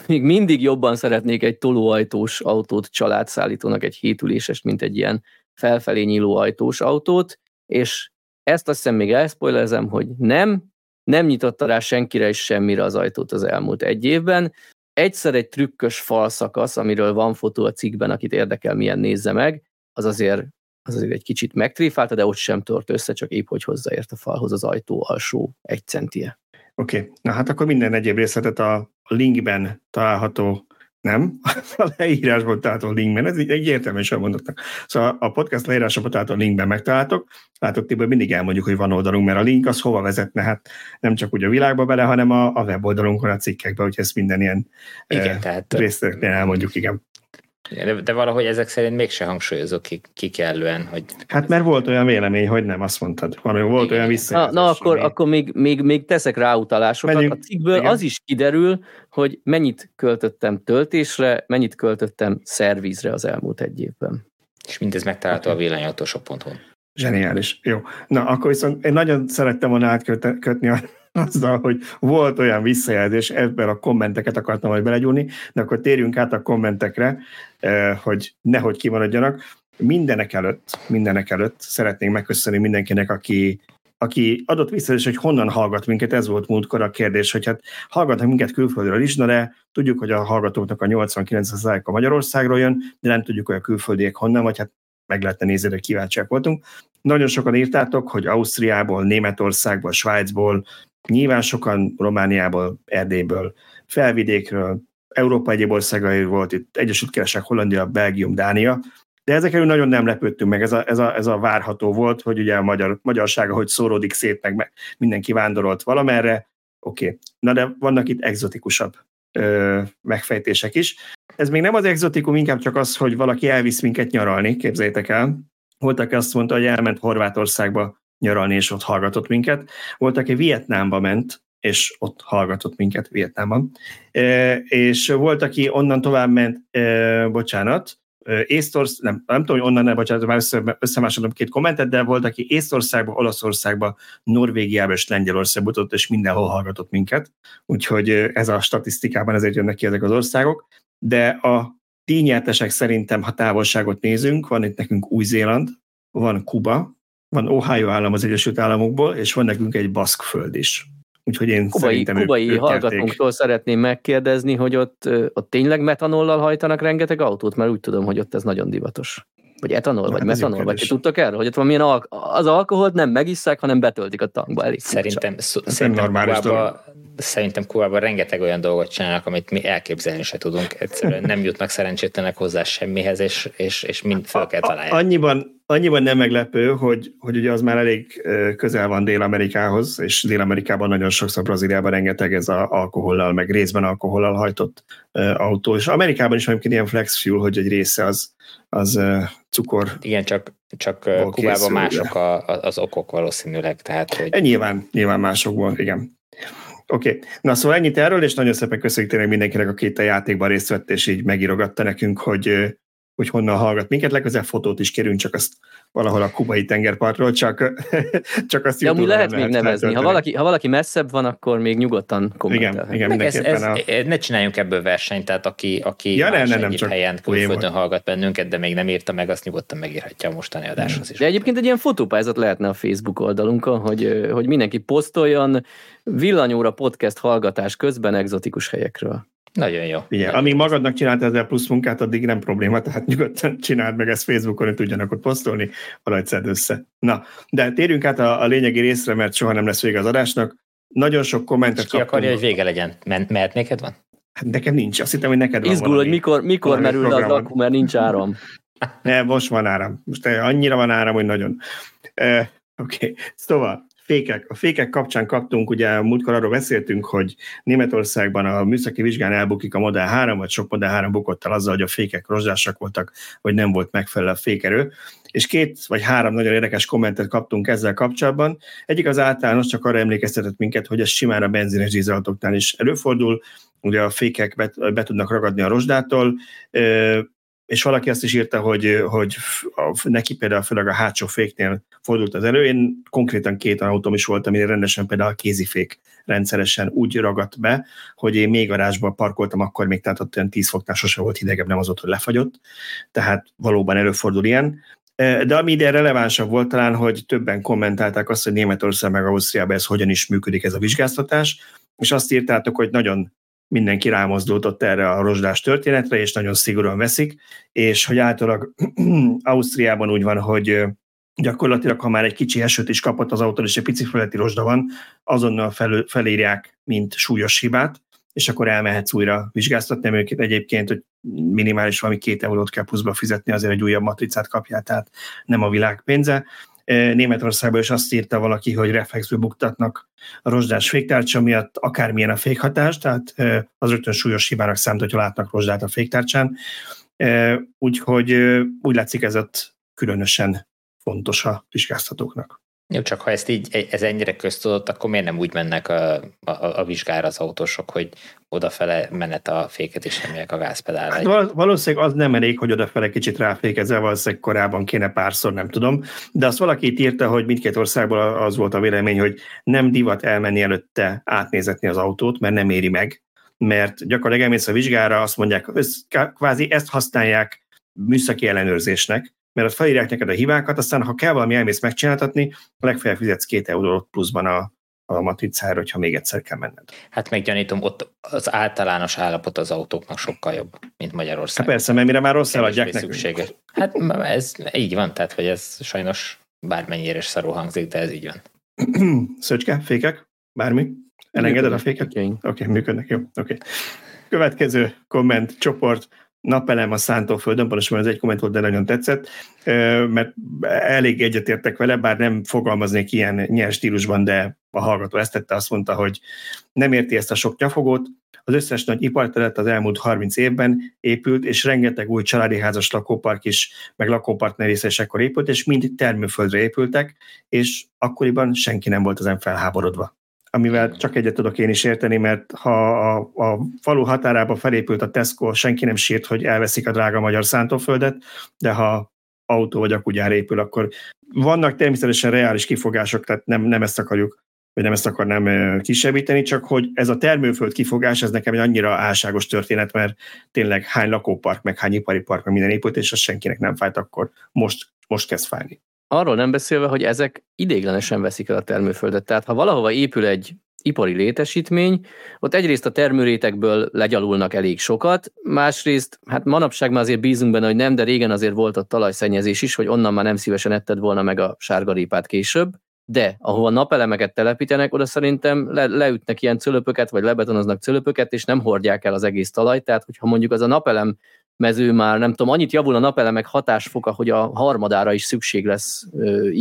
Speaker 3: még mindig jobban szeretnék egy tolóajtós autót családszállítónak, egy hétüléses, mint egy ilyen felfelé nyíló ajtós autót, és ezt azt hiszem még elspoilerezem, hogy nem, nem nyitotta rá senkire is semmire az ajtót az elmúlt egy évben. Egyszer egy trükkös falszakasz, amiről van fotó a cikkben, akit érdekel, milyen nézze meg, az azért, az azért egy kicsit megtréfálta, de ott sem tört össze, csak épp hogy hozzáért a falhoz az ajtó alsó egy centie.
Speaker 1: Oké, okay. na hát akkor minden egyéb részletet a linkben található nem, *laughs* a leírásban található linkben, ez egy értelmesen mondottak. Szóval a podcast leírásban található linkben megtaláltok, látok, Tibor, mindig elmondjuk, hogy van oldalunk, mert a link az hova vezetne, hát nem csak úgy a világba bele, hanem a, a weboldalunkon, a cikkekbe, hogy ezt minden ilyen
Speaker 2: igen, eh, tehát,
Speaker 1: részletnél elmondjuk, igen.
Speaker 2: De, de valahogy ezek szerint mégse hangsúlyozok ki, ki kellően, hogy...
Speaker 1: Hát mert volt olyan vélemény, hogy nem, azt mondtad. Valami, volt igen. olyan visszajelzés.
Speaker 3: Na, na akkor, akkor még, még, még teszek ráutalásokat. Menjünk. A cikkből igen. az is kiderül, hogy mennyit költöttem töltésre, mennyit költöttem szervízre az elmúlt egy évben.
Speaker 2: És mindez megtalálható okay. a villanyautósok.hu.
Speaker 1: Zseniális. Jó. Na, akkor viszont én nagyon szerettem volna átkötni a azzal, hogy volt olyan visszajelzés, ebben a kommenteket akartam majd belegyúrni, de akkor térjünk át a kommentekre, eh, hogy nehogy kimaradjanak. Mindenek előtt, mindenek előtt szeretnénk megköszönni mindenkinek, aki aki adott visszajelzés, hogy honnan hallgat minket, ez volt múltkor a kérdés, hogy hát hallgatnak minket külföldről is, de tudjuk, hogy a hallgatóknak a 89%-a Magyarországról jön, de nem tudjuk, hogy a külföldiek honnan, vagy hát meg lehetne nézni, hogy kíváncsiak voltunk. Nagyon sokan írtátok, hogy Ausztriából, Németországból, Svájcból, Nyilván sokan Romániából, Erdélyből, felvidékről, Európa egyéb országai volt, itt Egyesült Királyság, Hollandia, Belgium, Dánia, de ezekről nagyon nem lepődtünk meg, ez a, ez a, ez a várható volt, hogy ugye a magyar, magyarsága, hogy szóródik szét, meg, meg mindenki vándorolt valamerre, oké. Okay. Na de vannak itt exotikusabb ö, megfejtések is. Ez még nem az exotikum, inkább csak az, hogy valaki elvisz minket nyaralni, képzeljétek el. Volt, aki azt mondta, hogy elment Horvátországba nyaralni, és ott hallgatott minket. Volt, aki Vietnámba ment, és ott hallgatott minket Vietnámban. E, és volt, aki onnan tovább ment, e, bocsánat, Észtország, nem, nem tudom, hogy onnan nem, bocsánat, már össze, összemásodom két kommentet, de volt, aki Észtországba, Olaszországba, Norvégiába és Lengyelországba jutott, és mindenhol hallgatott minket. Úgyhogy ez a statisztikában ezért jönnek ki ezek az országok. De a díjnyertesek szerintem, ha távolságot nézünk, van itt nekünk Új-Zéland, van Kuba, van Ohio állam az Egyesült Államokból, és van nekünk egy baszk föld is. Úgyhogy én
Speaker 3: kubai,
Speaker 1: szerintem
Speaker 3: kubai ők, hallgatónktól szeretném megkérdezni, hogy ott, ott tényleg metanollal hajtanak rengeteg autót, mert úgy tudom, hogy ott ez nagyon divatos. Vagy etanol, Na, vagy hát metanol, vagy tudtak erről, hogy ott van milyen al- az alkoholt nem megisszák, hanem betöltik a tankba. Elég
Speaker 2: szerintem, szó, szerintem, Kubába, szerintem Kubában rengeteg olyan dolgot csinálnak, amit mi elképzelni se tudunk. Egyszerűen nem jutnak szerencsétlenek hozzá semmihez, és, és, és mind fel kell találni.
Speaker 1: Annyiban, annyiban nem meglepő, hogy, hogy ugye az már elég közel van Dél-Amerikához, és Dél-Amerikában nagyon sokszor Brazíliában rengeteg ez az alkohollal, meg részben alkohollal hajtott autó, és Amerikában is van ilyen flex fuel, hogy egy része az, az cukor.
Speaker 2: Igen, csak, csak Kubában mások a, az okok valószínűleg. Tehát, hogy...
Speaker 1: E, nyilván, nyilván másokból, igen. Oké, okay. na szóval ennyit erről, és nagyon szépen köszönjük tényleg mindenkinek, aki itt a játékban részt vett, és így megírogatta nekünk, hogy hogy honnan hallgat minket. Legközelebb fotót is kérünk, csak azt valahol a kubai tengerpartról, csak, *laughs* csak azt
Speaker 3: ja, lehet még nevezni. Ha valaki, ha valaki messzebb van, akkor még nyugodtan kommentelhet.
Speaker 2: Igen, igen ez, ez, a... Ne csináljunk ebből versenyt, tehát aki, aki ja, ne, ne, nem, csak helyen külföldön hallgat bennünket, de még nem írta meg, azt nyugodtan megírhatja a mostani adáshoz is.
Speaker 3: De egyébként egy ilyen fotópályázat lehetne a Facebook oldalunkon, hogy, hogy mindenki posztoljon villanyóra podcast hallgatás közben egzotikus helyekről.
Speaker 2: Nagyon jó.
Speaker 1: Igen, amíg magadnak csinált ezzel plusz munkát, addig nem probléma, tehát nyugodtan csináld meg ezt Facebookon, hogy tudjanak ott posztolni, valahogy szed össze. Na, de térjünk át a, a lényegi részre, mert soha nem lesz vége az adásnak. Nagyon sok kommentet
Speaker 2: ki kaptunk. akarja, hogy vége legyen? Mert neked van?
Speaker 1: Hát nekem nincs. Azt hittem, hogy neked
Speaker 3: van Izgul, hogy mikor, mikor merül le az akku, mert nincs áram. *laughs*
Speaker 1: ne, most van áram. Most annyira van áram, hogy nagyon. Uh, Oké, okay. szóval fékek. A fékek kapcsán kaptunk, ugye múltkor arról beszéltünk, hogy Németországban a műszaki vizsgán elbukik a Model 3, vagy sok Model 3 bukott el azzal, hogy a fékek rozsásak voltak, vagy nem volt megfelelő a fékerő. És két vagy három nagyon érdekes kommentet kaptunk ezzel kapcsolatban. Egyik az általános, csak arra emlékeztetett minket, hogy ez simán a benzines dízelautóknál is előfordul, ugye a fékek be, be tudnak ragadni a rozsdától, és valaki azt is írta, hogy, hogy neki például főleg a hátsó féknél fordult az elő. Én konkrétan két autóm is volt, amire rendesen például a kézifék rendszeresen úgy ragadt be, hogy én még garázsban parkoltam, akkor még tehát ott olyan 10 foknál sose volt hidegebb, nem az ott, hogy lefagyott. Tehát valóban előfordul ilyen. De ami ide relevánsabb volt talán, hogy többen kommentálták azt, hogy Németország meg Ausztriában ez hogyan is működik ez a vizsgáztatás, és azt írtátok, hogy nagyon mindenki rámozdultott erre a rozsdás történetre, és nagyon szigorúan veszik, és hogy általában *clears throat* Ausztriában úgy van, hogy gyakorlatilag, ha már egy kicsi esőt is kapott az autó, és egy pici feletti rozsda van, azonnal fel, felírják, mint súlyos hibát, és akkor elmehetsz újra vizsgáztatni őket. Egyébként, hogy minimális valami két eurót kell pluszba fizetni, azért egy újabb matricát kapjál, tehát nem a világ pénze. Németországban is azt írta valaki, hogy reflexből buktatnak a rozsdás féktárcsa miatt, akármilyen a fékhatás, tehát az rögtön súlyos hibának számít, hogyha látnak rozsdát a féktárcsán. Úgyhogy úgy látszik ez ott különösen fontos a vizsgáztatóknak.
Speaker 2: Jó, csak ha ezt így, ez ennyire köztudott, akkor miért nem úgy mennek a, a, a vizsgára az autósok, hogy odafele menet a féket és emeljek a gázpedálra?
Speaker 1: Hát valószínűleg az nem elég, hogy odafele kicsit ráfékezzel, valószínűleg korábban kéne párszor, nem tudom. De azt valaki itt írta, hogy mindkét országból az volt a vélemény, hogy nem divat elmenni előtte átnézetni az autót, mert nem éri meg. Mert gyakorlatilag elmész a vizsgára, azt mondják, kvázi ezt használják műszaki ellenőrzésnek, mert ott felírják neked a hibákat, aztán ha kell valami elmész megcsináltatni, legfeljebb fizetsz két eurót pluszban a, a matricára, hogyha még egyszer kell menned.
Speaker 2: Hát meggyanítom, ott az általános állapot az autóknak sokkal jobb, mint Magyarország.
Speaker 1: Hát persze, mert mire már rossz eladják nekünk. Szükséges.
Speaker 2: Hát ez így van, tehát hogy ez sajnos bármennyire is szarul hangzik, de ez így van. *clears throat*
Speaker 1: Szöcske, fékek, bármi? Elengeded a féket? Oké, okay, működnek, jó. Oké. Okay. Következő komment, csoport, napelem a szántóföldön, pontosan ez egy komment volt, de nagyon tetszett, mert elég egyetértek vele, bár nem fogalmaznék ilyen nyers stílusban, de a hallgató ezt tette, azt mondta, hogy nem érti ezt a sok nyafogót, az összes nagy iparterület az elmúlt 30 évben épült, és rengeteg új családi házas lakópark is, meg lakópartner is ekkor épült, és mind termőföldre épültek, és akkoriban senki nem volt ezen felháborodva amivel csak egyet tudok én is érteni, mert ha a, a falu határába felépült a Tesco, senki nem sírt, hogy elveszik a drága magyar szántóföldet, de ha autó vagy akugyár épül, akkor vannak természetesen reális kifogások, tehát nem, nem ezt akarjuk, vagy nem ezt akarnám kisebbíteni, csak hogy ez a termőföld kifogás, ez nekem egy annyira álságos történet, mert tényleg hány lakópark, meg hány ipari park, meg minden épült, és az senkinek nem fájt, akkor most, most kezd fájni.
Speaker 3: Arról nem beszélve, hogy ezek idéglenesen veszik el a termőföldet. Tehát ha valahova épül egy ipari létesítmény, ott egyrészt a termőrétekből legyalulnak elég sokat, másrészt, hát manapság már azért bízunk benne, hogy nem, de régen azért volt a talajszennyezés is, hogy onnan már nem szívesen etted volna meg a sárgarépát később, de ahova napelemeket telepítenek, oda szerintem le, leütnek ilyen cölöpöket, vagy lebetonoznak cölöpöket, és nem hordják el az egész talajt, tehát hogyha mondjuk az a napelem mező már, nem tudom, annyit javul a napelemek hatásfoka, hogy a harmadára is szükség lesz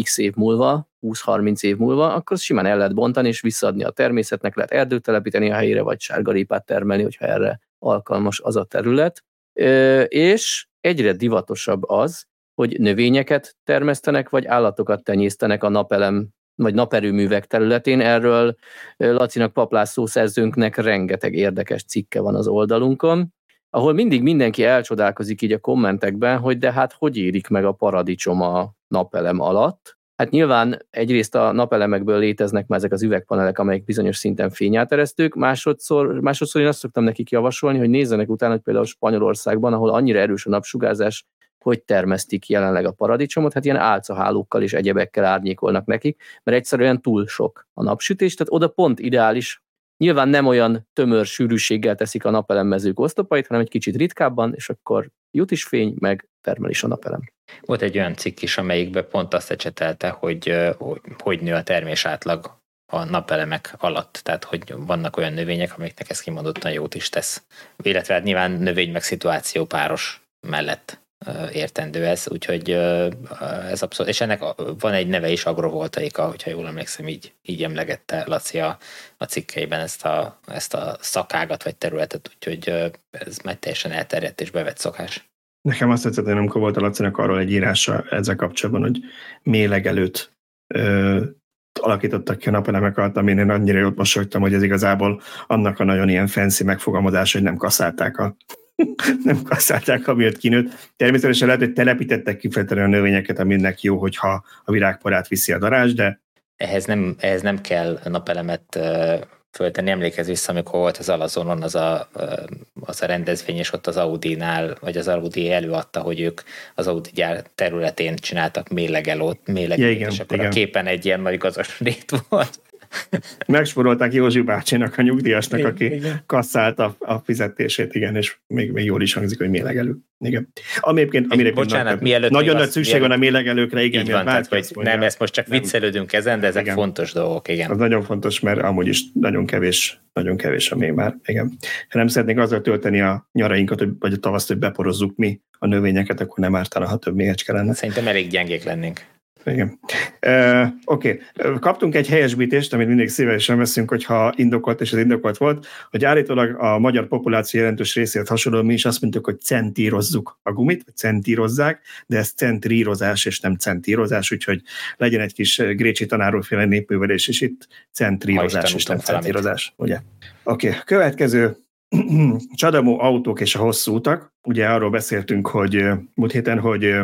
Speaker 3: x év múlva, 20-30 év múlva, akkor simán el lehet bontani és visszaadni a természetnek, lehet erdőt telepíteni a helyére, vagy sárgarépát termelni, hogyha erre alkalmas az a terület. És egyre divatosabb az, hogy növényeket termesztenek, vagy állatokat tenyésztenek a napelem vagy naperőművek területén. Erről Lacinak Paplászó szerzőnknek rengeteg érdekes cikke van az oldalunkon ahol mindig mindenki elcsodálkozik így a kommentekben, hogy de hát hogy érik meg a paradicsom a napelem alatt. Hát nyilván egyrészt a napelemekből léteznek már ezek az üvegpanelek, amelyek bizonyos szinten fényáteresztők, másodszor, másodszor én azt szoktam nekik javasolni, hogy nézzenek utána, hogy például Spanyolországban, ahol annyira erős a napsugárzás, hogy termesztik jelenleg a paradicsomot, hát ilyen álcahálókkal és egyebekkel árnyékolnak nekik, mert egyszerűen túl sok a napsütés, tehát oda pont ideális Nyilván nem olyan tömör sűrűséggel teszik a napelemmezők osztopait, hanem egy kicsit ritkábban, és akkor jut is fény, meg termel is a napelem.
Speaker 2: Volt egy olyan cikk is, amelyikben pont azt ecsetelte, hogy, hogy hogy nő a termés átlag a napelemek alatt, tehát hogy vannak olyan növények, amiknek ez kimondottan jót is tesz. Illetve hát nyilván növény meg szituáció páros mellett értendő ez, úgyhogy ez abszolút, és ennek van egy neve is, agrovoltaika, hogyha jól emlékszem, így, így emlegette Laci a, a cikkeiben ezt a, ezt a szakágat vagy területet, úgyhogy ez már teljesen elterjedt és bevett szokás.
Speaker 1: Nekem azt tetszett, hogy amikor volt a Lacinak arról egy írása ezzel kapcsolatban, hogy mélegelőt ö, alakítottak ki a napelemek alatt, amin én annyira jót mosolytam, hogy ez igazából annak a nagyon ilyen fancy megfogalmazás, hogy nem kaszálták a *laughs* nem kasszálták, amiért kinőtt. Természetesen lehet, hogy telepítettek kifejezetten a növényeket, aminek jó, hogyha a virágparát viszi a darázs, de
Speaker 2: ehhez nem, ehhez nem kell napelemet föltenni. Emlékezz vissza, amikor volt az Alazonon az a, az a rendezvény, és ott az Audi-nál, vagy az Audi előadta, hogy ők az Audi gyár területén csináltak mélegelót, mélegelót ja, igen, és akkor igen. a képen egy ilyen nagy gazas *laughs* volt. *laughs*
Speaker 1: Megsporolták Józsi bácsinak, a nyugdíjasnak, igen, aki igen. kasszálta a fizetését, igen, és még, még jól is hangzik, hogy mélegelő. Igen. Ami egyébként, amire
Speaker 2: Bocsánat, nagy, mielőtt
Speaker 1: nagyon nagy szükség mielőtt... van a mélegelőkre, igen.
Speaker 2: Így van, tehát, hogy nem, ezt most csak nem. viccelődünk ezen, de ezek igen. fontos dolgok, igen.
Speaker 1: Az nagyon fontos, mert amúgy is nagyon kevés, nagyon kevés a még már, igen. Ha nem szeretnénk azzal tölteni a nyarainkat, hogy, vagy a tavaszt, hogy beporozzuk mi a növényeket, akkor nem ártana, ha több méhecske lenne.
Speaker 2: Szerintem elég gyengék lennénk.
Speaker 1: Igen. Uh, Oké, okay. kaptunk egy helyesbítést, amit mindig szívesen veszünk, hogyha indokolt, és ez indokolt volt, hogy állítólag a magyar populáció jelentős részét hasonló, mi is azt mondjuk, hogy centírozzuk a gumit, vagy centírozzák, de ez centrírozás, és nem centírozás, úgyhogy legyen egy kis Grécsi tanárúféle népművelés, és itt centrírozás, és nem centírozás. Ugye? Oké, okay. következő *clears throat* Csadamó autók és a hosszú utak. Ugye arról beszéltünk, hogy múlt héten, hogy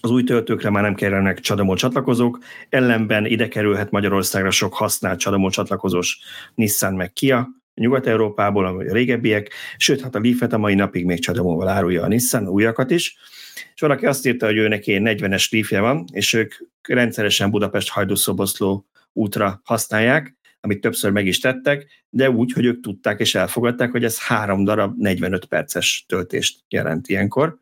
Speaker 1: az új töltőkre már nem kellenek csadamó csatlakozók, ellenben ide kerülhet Magyarországra sok használt csadamó csatlakozós Nissan meg Kia, Nyugat-Európából, a régebbiek, sőt, hát a Leaf-et a mai napig még csadamóval árulja a Nissan, újakat is. És valaki azt írta, hogy ő neki 40-es leaf van, és ők rendszeresen Budapest hajdúszoboszló útra használják, amit többször meg is tettek, de úgy, hogy ők tudták és elfogadták, hogy ez három darab 45 perces töltést jelent ilyenkor.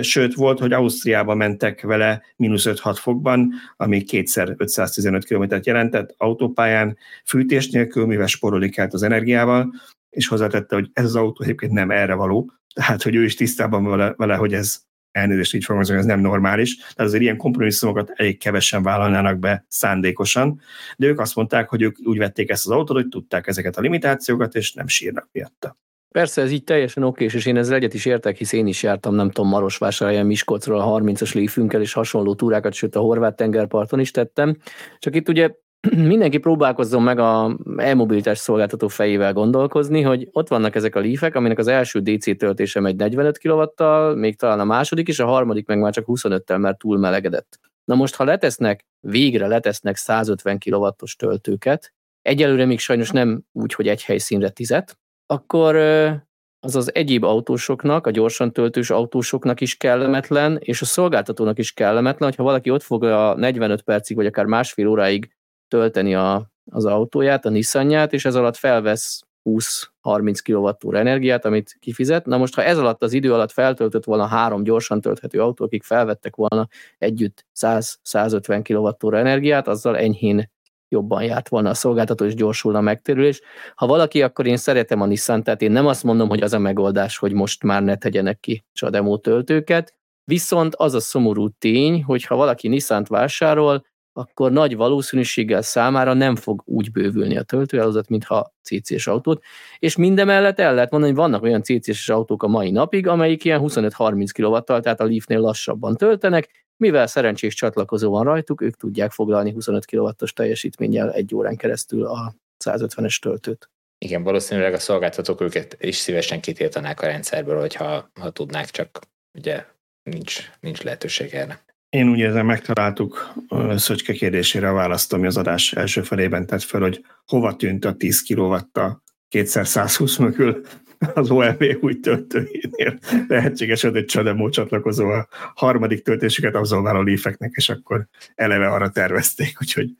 Speaker 1: Sőt, volt, hogy Ausztriába mentek vele mínusz 5-6 fokban, ami kétszer 515 km-t jelentett autópályán, fűtés nélkül, mivel sporolik át az energiával, és hozzátette, hogy ez az autó egyébként nem erre való, tehát, hogy ő is tisztában vele, vele hogy ez elnézést így fogom ez nem normális, tehát azért ilyen kompromisszumokat elég kevesen vállalnának be szándékosan, de ők azt mondták, hogy ők úgy vették ezt az autót, hogy tudták ezeket a limitációkat, és nem sírnak miatta.
Speaker 3: Persze, ez így teljesen oké, és én ezzel egyet is értek, hisz én is jártam, nem tudom, Marosvásárhelyen, Miskolcról a 30-as léfünkkel, és hasonló túrákat, sőt a horvát tengerparton is tettem. Csak itt ugye *clears throat* mindenki próbálkozzon meg a e-mobilitás szolgáltató fejével gondolkozni, hogy ott vannak ezek a lífek, aminek az első DC töltése megy 45 kW-tal, még talán a második is, a harmadik meg már csak 25-tel, mert túl melegedett. Na most, ha letesznek, végre letesznek 150 kW-os töltőket, egyelőre még sajnos nem úgy, hogy egy helyszínre tizet, akkor az az egyéb autósoknak, a gyorsan töltős autósoknak is kellemetlen, és a szolgáltatónak is kellemetlen, hogyha valaki ott fog a 45 percig, vagy akár másfél óráig tölteni a, az autóját, a Nissanját, és ez alatt felvesz 20-30 kWh energiát, amit kifizet. Na most, ha ez alatt az idő alatt feltöltött volna három gyorsan tölthető autó, akik felvettek volna együtt 100-150 kWh energiát, azzal enyhén jobban járt volna a szolgáltató, és gyorsulna a megtérülés. Ha valaki, akkor én szeretem a Nissan, tehát én nem azt mondom, hogy az a megoldás, hogy most már ne tegyenek ki Csademó töltőket, viszont az a szomorú tény, hogy ha valaki Nissan-t vásárol, akkor nagy valószínűséggel számára nem fog úgy bővülni a töltőhálózat, mintha CC-s autót, és mindemellett el lehet mondani, hogy vannak olyan CC-s autók a mai napig, amelyik ilyen 25-30 kW-tal, tehát a Leafnél lassabban töltenek, mivel szerencsés csatlakozó van rajtuk, ők tudják foglalni 25 kW-os teljesítménnyel egy órán keresztül a 150-es töltőt.
Speaker 2: Igen, valószínűleg a szolgáltatók őket is szívesen kitiltanák a rendszerből, hogyha ha tudnák, csak ugye nincs, nincs lehetőség erre.
Speaker 1: Én úgy érzem, megtaláltuk Szöcske kérdésére a választ, ami az adás első felében tett fel, hogy hova tűnt a 10 kw a 200 mögül az OLV új töltőjénél. Lehetséges, hogy egy Csademó csatlakozó a harmadik töltésüket abszolváló lífeknek, és akkor eleve arra tervezték, úgyhogy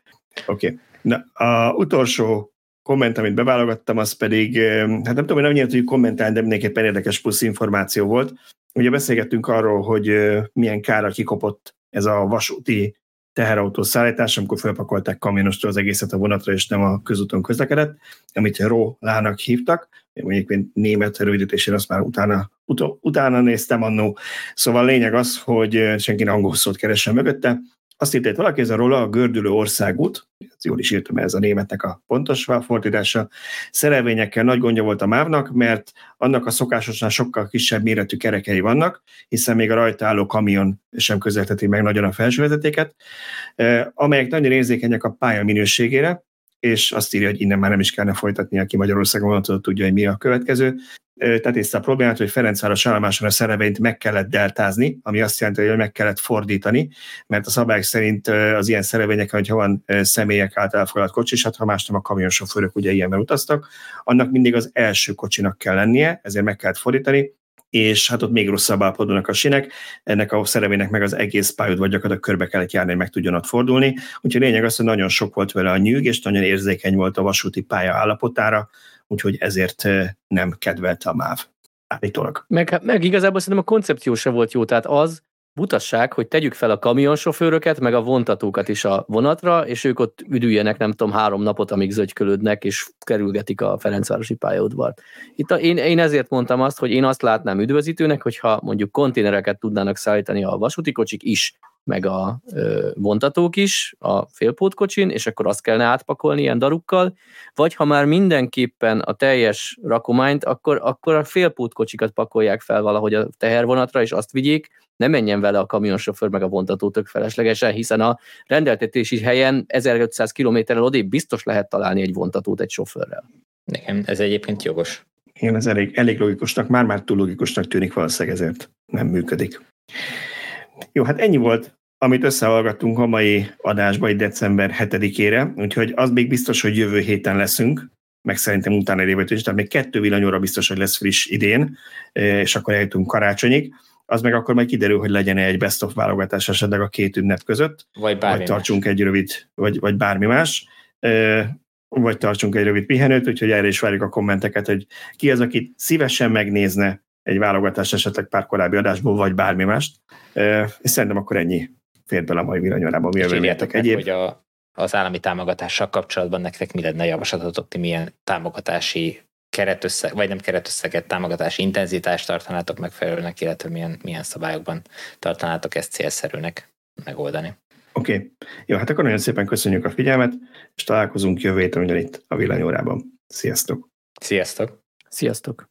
Speaker 1: oké. Okay. Na, a utolsó komment, amit beválogattam, az pedig, hát nem tudom, hogy nem nyílt, hogy kommentálni, de mindenképpen érdekes plusz információ volt. Ugye beszélgettünk arról, hogy milyen kára kikopott ez a vasúti teherautó szállítás, amikor felpakolták kamionostól az egészet a vonatra, és nem a közúton közlekedett, amit Rólának hívtak, mondjuk én német rövidítésére azt már utána, ut- utána néztem annó. Szóval a lényeg az, hogy senki angol szót keressen mögötte, azt írta valaki, ez a róla a gördülő országút, jól is írtam, ez a németnek a pontos fordítása, szerelvényekkel nagy gondja volt a mávnak, mert annak a szokásosnál sokkal kisebb méretű kerekei vannak, hiszen még a rajta álló kamion sem közelteti meg nagyon a felsővezetéket, eh, amelyek nagyon érzékenyek a pálya minőségére, és azt írja, hogy innen már nem is kellene folytatni, aki Magyarországon tudja, hogy mi a következő. Tetészte a problémát, hogy Ferencváros állomáson a szerevényt meg kellett deltázni, ami azt jelenti, hogy meg kellett fordítani, mert a szabályok szerint az ilyen szerevényeken, hogyha van személyek által elfogadott kocsi, és hát ha más nem a kamionsofőrök ugye ilyenben utaztak, annak mindig az első kocsinak kell lennie, ezért meg kellett fordítani, és hát ott még rosszabb állapodnak a sinek, ennek a szerevének meg az egész pályod vagy gyakorlatilag körbe kellett járni, hogy meg tudjon ott fordulni. Úgyhogy lényeg az, hogy nagyon sok volt vele a nyűg, és nagyon érzékeny volt a vasúti pálya állapotára, úgyhogy ezért nem kedvelte a MÁV állítólag.
Speaker 3: Meg, meg igazából szerintem a koncepció se volt jó, tehát az, butasság, hogy tegyük fel a kamionsofőröket, meg a vontatókat is a vonatra, és ők ott üdüljenek, nem tudom, három napot, amíg zögykölődnek, és kerülgetik a Ferencvárosi pályaudvart. Itt a, én, én ezért mondtam azt, hogy én azt látnám üdvözítőnek, hogyha mondjuk konténereket tudnának szállítani a vasúti kocsik is, meg a ö, vontatók is a félpótkocsin, és akkor azt kellene átpakolni ilyen darukkal, vagy ha már mindenképpen a teljes rakományt, akkor, akkor a félpótkocsikat pakolják fel valahogy a tehervonatra, és azt vigyék, ne menjen vele a kamionsofőr meg a vontató tök feleslegesen, hiszen a rendeltetési helyen 1500 kilométerrel odébb biztos lehet találni egy vontatót egy sofőrrel.
Speaker 2: Nekem ez egyébként jogos.
Speaker 1: Igen, ez elég, elég logikusnak, már-már túl logikusnak tűnik valószínűleg ezért nem működik. Jó, hát ennyi volt, amit összehallgattunk a mai adásba, egy december 7-ére, úgyhogy az még biztos, hogy jövő héten leszünk, meg szerintem utána évőt is, tehát még kettő villanyóra biztos, hogy lesz friss idén, és akkor eljutunk karácsonyig az meg akkor majd kiderül, hogy legyen egy best of válogatás esetleg a két ünnep között,
Speaker 2: vagy, bármi
Speaker 1: vagy tartsunk más. egy rövid, vagy, vagy bármi más, vagy tartsunk egy rövid pihenőt, úgyhogy erre is várjuk a kommenteket, hogy ki az, aki szívesen megnézne egy válogatás esetleg pár korábbi adásból, vagy bármi mást. És szerintem akkor ennyi fért bele a mai villanyórában. Mi
Speaker 2: egyéb? hogy a, az állami támogatással kapcsolatban nektek mi lenne javaslatotok, ti milyen támogatási keretösszeg, vagy nem keretösszeget, támogatási intenzitást tartanátok megfelelőnek, illetve milyen, milyen szabályokban tartanátok ezt célszerűnek megoldani.
Speaker 1: Oké. Okay. Jó, hát akkor nagyon szépen köszönjük a figyelmet, és találkozunk jövő héten ugyanitt a villanyórában. Sziasztok!
Speaker 2: Sziasztok!
Speaker 3: Sziasztok!